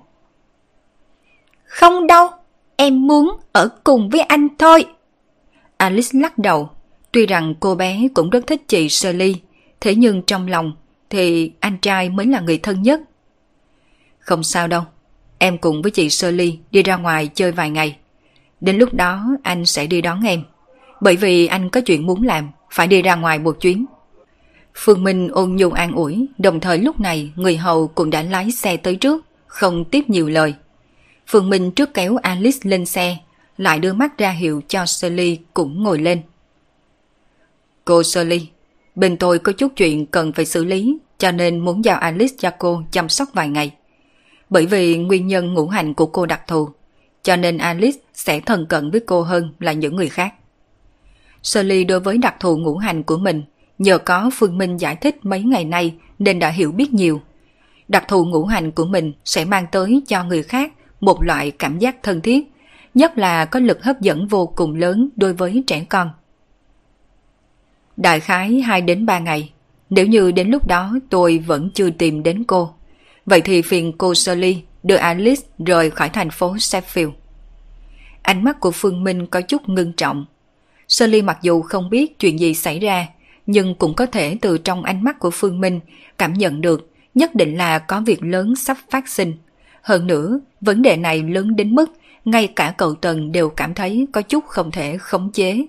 [SPEAKER 2] Không đâu, em muốn ở cùng với anh thôi.
[SPEAKER 1] Alice lắc đầu, tuy rằng cô bé cũng rất thích chị Shirley, thế nhưng trong lòng thì anh trai mới là người thân nhất. Không sao đâu, em cùng với chị Shirley đi ra ngoài chơi vài ngày. Đến lúc đó anh sẽ đi đón em, bởi vì anh có chuyện muốn làm, phải đi ra ngoài một chuyến. Phương Minh ôn nhu an ủi, đồng thời lúc này người hầu cũng đã lái xe tới trước, không tiếp nhiều lời. Phương Minh trước kéo Alice lên xe, lại đưa mắt ra hiệu cho Sally cũng ngồi lên. Cô Sally, bên tôi có chút chuyện cần phải xử lý, cho nên muốn giao Alice cho cô chăm sóc vài ngày. Bởi vì nguyên nhân ngũ hành của cô đặc thù, cho nên Alice sẽ thân cận với cô hơn là những người khác. Sally đối với đặc thù ngũ hành của mình, nhờ có Phương Minh giải thích mấy ngày nay nên đã hiểu biết nhiều. Đặc thù ngũ hành của mình sẽ mang tới cho người khác một loại cảm giác thân thiết, nhất là có lực hấp dẫn vô cùng lớn đối với trẻ con. Đại khái 2 đến 3 ngày, nếu như đến lúc đó tôi vẫn chưa tìm đến cô, vậy thì phiền cô Sally đưa Alice rời khỏi thành phố Sheffield. Ánh mắt của Phương Minh có chút ngưng trọng. Sally mặc dù không biết chuyện gì xảy ra, nhưng cũng có thể từ trong ánh mắt của Phương Minh cảm nhận được nhất định là có việc lớn sắp phát sinh. Hơn nữa, vấn đề này lớn đến mức ngay cả cậu Tần đều cảm thấy có chút không thể khống chế.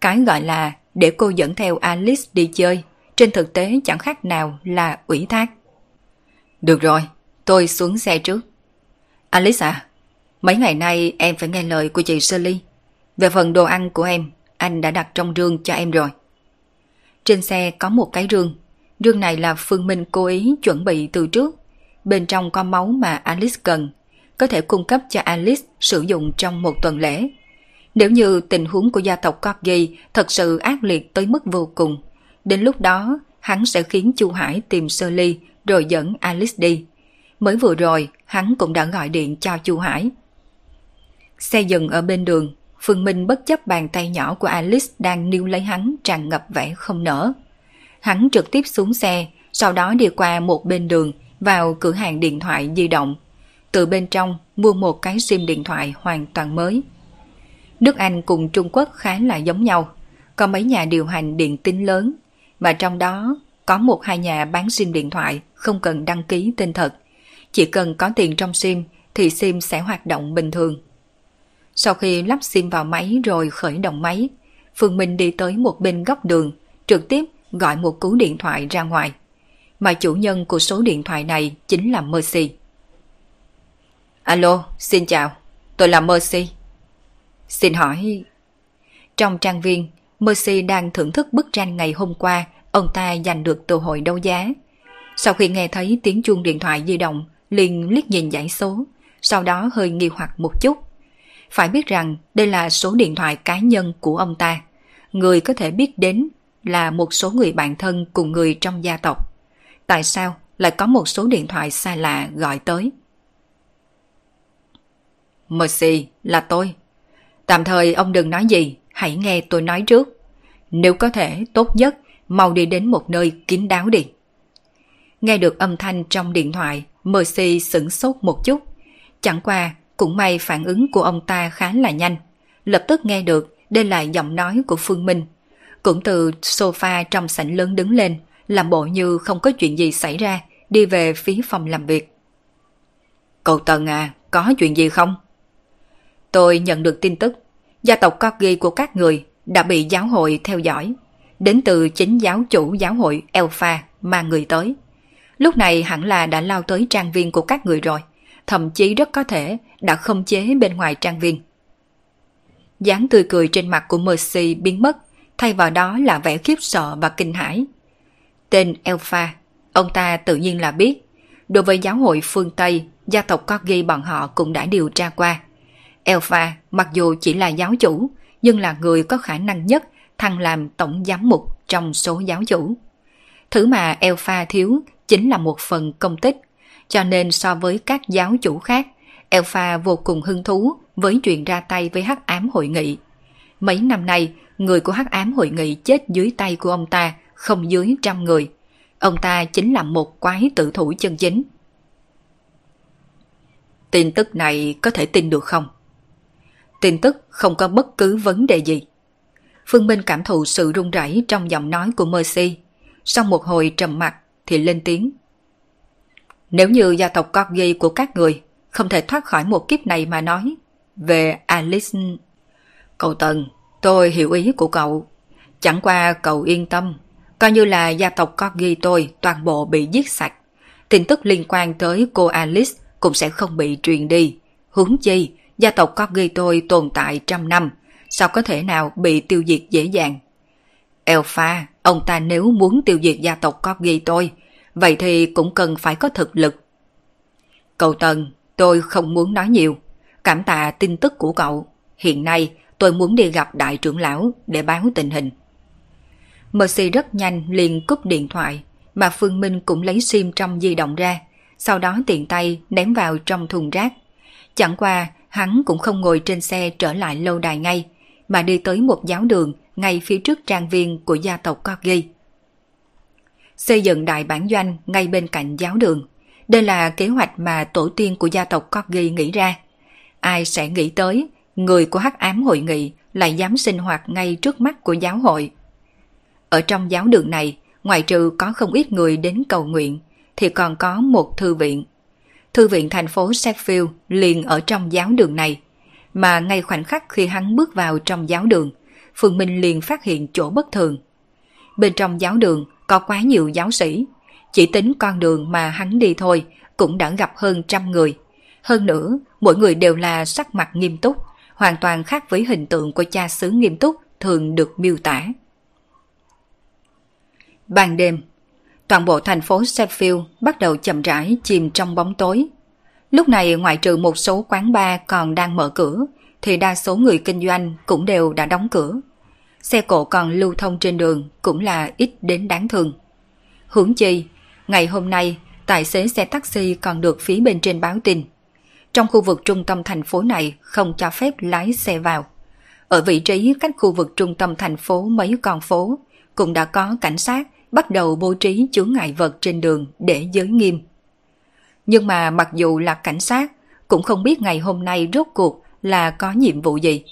[SPEAKER 1] Cái gọi là để cô dẫn theo Alice đi chơi, trên thực tế chẳng khác nào là ủy thác. Được rồi, tôi xuống xe trước. Alice à, mấy ngày nay em phải nghe lời của chị Shirley. Về phần đồ ăn của em, anh đã đặt trong rương cho em rồi. Trên xe có một cái rương. Rương này là Phương Minh cố ý chuẩn bị từ trước. Bên trong có máu mà Alice cần, có thể cung cấp cho Alice sử dụng trong một tuần lễ. Nếu như tình huống của gia tộc Corgi thật sự ác liệt tới mức vô cùng, đến lúc đó hắn sẽ khiến Chu Hải tìm Sơ Ly rồi dẫn Alice đi. Mới vừa rồi, hắn cũng đã gọi điện cho Chu Hải. Xe dừng ở bên đường, Phương Minh bất chấp bàn tay nhỏ của Alice đang níu lấy hắn tràn ngập vẻ không nở. Hắn trực tiếp xuống xe, sau đó đi qua một bên đường vào cửa hàng điện thoại di động. Từ bên trong mua một cái sim điện thoại hoàn toàn mới. Nước Anh cùng Trung Quốc khá là giống nhau, có mấy nhà điều hành điện tín lớn, mà trong đó có một hai nhà bán sim điện thoại không cần đăng ký tên thật. Chỉ cần có tiền trong sim thì sim sẽ hoạt động bình thường. Sau khi lắp sim vào máy rồi khởi động máy, Phương Minh đi tới một bên góc đường, trực tiếp gọi một cú điện thoại ra ngoài. Mà chủ nhân của số điện thoại này chính là Mercy. Alo, xin chào, tôi là Mercy. Xin hỏi... Trong trang viên, Mercy đang thưởng thức bức tranh ngày hôm qua ông ta giành được từ hội đấu giá. Sau khi nghe thấy tiếng chuông điện thoại di động, liền liếc nhìn dãy số, sau đó hơi nghi hoặc một chút. Phải biết rằng đây là số điện thoại cá nhân của ông ta. Người có thể biết đến là một số người bạn thân cùng người trong gia tộc. Tại sao lại có một số điện thoại xa lạ gọi tới? Mercy, là tôi. Tạm thời ông đừng nói gì, hãy nghe tôi nói trước. Nếu có thể, tốt nhất, mau đi đến một nơi kín đáo đi. Nghe được âm thanh trong điện thoại, Mercy sửng sốt một chút. Chẳng qua, cũng may phản ứng của ông ta khá là nhanh. Lập tức nghe được đây là giọng nói của Phương Minh. Cũng từ sofa trong sảnh lớn đứng lên, làm bộ như không có chuyện gì xảy ra, đi về phía phòng làm việc. Cậu Tần à, có chuyện gì không? Tôi nhận được tin tức, gia tộc Corgi của các người đã bị giáo hội theo dõi, đến từ chính giáo chủ giáo hội Alpha mà người tới. Lúc này hẳn là đã lao tới trang viên của các người rồi, thậm chí rất có thể đã không chế bên ngoài trang viên. dáng tươi cười trên mặt của Mercy biến mất, thay vào đó là vẻ khiếp sợ và kinh hãi. Tên Alpha, ông ta tự nhiên là biết. Đối với giáo hội phương Tây, gia tộc Corgi bọn họ cũng đã điều tra qua. Alpha mặc dù chỉ là giáo chủ, nhưng là người có khả năng nhất thăng làm tổng giám mục trong số giáo chủ. Thứ mà Alpha thiếu chính là một phần công tích, cho nên so với các giáo chủ khác, Alpha vô cùng hứng thú với chuyện ra tay với hắc ám hội nghị. Mấy năm nay, người của hắc ám hội nghị chết dưới tay của ông ta không dưới trăm người. Ông ta chính là một quái tử thủ chân chính. Tin tức này có thể tin được không? Tin tức không có bất cứ vấn đề gì. Phương Minh cảm thụ sự run rẩy trong giọng nói của Mercy. Sau một hồi trầm mặt thì lên tiếng. Nếu như gia tộc Corgi của các người không thể thoát khỏi một kiếp này mà nói, về Alice... Cậu Tần, tôi hiểu ý của cậu. Chẳng qua cậu yên tâm, coi như là gia tộc Corgi tôi toàn bộ bị giết sạch. Tin tức liên quan tới cô Alice cũng sẽ không bị truyền đi. Huống chi, gia tộc Corgi tôi tồn tại trăm năm, sao có thể nào bị tiêu diệt dễ dàng. Alpha, ông ta nếu muốn tiêu diệt gia tộc Corgi tôi, vậy thì cũng cần phải có thực lực. Cậu Tần, tôi không muốn nói nhiều. Cảm tạ tin tức của cậu. Hiện nay, tôi muốn đi gặp đại trưởng lão để báo tình hình. Mercy rất nhanh liền cúp điện thoại, mà Phương Minh cũng lấy sim trong di động ra, sau đó tiện tay ném vào trong thùng rác. Chẳng qua, hắn cũng không ngồi trên xe trở lại lâu đài ngay, mà đi tới một giáo đường ngay phía trước trang viên của gia tộc Corgi. Xây dựng đại bản doanh ngay bên cạnh giáo đường. Đây là kế hoạch mà tổ tiên của gia tộc Corgi nghĩ ra. Ai sẽ nghĩ tới, người của hắc ám hội nghị lại dám sinh hoạt ngay trước mắt của giáo hội. Ở trong giáo đường này, ngoài trừ có không ít người đến cầu nguyện, thì còn có một thư viện. Thư viện thành phố Sheffield liền ở trong giáo đường này, mà ngay khoảnh khắc khi hắn bước vào trong giáo đường, Phương Minh liền phát hiện chỗ bất thường. Bên trong giáo đường có quá nhiều giáo sĩ, chỉ tính con đường mà hắn đi thôi cũng đã gặp hơn trăm người. Hơn nữa, mỗi người đều là sắc mặt nghiêm túc, hoàn toàn khác với hình tượng của cha xứ nghiêm túc thường được miêu tả. Ban đêm, toàn bộ thành phố Sheffield bắt đầu chậm rãi chìm trong bóng tối. Lúc này ngoại trừ một số quán bar còn đang mở cửa, thì đa số người kinh doanh cũng đều đã đóng cửa. Xe cộ còn lưu thông trên đường cũng là ít đến đáng thương. Hướng chi, ngày hôm nay, tài xế xe taxi còn được phía bên trên báo tin. Trong khu vực trung tâm thành phố này không cho phép lái xe vào. Ở vị trí cách khu vực trung tâm thành phố mấy con phố, cũng đã có cảnh sát bắt đầu bố trí chướng ngại vật trên đường để giới nghiêm. Nhưng mà mặc dù là cảnh sát, cũng không biết ngày hôm nay rốt cuộc là có nhiệm vụ gì.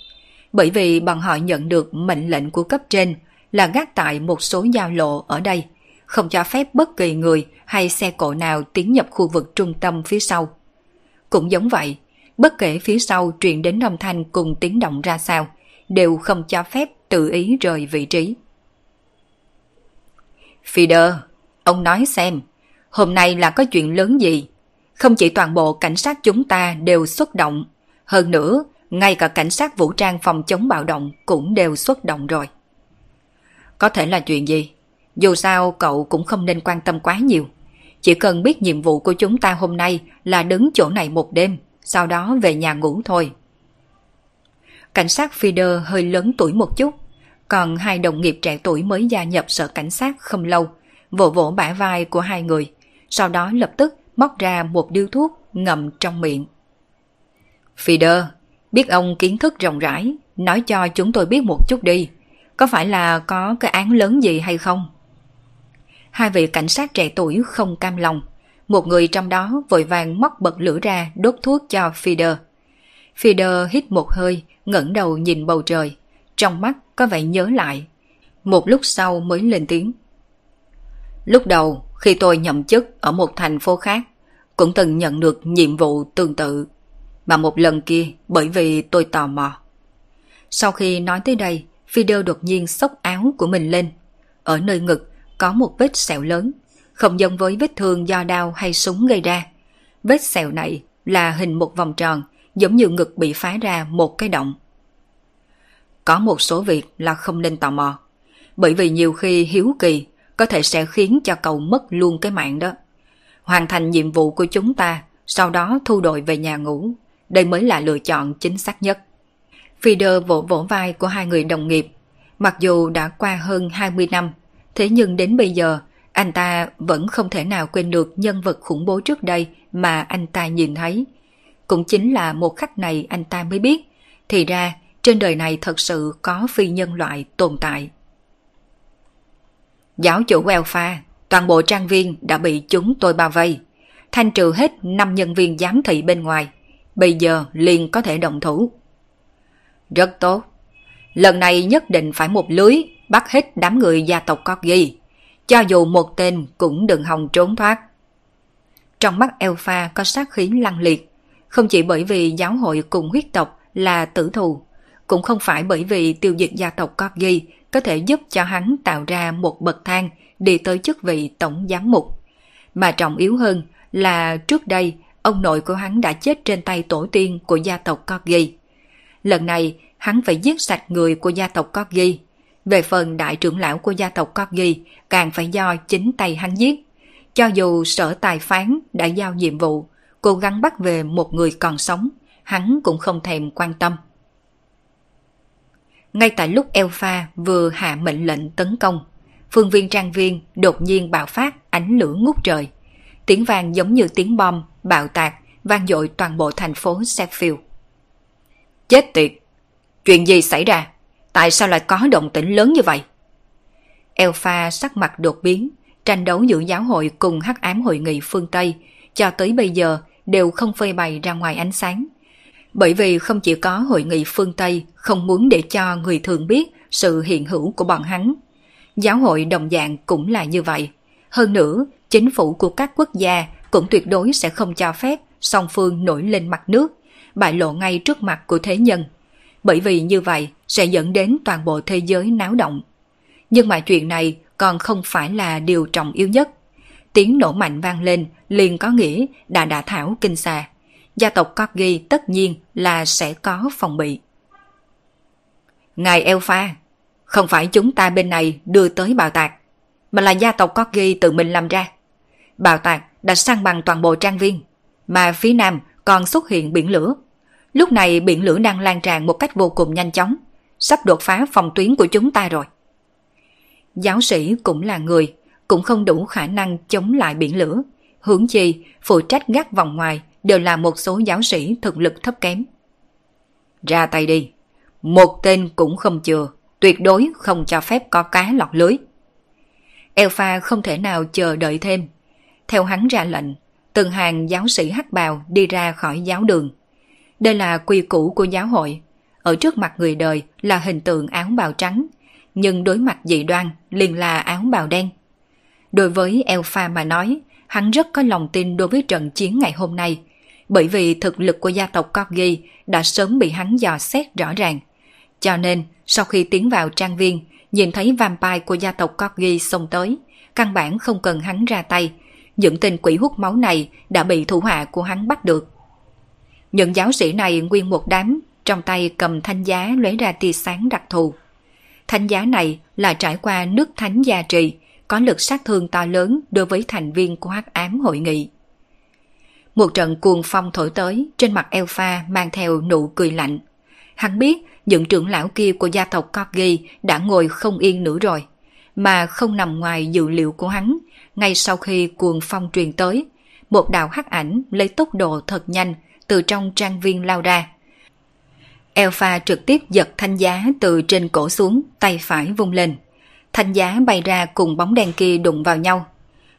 [SPEAKER 1] Bởi vì bọn họ nhận được mệnh lệnh của cấp trên là gác tại một số giao lộ ở đây, không cho phép bất kỳ người hay xe cộ nào tiến nhập khu vực trung tâm phía sau. Cũng giống vậy, bất kể phía sau truyền đến âm thanh cùng tiếng động ra sao, đều không cho phép tự ý rời vị trí. feeder ông nói xem, hôm nay là có chuyện lớn gì? Không chỉ toàn bộ cảnh sát chúng ta đều xuất động, hơn nữa, ngay cả cảnh sát vũ trang phòng chống bạo động cũng đều xuất động rồi. Có thể là chuyện gì? Dù sao cậu cũng không nên quan tâm quá nhiều. Chỉ cần biết nhiệm vụ của chúng ta hôm nay là đứng chỗ này một đêm, sau đó về nhà ngủ thôi. Cảnh sát Fider hơi lớn tuổi một chút, còn hai đồng nghiệp trẻ tuổi mới gia nhập sở cảnh sát không lâu, vỗ vỗ bả vai của hai người, sau đó lập tức móc ra một điếu thuốc ngậm trong miệng. Fider, biết ông kiến thức rộng rãi, nói cho chúng tôi biết một chút đi, có phải là có cái án lớn gì hay không? Hai vị cảnh sát trẻ tuổi không cam lòng, một người trong đó vội vàng móc bật lửa ra đốt thuốc cho feeder feeder hít một hơi, ngẩng đầu nhìn bầu trời, trong mắt có vẻ nhớ lại. Một lúc sau mới lên tiếng. Lúc đầu, khi tôi nhậm chức ở một thành phố khác, cũng từng nhận được nhiệm vụ tương tự. Mà một lần kia bởi vì tôi tò mò. Sau khi nói tới đây, Fidel đột nhiên xốc áo của mình lên. Ở nơi ngực có một vết sẹo lớn, không giống với vết thương do đao hay súng gây ra. Vết sẹo này là hình một vòng tròn, giống như ngực bị phá ra một cái động. Có một số việc là không nên tò mò, bởi vì nhiều khi hiếu kỳ có thể sẽ khiến cho cậu mất luôn cái mạng đó. Hoàn thành nhiệm vụ của chúng ta, sau đó thu đội về nhà ngủ. Đây mới là lựa chọn chính xác nhất. Feeder vỗ vỗ vai của hai người đồng nghiệp. Mặc dù đã qua hơn 20 năm, thế nhưng đến bây giờ, anh ta vẫn không thể nào quên được nhân vật khủng bố trước đây mà anh ta nhìn thấy. Cũng chính là một khách này anh ta mới biết, thì ra trên đời này thật sự có phi nhân loại tồn tại. Giáo chủ Welfa, toàn bộ trang viên đã bị chúng tôi bao vây. Thanh trừ hết 5 nhân viên giám thị bên ngoài. Bây giờ liền có thể động thủ. Rất tốt. Lần này nhất định phải một lưới bắt hết đám người gia tộc Corgi. Cho dù một tên cũng đừng hòng trốn thoát. Trong mắt Alpha có sát khí lăng liệt. Không chỉ bởi vì giáo hội cùng huyết tộc là tử thù, cũng không phải bởi vì tiêu diệt gia tộc Corgi có thể giúp cho hắn tạo ra một bậc thang đi tới chức vị tổng giám mục. Mà trọng yếu hơn là trước đây ông nội của hắn đã chết trên tay tổ tiên của gia tộc Corgi. Lần này hắn phải giết sạch người của gia tộc Corgi. Về phần đại trưởng lão của gia tộc Corgi càng phải do chính tay hắn giết. Cho dù sở tài phán đã giao nhiệm vụ, cố gắng bắt về một người còn sống, hắn cũng không thèm quan tâm. Ngay tại lúc Elpha vừa hạ mệnh lệnh tấn công, phương viên trang viên đột nhiên bạo phát ánh lửa ngút trời. Tiếng vàng giống như tiếng bom, bạo tạc, vang dội toàn bộ thành phố Sheffield. Chết tiệt! Chuyện gì xảy ra? Tại sao lại có động tĩnh lớn như vậy? Elpha sắc mặt đột biến, tranh đấu giữa giáo hội cùng hắc ám hội nghị phương Tây, cho tới bây giờ đều không phơi bày ra ngoài ánh sáng. Bởi vì không chỉ có hội nghị phương Tây không muốn để cho người thường biết sự hiện hữu của bọn hắn. Giáo hội đồng dạng cũng là như vậy. Hơn nữa, chính phủ của các quốc gia cũng tuyệt đối sẽ không cho phép song phương nổi lên mặt nước, bại lộ ngay trước mặt của thế nhân. Bởi vì như vậy sẽ dẫn đến toàn bộ thế giới náo động. Nhưng mà chuyện này còn không phải là điều trọng yếu nhất. Tiếng nổ mạnh vang lên liền có nghĩa đã đã thảo kinh xà gia tộc Corgi tất nhiên là sẽ có phòng bị. Ngài Elpha, không phải chúng ta bên này đưa tới bào tạc, mà là gia tộc Corgi tự mình làm ra. Bào tạc đã săn bằng toàn bộ trang viên, mà phía nam còn xuất hiện biển lửa. Lúc này biển lửa đang lan tràn một cách vô cùng nhanh chóng, sắp đột phá phòng tuyến của chúng ta rồi. Giáo sĩ cũng là người, cũng không đủ khả năng chống lại biển lửa. Hướng chi, phụ trách gác vòng ngoài, đều là một số giáo sĩ thực lực thấp kém. Ra tay đi, một tên cũng không chừa, tuyệt đối không cho phép có cá lọt lưới. Elpha không thể nào chờ đợi thêm. Theo hắn ra lệnh, từng hàng giáo sĩ hắc bào đi ra khỏi giáo đường. Đây là quy củ của giáo hội. Ở trước mặt người đời là hình tượng áo bào trắng, nhưng đối mặt dị đoan liền là áo bào đen. Đối với Alpha mà nói, hắn rất có lòng tin đối với trận chiến ngày hôm nay, bởi vì thực lực của gia tộc Corgi đã sớm bị hắn dò xét rõ ràng. Cho nên, sau khi tiến vào trang viên, nhìn thấy vampire của gia tộc Corgi xông tới, căn bản không cần hắn ra tay, những tên quỷ hút máu này đã bị thủ hạ của hắn bắt được. Những giáo sĩ này nguyên một đám, trong tay cầm thanh giá lóe ra tia sáng đặc thù. Thanh giá này là trải qua nước thánh gia trì, có lực sát thương to lớn đối với thành viên của hắc ám hội nghị. Một trận cuồng phong thổi tới, trên mặt Elpha mang theo nụ cười lạnh. Hắn biết những trưởng lão kia của gia tộc Corgi đã ngồi không yên nữa rồi, mà không nằm ngoài dự liệu của hắn. Ngay sau khi cuồng phong truyền tới, một đạo hắc ảnh lấy tốc độ thật nhanh từ trong trang viên lao ra. Elpha trực tiếp giật thanh giá từ trên cổ xuống, tay phải vung lên. Thanh giá bay ra cùng bóng đen kia đụng vào nhau.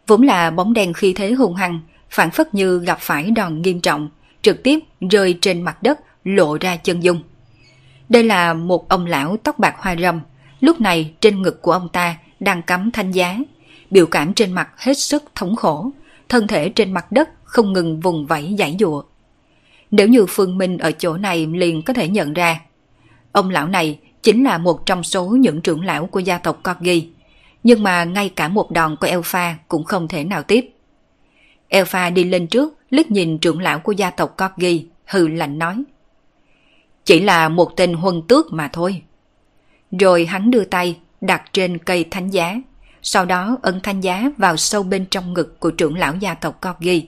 [SPEAKER 1] Vốn là bóng đen khi thế hung hăng, phản phất như gặp phải đòn nghiêm trọng, trực tiếp rơi trên mặt đất lộ ra chân dung. Đây là một ông lão tóc bạc hoa râm, lúc này trên ngực của ông ta đang cắm thanh giá biểu cảm trên mặt hết sức thống khổ, thân thể trên mặt đất không ngừng vùng vẫy giải dụa. Nếu như Phương Minh ở chỗ này liền có thể nhận ra, ông lão này chính là một trong số những trưởng lão của gia tộc Corgi, nhưng mà ngay cả một đòn của Elpha cũng không thể nào tiếp. Elpha đi lên trước, liếc nhìn trưởng lão của gia tộc Corgi, hừ lạnh nói. Chỉ là một tên huân tước mà thôi. Rồi hắn đưa tay, đặt trên cây thánh giá, sau đó ấn thanh giá vào sâu bên trong ngực của trưởng lão gia tộc Corgi.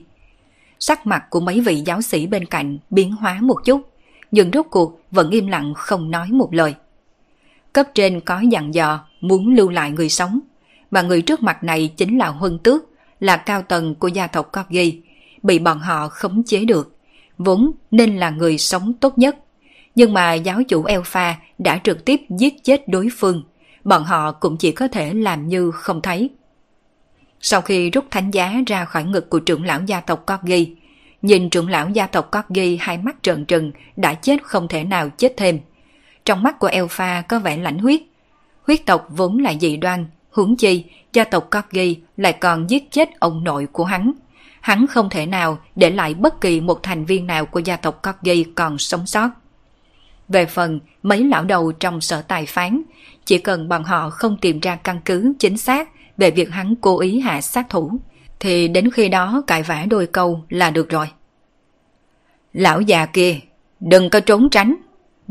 [SPEAKER 1] Sắc mặt của mấy vị giáo sĩ bên cạnh biến hóa một chút, nhưng rốt cuộc vẫn im lặng không nói một lời. Cấp trên có dặn dò muốn lưu lại người sống, mà người trước mặt này chính là huân tước, là cao tầng của gia tộc Corgi, bị bọn họ khống chế được, vốn nên là người sống tốt nhất. Nhưng mà giáo chủ Elpha đã trực tiếp giết chết đối phương, bọn họ cũng chỉ có thể làm như không thấy. Sau khi rút thánh giá ra khỏi ngực của trưởng lão gia tộc Corgi, nhìn trưởng lão gia tộc Corgi hai mắt trợn trừng đã chết không thể nào chết thêm. Trong mắt của Elpha có vẻ lãnh huyết. Huyết tộc vốn là dị đoan, huống chi gia tộc Corgi lại còn giết chết ông nội của hắn. Hắn không thể nào để lại bất kỳ một thành viên nào của gia tộc Corgi còn sống sót. Về phần mấy lão đầu trong sở tài phán, chỉ cần bọn họ không tìm ra căn cứ chính xác về việc hắn cố ý hạ sát thủ, thì đến khi đó cãi vã đôi câu là được rồi. Lão già kia, đừng có trốn tránh,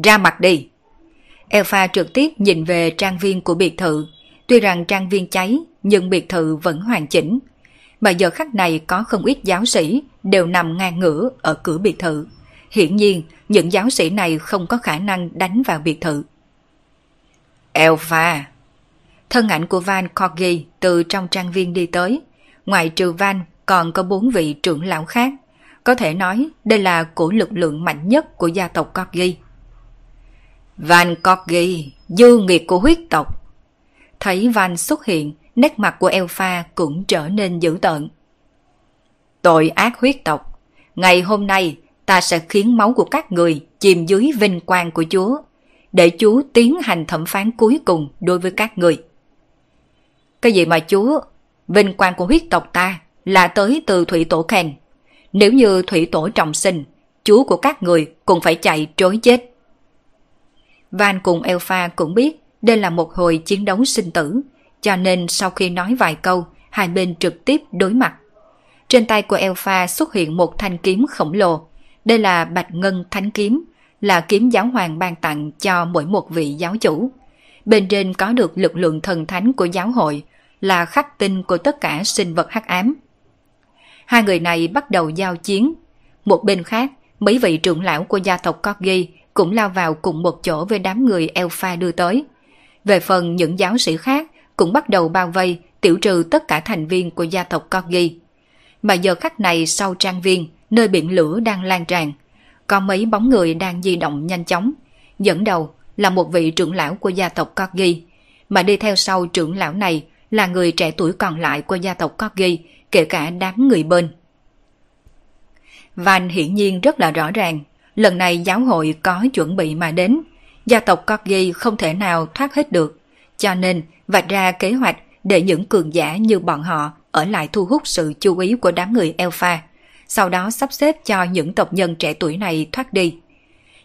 [SPEAKER 1] ra mặt đi. Elpha trực tiếp nhìn về trang viên của biệt thự. Tuy rằng trang viên cháy, nhưng biệt thự vẫn hoàn chỉnh. Mà giờ khắc này có không ít giáo sĩ đều nằm ngang ngửa ở cửa biệt thự. Hiển nhiên, những giáo sĩ này không có khả năng đánh vào biệt thự. Elpha! Thân ảnh của Van Corgi từ trong trang viên đi tới. Ngoài trừ Van, còn có bốn vị trưởng lão khác. Có thể nói đây là của lực lượng mạnh nhất của gia tộc Corgi. Van Corgi, dư nghiệt của huyết tộc. Thấy Van xuất hiện, nét mặt của Elpha cũng trở nên dữ tợn. Tội ác huyết tộc. Ngày hôm nay, ta sẽ khiến máu của các người chìm dưới vinh quang của Chúa, để Chúa tiến hành thẩm phán cuối cùng đối với các người. Cái gì mà Chúa? Vinh quang của huyết tộc ta là tới từ Thủy Tổ Khen. Nếu như Thủy Tổ trọng sinh, Chúa của các người cũng phải chạy trối chết. Van cùng Alpha cũng biết đây là một hồi chiến đấu sinh tử, cho nên sau khi nói vài câu, hai bên trực tiếp đối mặt. Trên tay của Alpha xuất hiện một thanh kiếm khổng lồ. Đây là Bạch Ngân Thánh Kiếm, là kiếm giáo hoàng ban tặng cho mỗi một vị giáo chủ. Bên trên có được lực lượng thần thánh của giáo hội, là khắc tinh của tất cả sinh vật hắc ám. Hai người này bắt đầu giao chiến. Một bên khác, mấy vị trưởng lão của gia tộc Corgi cũng lao vào cùng một chỗ với đám người Alpha đưa tới. Về phần những giáo sĩ khác cũng bắt đầu bao vây, tiểu trừ tất cả thành viên của gia tộc Corgi. Mà giờ khắc này sau trang viên, nơi biển lửa đang lan tràn, có mấy bóng người đang di động nhanh chóng. Dẫn đầu là một vị trưởng lão của gia tộc Corgi, mà đi theo sau trưởng lão này là người trẻ tuổi còn lại của gia tộc Corgi, kể cả đám người bên. Van hiển nhiên rất là rõ ràng, lần này giáo hội có chuẩn bị mà đến, gia tộc Corgi không thể nào thoát hết được, cho nên vạch ra kế hoạch để những cường giả như bọn họ ở lại thu hút sự chú ý của đám người Alpha, sau đó sắp xếp cho những tộc nhân trẻ tuổi này thoát đi.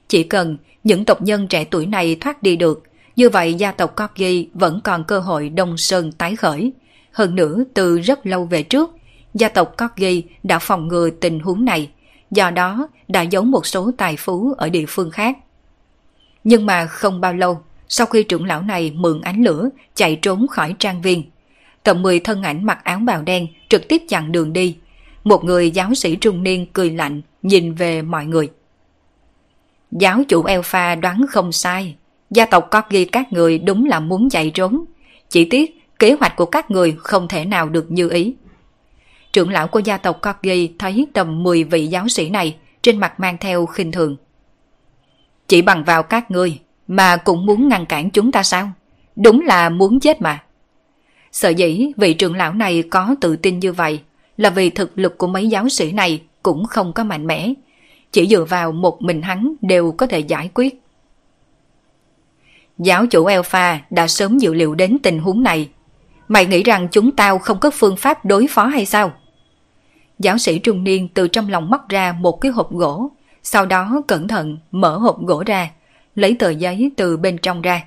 [SPEAKER 1] Chỉ cần những tộc nhân trẻ tuổi này thoát đi được, như vậy gia tộc Corgi vẫn còn cơ hội Đông Sơn tái khởi. Hơn nữa từ rất lâu về trước, gia tộc Corgi đã phòng ngừa tình huống này, do đó đã giấu một số tài phú ở địa phương khác. Nhưng mà không bao lâu, sau khi trưởng lão này mượn ánh lửa chạy trốn khỏi trang viên, tầm 10 thân ảnh mặc áo bào đen trực tiếp chặn đường đi. Một người giáo sĩ trung niên cười lạnh nhìn về mọi người. Giáo chủ Alpha đoán không sai, Gia tộc Corgi các người đúng là muốn chạy trốn. Chỉ tiếc kế hoạch của các người không thể nào được như ý. Trưởng lão của gia tộc Corgi thấy tầm 10 vị giáo sĩ này trên mặt mang theo khinh thường. Chỉ bằng vào các người mà cũng muốn ngăn cản chúng ta sao? Đúng là muốn chết mà. Sợ dĩ vị trưởng lão này có tự tin như vậy là vì thực lực của mấy giáo sĩ này cũng không có mạnh mẽ. Chỉ dựa vào một mình hắn đều có thể giải quyết. Giáo chủ Alpha đã sớm dự liệu đến tình huống này. Mày nghĩ rằng chúng tao không có phương pháp đối phó hay sao? Giáo sĩ trung niên từ trong lòng móc ra một cái hộp gỗ, sau đó cẩn thận mở hộp gỗ ra, lấy tờ giấy từ bên trong ra.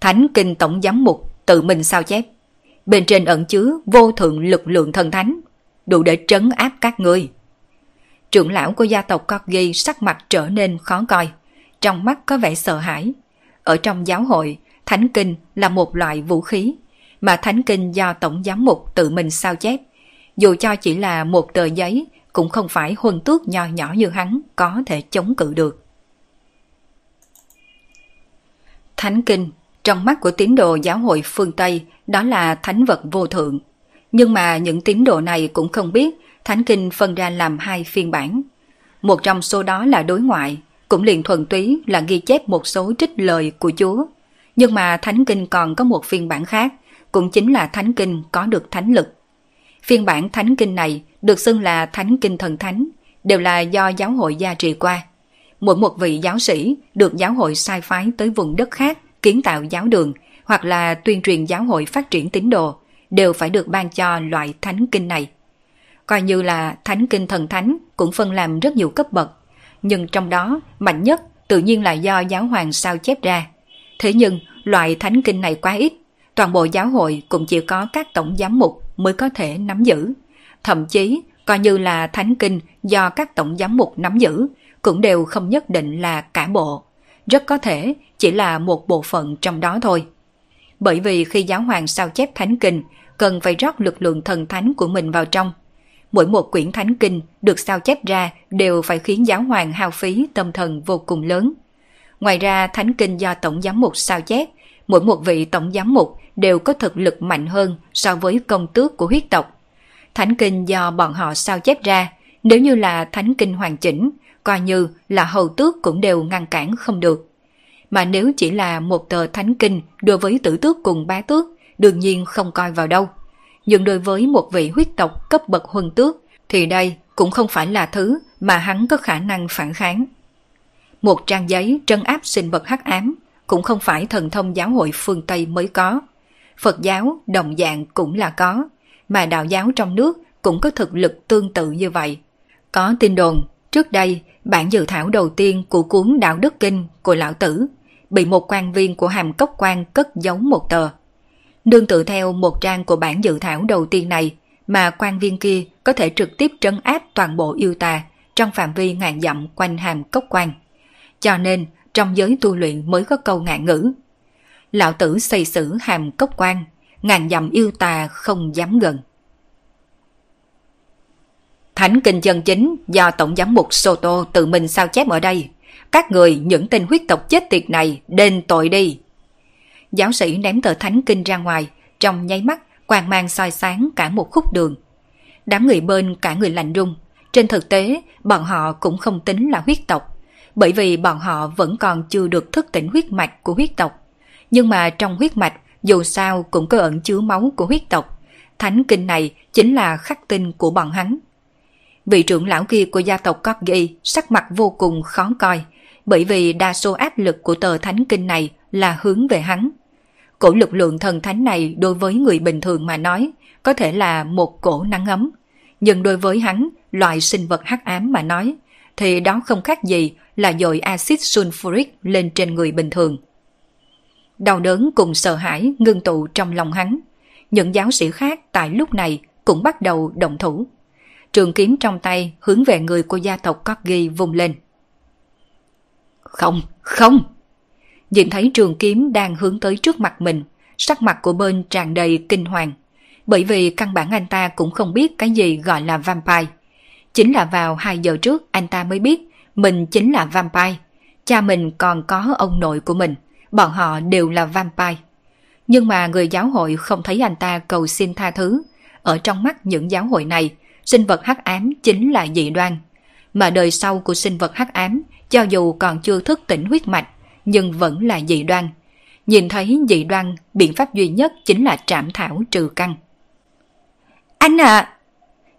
[SPEAKER 1] Thánh kinh tổng giám mục tự mình sao chép. Bên trên ẩn chứa vô thượng lực lượng thần thánh, đủ để trấn áp các ngươi. Trưởng lão của gia tộc Corgi sắc mặt trở nên khó coi, trong mắt có vẻ sợ hãi. Ở trong giáo hội, thánh kinh là một loại vũ khí, mà thánh kinh do tổng giám mục tự mình sao chép. Dù cho chỉ là một tờ giấy, cũng không phải huân tước nho nhỏ như hắn có thể chống cự được. Thánh kinh, trong mắt của tín đồ giáo hội phương Tây, đó là thánh vật vô thượng. Nhưng mà những tín đồ này cũng không biết Thánh Kinh phân ra làm hai phiên bản. Một trong số đó là đối ngoại, cũng liền thuần túy là ghi chép một số trích lời của Chúa. Nhưng mà Thánh Kinh còn có một phiên bản khác, cũng chính là Thánh Kinh có được thánh lực. Phiên bản Thánh Kinh này được xưng là Thánh Kinh Thần Thánh, đều là do giáo hội gia trì qua. Mỗi một vị giáo sĩ được giáo hội sai phái tới vùng đất khác kiến tạo giáo đường hoặc là tuyên truyền giáo hội phát triển tín đồ đều phải được ban cho loại thánh kinh này. Coi như là thánh kinh thần thánh cũng phân làm rất nhiều cấp bậc, nhưng trong đó mạnh nhất tự nhiên là do giáo hoàng sao chép ra. Thế nhưng loại thánh kinh này quá ít, toàn bộ giáo hội cũng chỉ có các tổng giám mục mới có thể nắm giữ. Thậm chí coi như là thánh kinh do các tổng giám mục nắm giữ cũng đều không nhất định là cả bộ. Rất có thể chỉ là một bộ phận trong đó thôi. Bởi vì khi giáo hoàng sao chép thánh kinh cần phải rót lực lượng thần thánh của mình vào trong. Mỗi một quyển thánh kinh được sao chép ra đều phải khiến giáo hoàng hao phí tâm thần vô cùng lớn. Ngoài ra thánh kinh do tổng giám mục sao chép, mỗi một vị tổng giám mục đều có thực lực mạnh hơn so với công tước của huyết tộc. Thánh kinh do bọn họ sao chép ra, nếu như là thánh kinh hoàn chỉnh, coi như là hầu tước cũng đều ngăn cản không được. Mà nếu chỉ là một tờ thánh kinh đối với tử tước cùng bá tước, đương nhiên không coi vào đâu. Nhưng đối với một vị huyết tộc cấp bậc huân tước, thì đây cũng không phải là thứ mà hắn có khả năng phản kháng. Một trang giấy trấn áp sinh vật hắc ám cũng không phải thần thông giáo hội phương Tây mới có. Phật giáo đồng dạng cũng là có, mà đạo giáo trong nước cũng có thực lực tương tự như vậy. Có tin đồn, trước đây bản dự thảo đầu tiên của cuốn Đạo Đức Kinh của Lão Tử bị một quan viên của hàm cốc quan cất giấu một tờ. Nương tự theo một trang của bản dự thảo đầu tiên này mà quan viên kia có thể trực tiếp trấn áp toàn bộ yêu tà trong phạm vi ngàn dặm quanh hàm cốc quan. Cho nên trong giới tu luyện mới có câu ngạn ngữ. Lão tử xây xử hàm cốc quan, ngàn dặm yêu tà không dám gần. Thánh kinh chân chính do Tổng giám mục Soto tự mình sao chép ở đây. Các người những tên huyết tộc chết tiệt này đền tội đi. Giáo sĩ ném tờ thánh kinh ra ngoài, trong nháy mắt quang mang soi sáng cả một khúc đường. Đám người bên cả người lạnh rung. Trên thực tế, bọn họ cũng không tính là huyết tộc, bởi vì bọn họ vẫn còn chưa được thức tỉnh huyết mạch của huyết tộc. Nhưng mà trong huyết mạch, dù sao cũng có ẩn chứa máu của huyết tộc. Thánh kinh này chính là khắc tinh của bọn hắn. Vị trưởng lão kia của gia tộc Corgi sắc mặt vô cùng khó coi, bởi vì đa số áp lực của tờ thánh kinh này là hướng về hắn. Cổ lực lượng thần thánh này đối với người bình thường mà nói có thể là một cổ nắng ấm. Nhưng đối với hắn, loại sinh vật hắc ám mà nói, thì đó không khác gì là dội axit sulfuric lên trên người bình thường. Đau đớn cùng sợ hãi ngưng tụ trong lòng hắn. Những giáo sĩ khác tại lúc này cũng bắt đầu động thủ. Trường kiếm trong tay hướng về người của gia tộc Corgi vùng lên. Không, không! Nhìn thấy trường kiếm đang hướng tới trước mặt mình, sắc mặt của bên tràn đầy kinh hoàng. Bởi vì căn bản anh ta cũng không biết cái gì gọi là vampire. Chính là vào 2 giờ trước anh ta mới biết mình chính là vampire. Cha mình còn có ông nội của mình, bọn họ đều là vampire. Nhưng mà người giáo hội không thấy anh ta cầu xin tha thứ. Ở trong mắt những giáo hội này, sinh vật hắc ám chính là dị đoan. Mà đời sau của sinh vật hắc ám, cho dù còn chưa thức tỉnh huyết mạch, nhưng vẫn là dị đoan. Nhìn thấy dị đoan, biện pháp duy nhất chính là trảm thảo trừ căn. Anh à!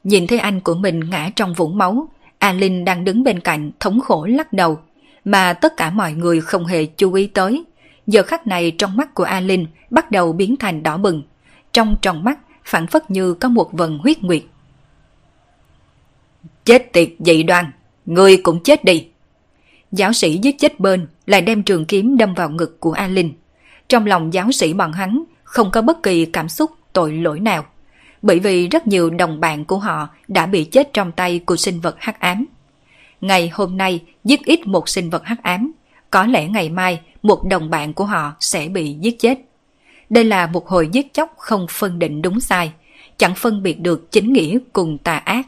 [SPEAKER 1] Nhìn thấy anh của mình ngã trong vũng máu, A Linh đang đứng bên cạnh thống khổ lắc đầu, mà tất cả mọi người không hề chú ý tới. Giờ khắc này trong mắt của A Linh bắt đầu biến thành đỏ bừng. Trong tròng mắt phản phất như có một vần huyết nguyệt. Chết tiệt dị đoan, người cũng chết đi. Giáo sĩ giết chết bên lại đem trường kiếm đâm vào ngực của A Linh. Trong lòng giáo sĩ bọn hắn không có bất kỳ cảm xúc tội lỗi nào. Bởi vì rất nhiều đồng bạn của họ đã bị chết trong tay của sinh vật hắc ám. Ngày hôm nay giết ít một sinh vật hắc ám, có lẽ ngày mai một đồng bạn của họ sẽ bị giết chết. Đây là một hồi giết chóc không phân định đúng sai, chẳng phân biệt được chính nghĩa cùng tà ác.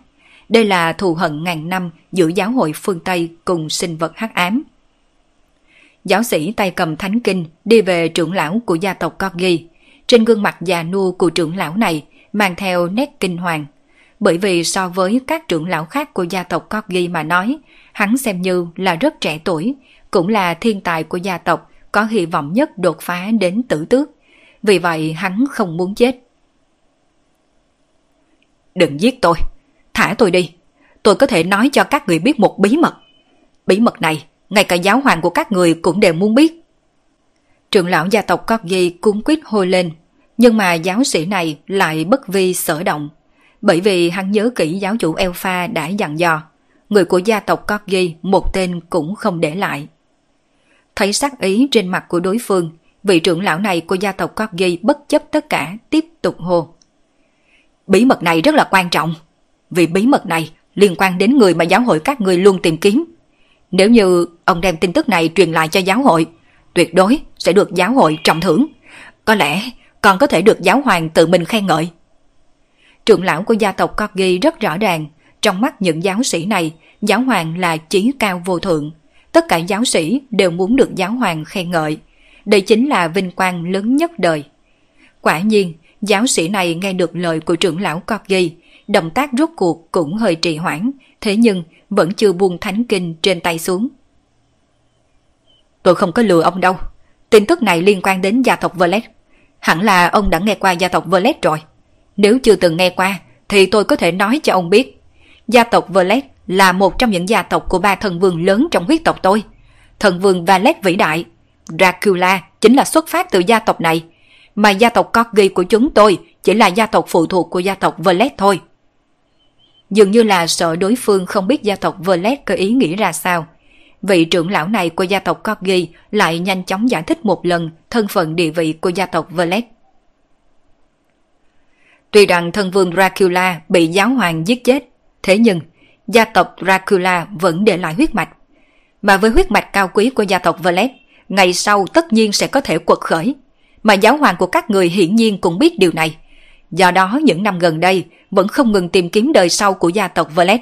[SPEAKER 1] Đây là thù hận ngàn năm giữa giáo hội phương Tây cùng sinh vật hắc ám. Giáo sĩ tay cầm thánh kinh đi về trưởng lão của gia tộc Corgi. Trên gương mặt già nua của trưởng lão này mang theo nét kinh hoàng. Bởi vì so với các trưởng lão khác của gia tộc Corgi mà nói, hắn xem như là rất trẻ tuổi, cũng là thiên tài của gia tộc có hy vọng nhất đột phá đến tử tước. Vì vậy hắn không muốn chết. Đừng giết tôi, thả tôi đi. Tôi có thể nói cho các người biết một bí mật. Bí mật này, ngay cả giáo hoàng của các người cũng đều muốn biết. Trưởng lão gia tộc Corgi cúng quyết hôi lên, nhưng mà giáo sĩ này lại bất vi sở động. Bởi vì hắn nhớ kỹ giáo chủ Alpha đã dặn dò, người của gia tộc Corgi một tên cũng không để lại. Thấy sắc ý trên mặt của đối phương, vị trưởng lão này của gia tộc Corgi bất chấp tất cả tiếp tục hô. Bí mật này rất là quan trọng, vì bí mật này liên quan đến người mà giáo hội các người luôn tìm kiếm. Nếu như ông đem tin tức này truyền lại cho giáo hội, tuyệt đối sẽ được giáo hội trọng thưởng. Có lẽ còn có thể được giáo hoàng tự mình khen ngợi. Trưởng lão của gia tộc Corgi rất rõ ràng, trong mắt những giáo sĩ này, giáo hoàng là chí cao vô thượng. Tất cả giáo sĩ đều muốn được giáo hoàng khen ngợi. Đây chính là vinh quang lớn nhất đời. Quả nhiên, giáo sĩ này nghe được lời của trưởng lão Corgi, động tác rốt cuộc cũng hơi trì hoãn, thế nhưng vẫn chưa buông thánh kinh trên tay xuống. Tôi không có lừa ông đâu. Tin tức này liên quan đến gia tộc Verlet. Hẳn là ông đã nghe qua gia tộc Verlet rồi. Nếu chưa từng nghe qua, thì tôi có thể nói cho ông biết. Gia tộc Verlet là một trong những gia tộc của ba thần vương lớn trong huyết tộc tôi. Thần vương Valet vĩ đại. Dracula chính là xuất phát từ gia tộc này. Mà gia tộc Corgi của chúng tôi chỉ là gia tộc phụ thuộc của gia tộc Verlet thôi. Dường như là sợ đối phương không biết gia tộc Verlet có ý nghĩ ra sao. Vị trưởng lão này của gia tộc Corgi lại nhanh chóng giải thích một lần thân phận địa vị của gia tộc Verlet. Tuy rằng thân vương Dracula bị giáo hoàng giết chết, thế nhưng gia tộc Dracula vẫn để lại huyết mạch. Mà với huyết mạch cao quý của gia tộc Verlet, ngày sau tất nhiên sẽ có thể quật khởi. Mà giáo hoàng của các người hiển nhiên cũng biết điều này. Do đó những năm gần đây vẫn không ngừng tìm kiếm đời sau của gia tộc Verlet.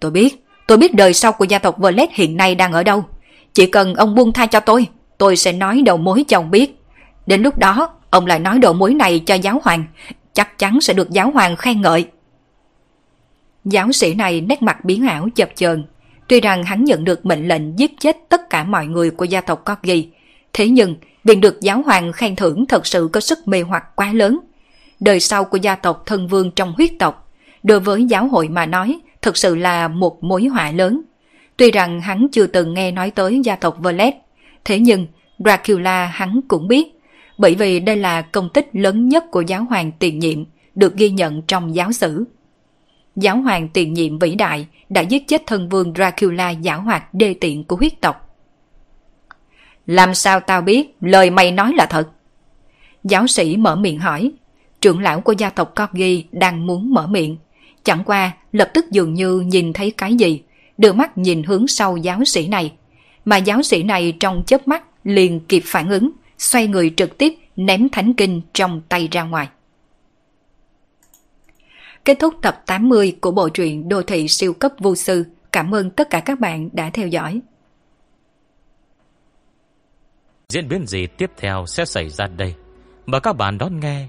[SPEAKER 1] Tôi biết, tôi biết đời sau của gia tộc Verlet hiện nay đang ở đâu. Chỉ cần ông buông tha cho tôi, tôi sẽ nói đầu mối cho ông biết. Đến lúc đó, ông lại nói đầu mối này cho giáo hoàng, chắc chắn sẽ được giáo hoàng khen ngợi. Giáo sĩ này nét mặt biến ảo chập chờn. Tuy rằng hắn nhận được mệnh lệnh giết chết tất cả mọi người của gia tộc Corgi, thế nhưng việc được giáo hoàng khen thưởng thật sự có sức mê hoặc quá lớn. Đời sau của gia tộc thân vương trong huyết tộc, đối với giáo hội mà nói, thực sự là một mối họa lớn. Tuy rằng hắn chưa từng nghe nói tới gia tộc Verlet, thế nhưng Dracula hắn cũng biết, bởi vì đây là công tích lớn nhất của giáo hoàng tiền nhiệm, được ghi nhận trong giáo sử. Giáo hoàng tiền nhiệm vĩ đại đã giết chết thân vương Dracula giả hoạt đê tiện của huyết tộc. Làm sao tao biết lời mày nói là thật? Giáo sĩ mở miệng hỏi. Trưởng lão của gia tộc Corgi đang muốn mở miệng. Chẳng qua lập tức dường như nhìn thấy cái gì, đưa mắt nhìn hướng sau giáo sĩ này. Mà giáo sĩ này trong chớp mắt liền kịp phản ứng, xoay người trực tiếp ném thánh kinh trong tay ra ngoài. Kết thúc tập 80 của bộ truyện Đô thị siêu cấp vô sư. Cảm ơn tất cả các bạn đã theo dõi.
[SPEAKER 3] Diễn biến gì tiếp theo sẽ xảy ra đây? Mời các bạn đón nghe.